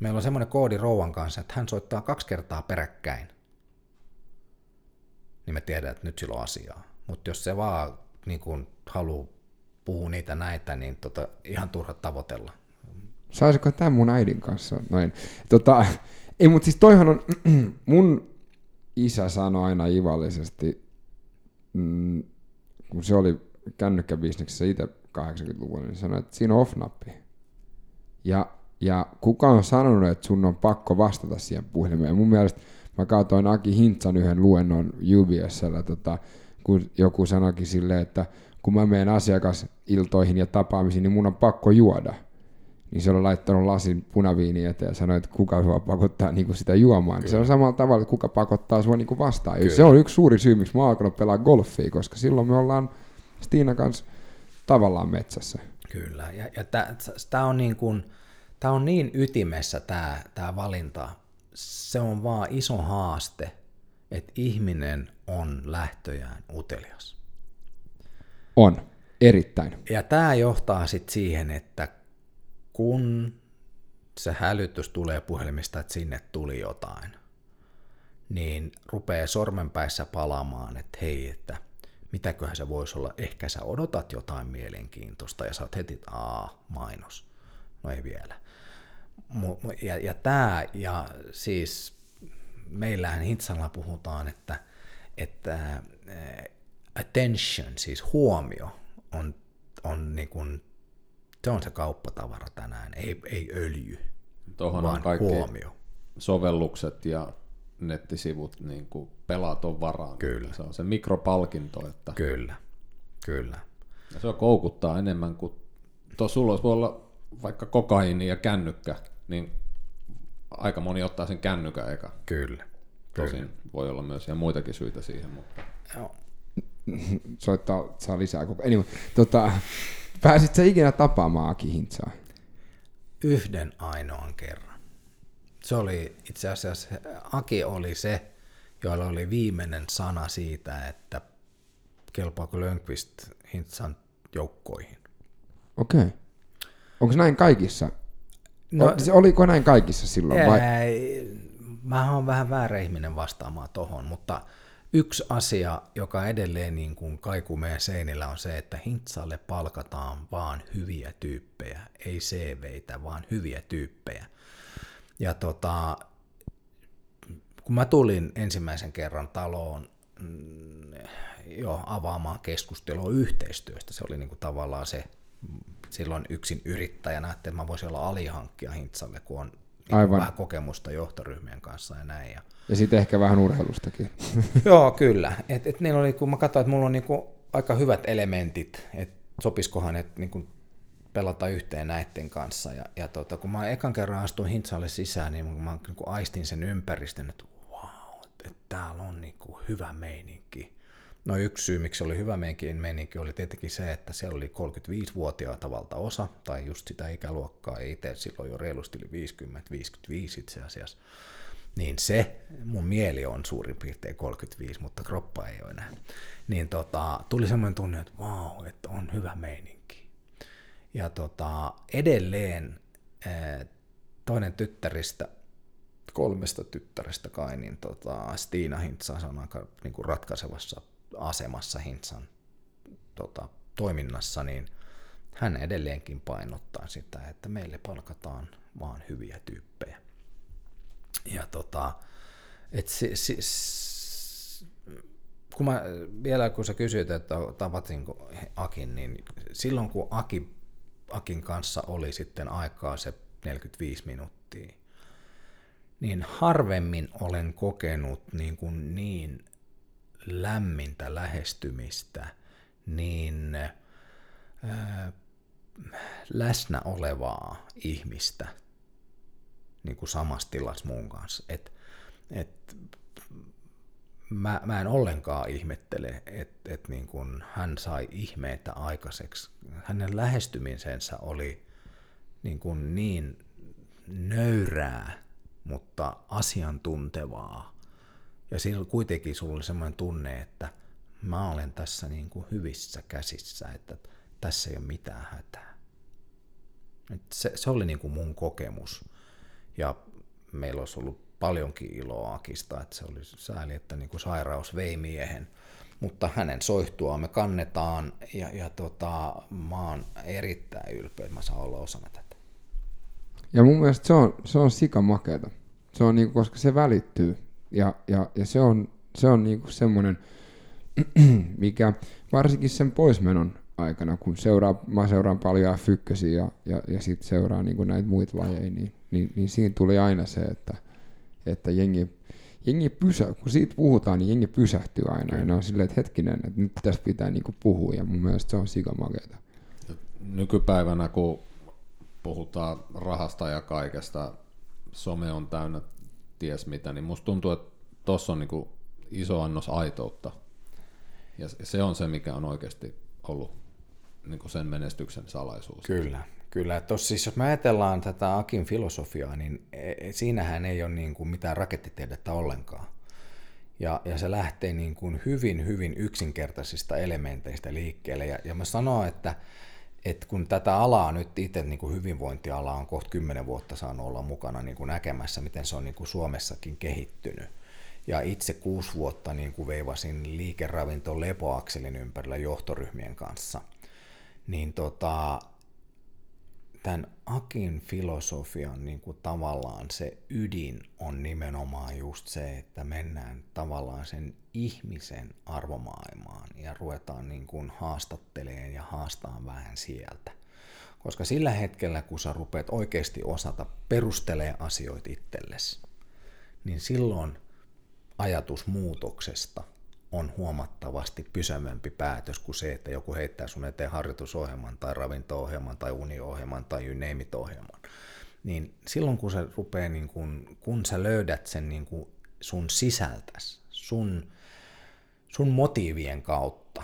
Meillä on semmoinen koodi Rouvan kanssa, että hän soittaa kaksi kertaa peräkkäin niin me tiedetään, että nyt sillä on asiaa. Mutta jos se vaan niin kuin, haluaa puhua niitä näitä, niin tota, ihan turha tavoitella. Saisiko tämän mun äidin kanssa? Noin. Tota, ei, mutta siis toihan on, mun isä sanoi aina ivallisesti, mm, kun se oli kännykkäbisneksessä itse 80-luvulla, niin sanoi, että siinä on off-nappi. Ja, ja kuka on sanonut, että sun on pakko vastata siihen puhelimeen? Mun mielestä mä katsoin Aki Hintsan yhden luennon UBSllä, tota, kun joku sanoikin silleen, että kun mä menen asiakasiltoihin ja tapaamisiin, niin mun on pakko juoda. Niin se on laittanut lasin punaviiniä eteen ja sanoi, että kuka sua pakottaa niin kuin sitä juomaan. Kyllä. Se on samalla tavalla, että kuka pakottaa sua niin kuin vastaan. Kyllä. Se on yksi suuri syy, miksi mä oon alkanut pelaa golfia, koska silloin me ollaan Stiina kanssa tavallaan metsässä. Kyllä, ja, ja tämä on, niin kuin, tää on niin ytimessä tämä tää valinta. Se on vaan iso haaste, että ihminen on lähtöjään utelias. On, erittäin. Ja tämä johtaa sitten siihen, että kun se hälytys tulee puhelimista, että sinne tuli jotain, niin rupeaa sormenpäissä palaamaan, että hei, että mitäköhän se voisi olla, ehkä sä odotat jotain mielenkiintoista ja sä oot heti, aa, mainos, no ei vielä. Ja, ja tämä, ja siis meillähän Hitsalla puhutaan, että, että attention, siis huomio, on, on niin kuin, se on se kauppatavara tänään, ei, ei öljy, Tuohon vaan on kaikki huomio. sovellukset ja nettisivut niin kuin pelaton varaan. Kyllä. Se on se mikropalkinto. Että... Kyllä, kyllä. Ja se koukuttaa enemmän kuin, tuossa sulla voi olla vaikka kokaini ja kännykkä, niin aika moni ottaa sen kännykän eka. Kyllä. Tosin kyllä. voi olla myös ja muitakin syitä siihen, mutta... Joo. Soittaa, saa lisää koko... Anyway, tota, pääsit sä ikinä tapaamaan Aki Hintsaa? Yhden ainoan kerran. Se oli itse asiassa, Aki oli se, joilla oli viimeinen sana siitä, että kelpaako Lönkvist Hintsan joukkoihin. Okei. Okay. Onko näin kaikissa? No, oliko näin kaikissa silloin? Vai? Mä oon vähän väärä ihminen vastaamaan tohon, mutta yksi asia, joka edelleen niin kuin kaikuu meidän seinillä on se, että Hintsalle palkataan vaan hyviä tyyppejä, ei CVitä, vaan hyviä tyyppejä. Ja tota, kun mä tulin ensimmäisen kerran taloon mm, jo avaamaan keskustelua yhteistyöstä, se oli niin kuin tavallaan se silloin yksin yrittäjänä, että mä voisin olla alihankkija Hintsalle, kun on niin Aivan. vähän kokemusta johtoryhmien kanssa ja näin. Ja, ja sitten ehkä vähän urheilustakin. Joo, kyllä. Et, et niin oli, kun mä katsoin, että mulla on niinku aika hyvät elementit, että sopiskohan, että niinku pelata yhteen näiden kanssa. Ja, ja tota, kun mä ekan kerran astuin Hintsalle sisään, niin mä niinku aistin sen ympäristön, että wow, että täällä on niinku hyvä meininki. No yksi syy, miksi oli hyvä meininki, oli tietenkin se, että siellä oli 35-vuotiaita valtaosa, tai just sitä ikäluokkaa, itse silloin jo reilusti yli 50-55 itse asiassa. Niin se, mun mieli on suurin piirtein 35, mutta kroppa ei ole enää. Niin tota, tuli semmoinen tunne, että vau, että on hyvä meininki. Ja tota, edelleen toinen tyttäristä, kolmesta tyttärestä kai, niin tota, Stiina Hintsa on aika niin kuin ratkaisevassa asemassa Hintsan tota, toiminnassa, niin hän edelleenkin painottaa sitä, että meille palkataan vaan hyviä tyyppejä. Ja tota, et si, si, kun mä, vielä kun sä kysyit, että tavatinko Akin, niin silloin kun Aki, Akin kanssa oli sitten aikaa se 45 minuuttia, niin harvemmin olen kokenut niin, kuin niin lämmintä lähestymistä, niin ää, läsnä olevaa ihmistä niin kuin samassa tilassa mun kanssa. Et, et, mä, mä en ollenkaan ihmettele, että et niin kuin hän sai ihmeitä aikaiseksi. Hänen lähestymisensä oli niin, kuin niin nöyrää, mutta asiantuntevaa ja siinä kuitenkin sulla oli semmoinen tunne, että mä olen tässä niin kuin hyvissä käsissä, että tässä ei ole mitään hätää. Et se, se oli niin kuin mun kokemus. Ja meillä olisi ollut paljonkin iloa Akista, että se oli sääli, että niin kuin sairaus vei miehen. Mutta hänen soihtua me kannetaan ja, ja tota, mä oon erittäin ylpeä, että mä saan olla osana tätä. Ja mun mielestä se on, se on sikamakeeta. Se on niinku, koska se välittyy. Ja, ja, ja se on, se on niinku semmoinen, mikä varsinkin sen poismenon aikana, kun seuraa, mä seuraan paljon f ja, ja, ja sitten seuraa niinku näitä muita lajeja, niin, niin, niin siinä tuli aina se, että, että jengi, jengi pysä, kun siitä puhutaan, niin jengi pysähtyy aina. Ja ne on silleen, että hetkinen, että nyt tässä pitää niinku puhua, ja mun mielestä se on sikamakeeta. Nykypäivänä, kun puhutaan rahasta ja kaikesta, some on täynnä ties mitä, niin musta tuntuu, että tuossa on niinku iso annos aitoutta. Ja se on se, mikä on oikeasti ollut niinku sen menestyksen salaisuus. Kyllä, kyllä. Tos, siis jos me ajatellaan tätä Akin filosofiaa, niin e, e, siinähän ei ole niin kuin mitään rakettitiedettä ollenkaan. Ja, ja se lähtee niin kuin hyvin, hyvin yksinkertaisista elementeistä liikkeelle. Ja, ja mä sanon, että että kun tätä alaa nyt itse niin kuin hyvinvointiala on kohta kymmenen vuotta saanut olla mukana niin kuin näkemässä, miten se on niin kuin Suomessakin kehittynyt. Ja itse kuusi vuotta niin kuin veivasin liikeravinto lepoakselin ympärillä johtoryhmien kanssa. Niin tota, tämän Akin filosofian niin kuin tavallaan se ydin on nimenomaan just se, että mennään tavallaan sen ihmisen arvomaailmaan ja ruvetaan niin kuin haastatteleen ja haastaa vähän sieltä. Koska sillä hetkellä, kun sä rupeat oikeasti osata perustelee asioita itsellesi, niin silloin ajatus muutoksesta on huomattavasti pysyvämpi päätös kuin se, että joku heittää sun eteen harjoitusohjelman tai ravinto-ohjelman tai uniohjelman tai you name it ohjelman. Niin silloin kun, se rupeaa, niin kun, kun sä löydät sen niin kun sun sisältäs, sun, sun motiivien kautta,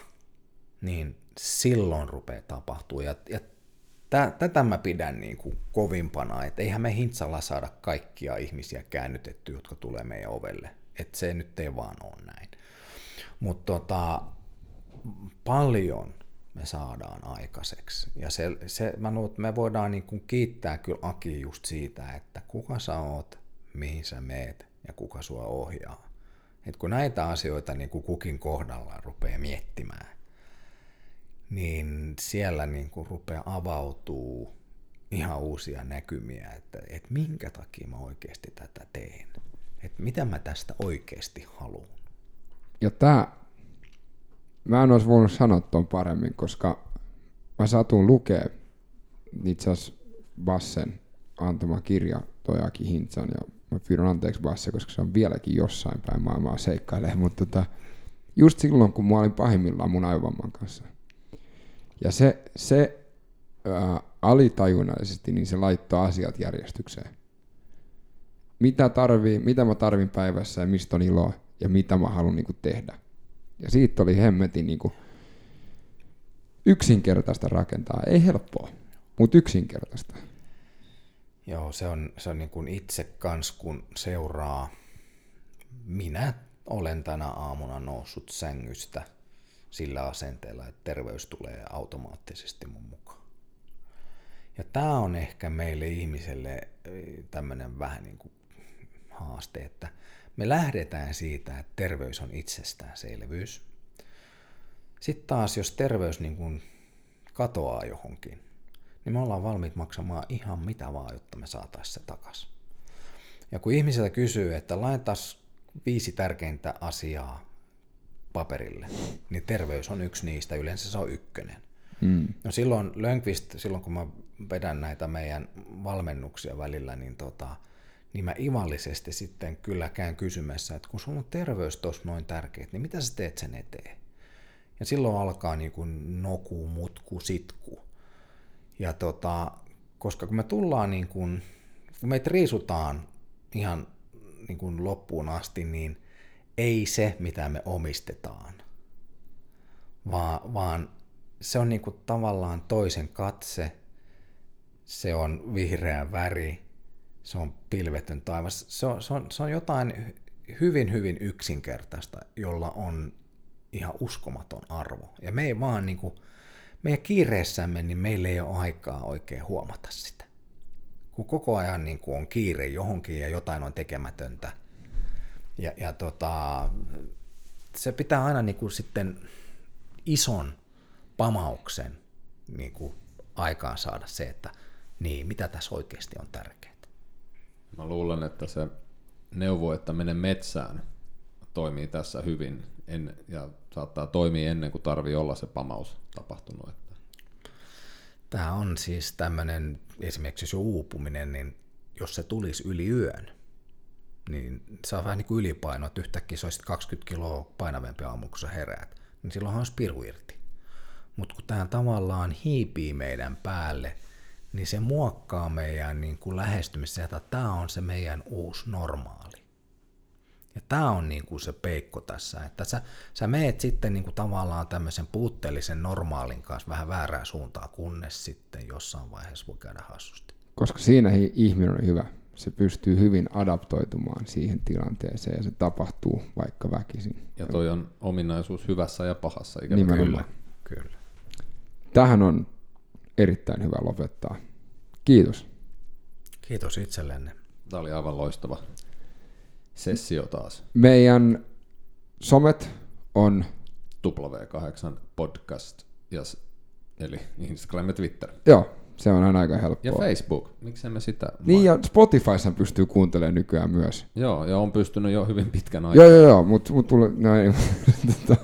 niin silloin rupeaa tapahtuu. Ja, ja tätä mä pidän niin kuin kovimpana, että eihän me hintsalla saada kaikkia ihmisiä käännytettyä, jotka tulee meidän ovelle. Että se nyt ei vaan ole näin. Mutta tota, paljon me saadaan aikaiseksi. Ja se, se, mä luulen, että me voidaan niin kuin kiittää kyllä Aki just siitä, että kuka sä oot, mihin sä meet ja kuka sua ohjaa. Et kun näitä asioita niin kuin kukin kohdallaan rupeaa miettimään, niin siellä niin kuin rupeaa avautuu ihan uusia näkymiä, että, että minkä takia mä oikeasti tätä teen. Että mitä mä tästä oikeasti haluan. Ja tää, mä en olisi voinut sanoa ton paremmin, koska mä satun lukea itse asiassa Bassen antama kirja Tojakin Hintsan ja mä pyydän anteeksi Basse, koska se on vieläkin jossain päin maailmaa seikkailee, mutta tota, just silloin, kun mä olin pahimmillaan mun aivomman kanssa. Ja se, se ää, alitajunnallisesti, niin se laittoi asiat järjestykseen. Mitä, tarvii, mitä mä tarvin päivässä ja mistä on iloa ja mitä mä haluan niin kuin, tehdä. Ja siitä oli hemmetin niin kuin, yksinkertaista rakentaa. Ei helppoa, mutta yksinkertaista. Joo, se on, se on niin kuin itse kans, kun seuraa. Minä olen tänä aamuna noussut sängystä sillä asenteella, että terveys tulee automaattisesti mun mukaan. Ja tämä on ehkä meille ihmiselle tämmöinen vähän niin kuin haaste, että me lähdetään siitä, että terveys on itsestäänselvyys. Sitten taas, jos terveys niin kuin katoaa johonkin, niin me ollaan valmiit maksamaan ihan mitä vaan, jotta me saataisiin se takas. Ja kun ihmiseltä kysyy, että laitaisi viisi tärkeintä asiaa paperille, niin terveys on yksi niistä, yleensä se on ykkönen. Mm. No silloin Lönkvist, silloin kun mä vedän näitä meidän valmennuksia välillä, niin, tota, niin mä ivallisesti sitten kyllä käyn kysymässä, että kun sulla on terveys tuossa noin tärkeät, niin mitä sä teet sen eteen? Ja silloin alkaa niin kuin noku, mutku, sitku. Ja tota, koska kun me tullaan niin kuin, kun meitä riisutaan ihan niin kuin loppuun asti, niin ei se, mitä me omistetaan, vaan, vaan se on niin kuin tavallaan toisen katse, se on vihreä väri, se on pilvetön taivas, se on, se on, se on jotain hyvin, hyvin yksinkertaista, jolla on ihan uskomaton arvo. Ja me ei vaan niin kuin, meidän kiireessämme, niin meillä ei ole aikaa oikein huomata sitä. kun koko ajan niin kuin on kiire johonkin ja jotain on tekemätöntä. Ja, ja tota, se pitää aina niin kuin sitten ison pamauksen niin kuin aikaan saada se, että niin, mitä tässä oikeasti on tärkeää. Mä luulen, että se neuvo, että mene metsään, toimii tässä hyvin en, ja saattaa toimia ennen kuin tarvii olla se pamaus tapahtunut. Tämä on siis tämmöinen, esimerkiksi jos uupuminen, niin jos se tulisi yli yön, niin se on vähän niin kuin ylipaino, että yhtäkkiä se olisi 20 kiloa painavempi aamu, kun sä heräät, niin silloin on piru irti. Mutta kun tämä tavallaan hiipii meidän päälle, niin se muokkaa meidän niin kuin lähestymistä, että tämä on se meidän uusi normaali. Ja tämä on niin kuin se peikko tässä, että sä, sä meet sitten niin kuin tavallaan tämmöisen puutteellisen normaalin kanssa vähän väärää suuntaan, kunnes sitten jossain vaiheessa voi käydä hassusti. Koska siinä ihminen on hyvä. Se pystyy hyvin adaptoitumaan siihen tilanteeseen ja se tapahtuu vaikka väkisin. Ja toi on ominaisuus hyvässä ja pahassa. Ikävä Nimenomaan. Kyllä. Kyllä. Tähän on erittäin hyvä lopettaa. Kiitos. Kiitos itsellenne. Tämä oli aivan loistava sessio taas. Meidän somet on W8 podcast, yes. eli Instagram ja Twitter. Joo, se on aina aika helppoa. Ja Facebook, miksi me sitä... Niin, ja Spotifyssa pystyy kuuntelemaan nykyään myös. Joo, ja on pystynyt jo hyvin pitkän aikaa. Joo, joo, joo, mutta mut tuli... No, ei, tota,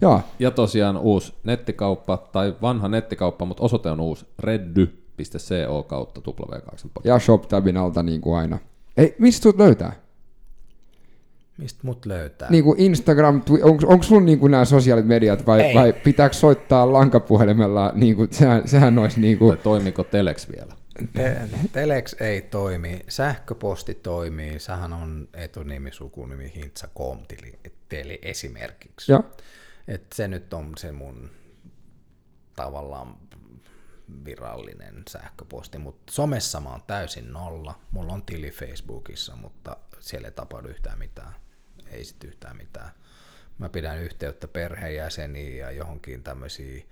joo. Ja tosiaan uusi nettikauppa, tai vanha nettikauppa, mutta osoite on uusi, reddy.co kautta W8 Ja ShopTabin alta niin kuin aina. Ei, mistä sut löytää? Mistä mut löytää? Niin kuin Instagram, onko, onko sun niin kuin nämä sosiaaliset mediat vai, vai pitääkö soittaa lankapuhelimella? Niin kuin, sehän, sehän olisi niin kuin... Tai toimiko Telex vielä? Te- Telex ei toimi, sähköposti toimii, sehän on etunimi, sukunimi, hintsa.com tili, esimerkiksi. Ja. Et se nyt on se mun tavallaan virallinen sähköposti, mutta somessa mä oon täysin nolla. Mulla on tili Facebookissa, mutta siellä ei tapahdu yhtään mitään ei sitten yhtään mitään. Mä pidän yhteyttä perheenjäseniin ja johonkin tämmöisiin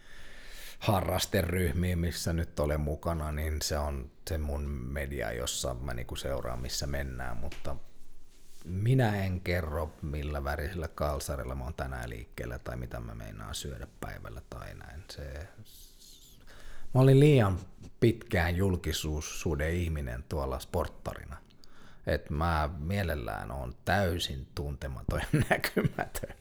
harrasteryhmiin, missä nyt olen mukana, niin se on se mun media, jossa mä niinku seuraan, missä mennään, mutta minä en kerro, millä värisellä kalsarilla mä oon tänään liikkeellä tai mitä mä meinaan syödä päivällä tai näin. Se, mä olin liian pitkään julkisuuden ihminen tuolla sporttarina että mä mielellään on täysin tuntematon ja näkymätön.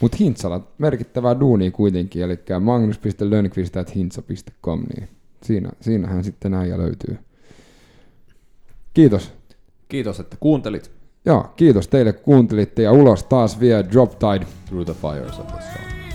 Mutta Hintsala, merkittävää duunia kuitenkin, eli magnus.lönnqvist.hintsa.com, niin siinä, siinähän sitten äijä löytyy. Kiitos. Kiitos, että kuuntelit. Joo, kiitos teille kun kuuntelitte ja ulos taas vielä Drop Tide. Through the fires of the sun.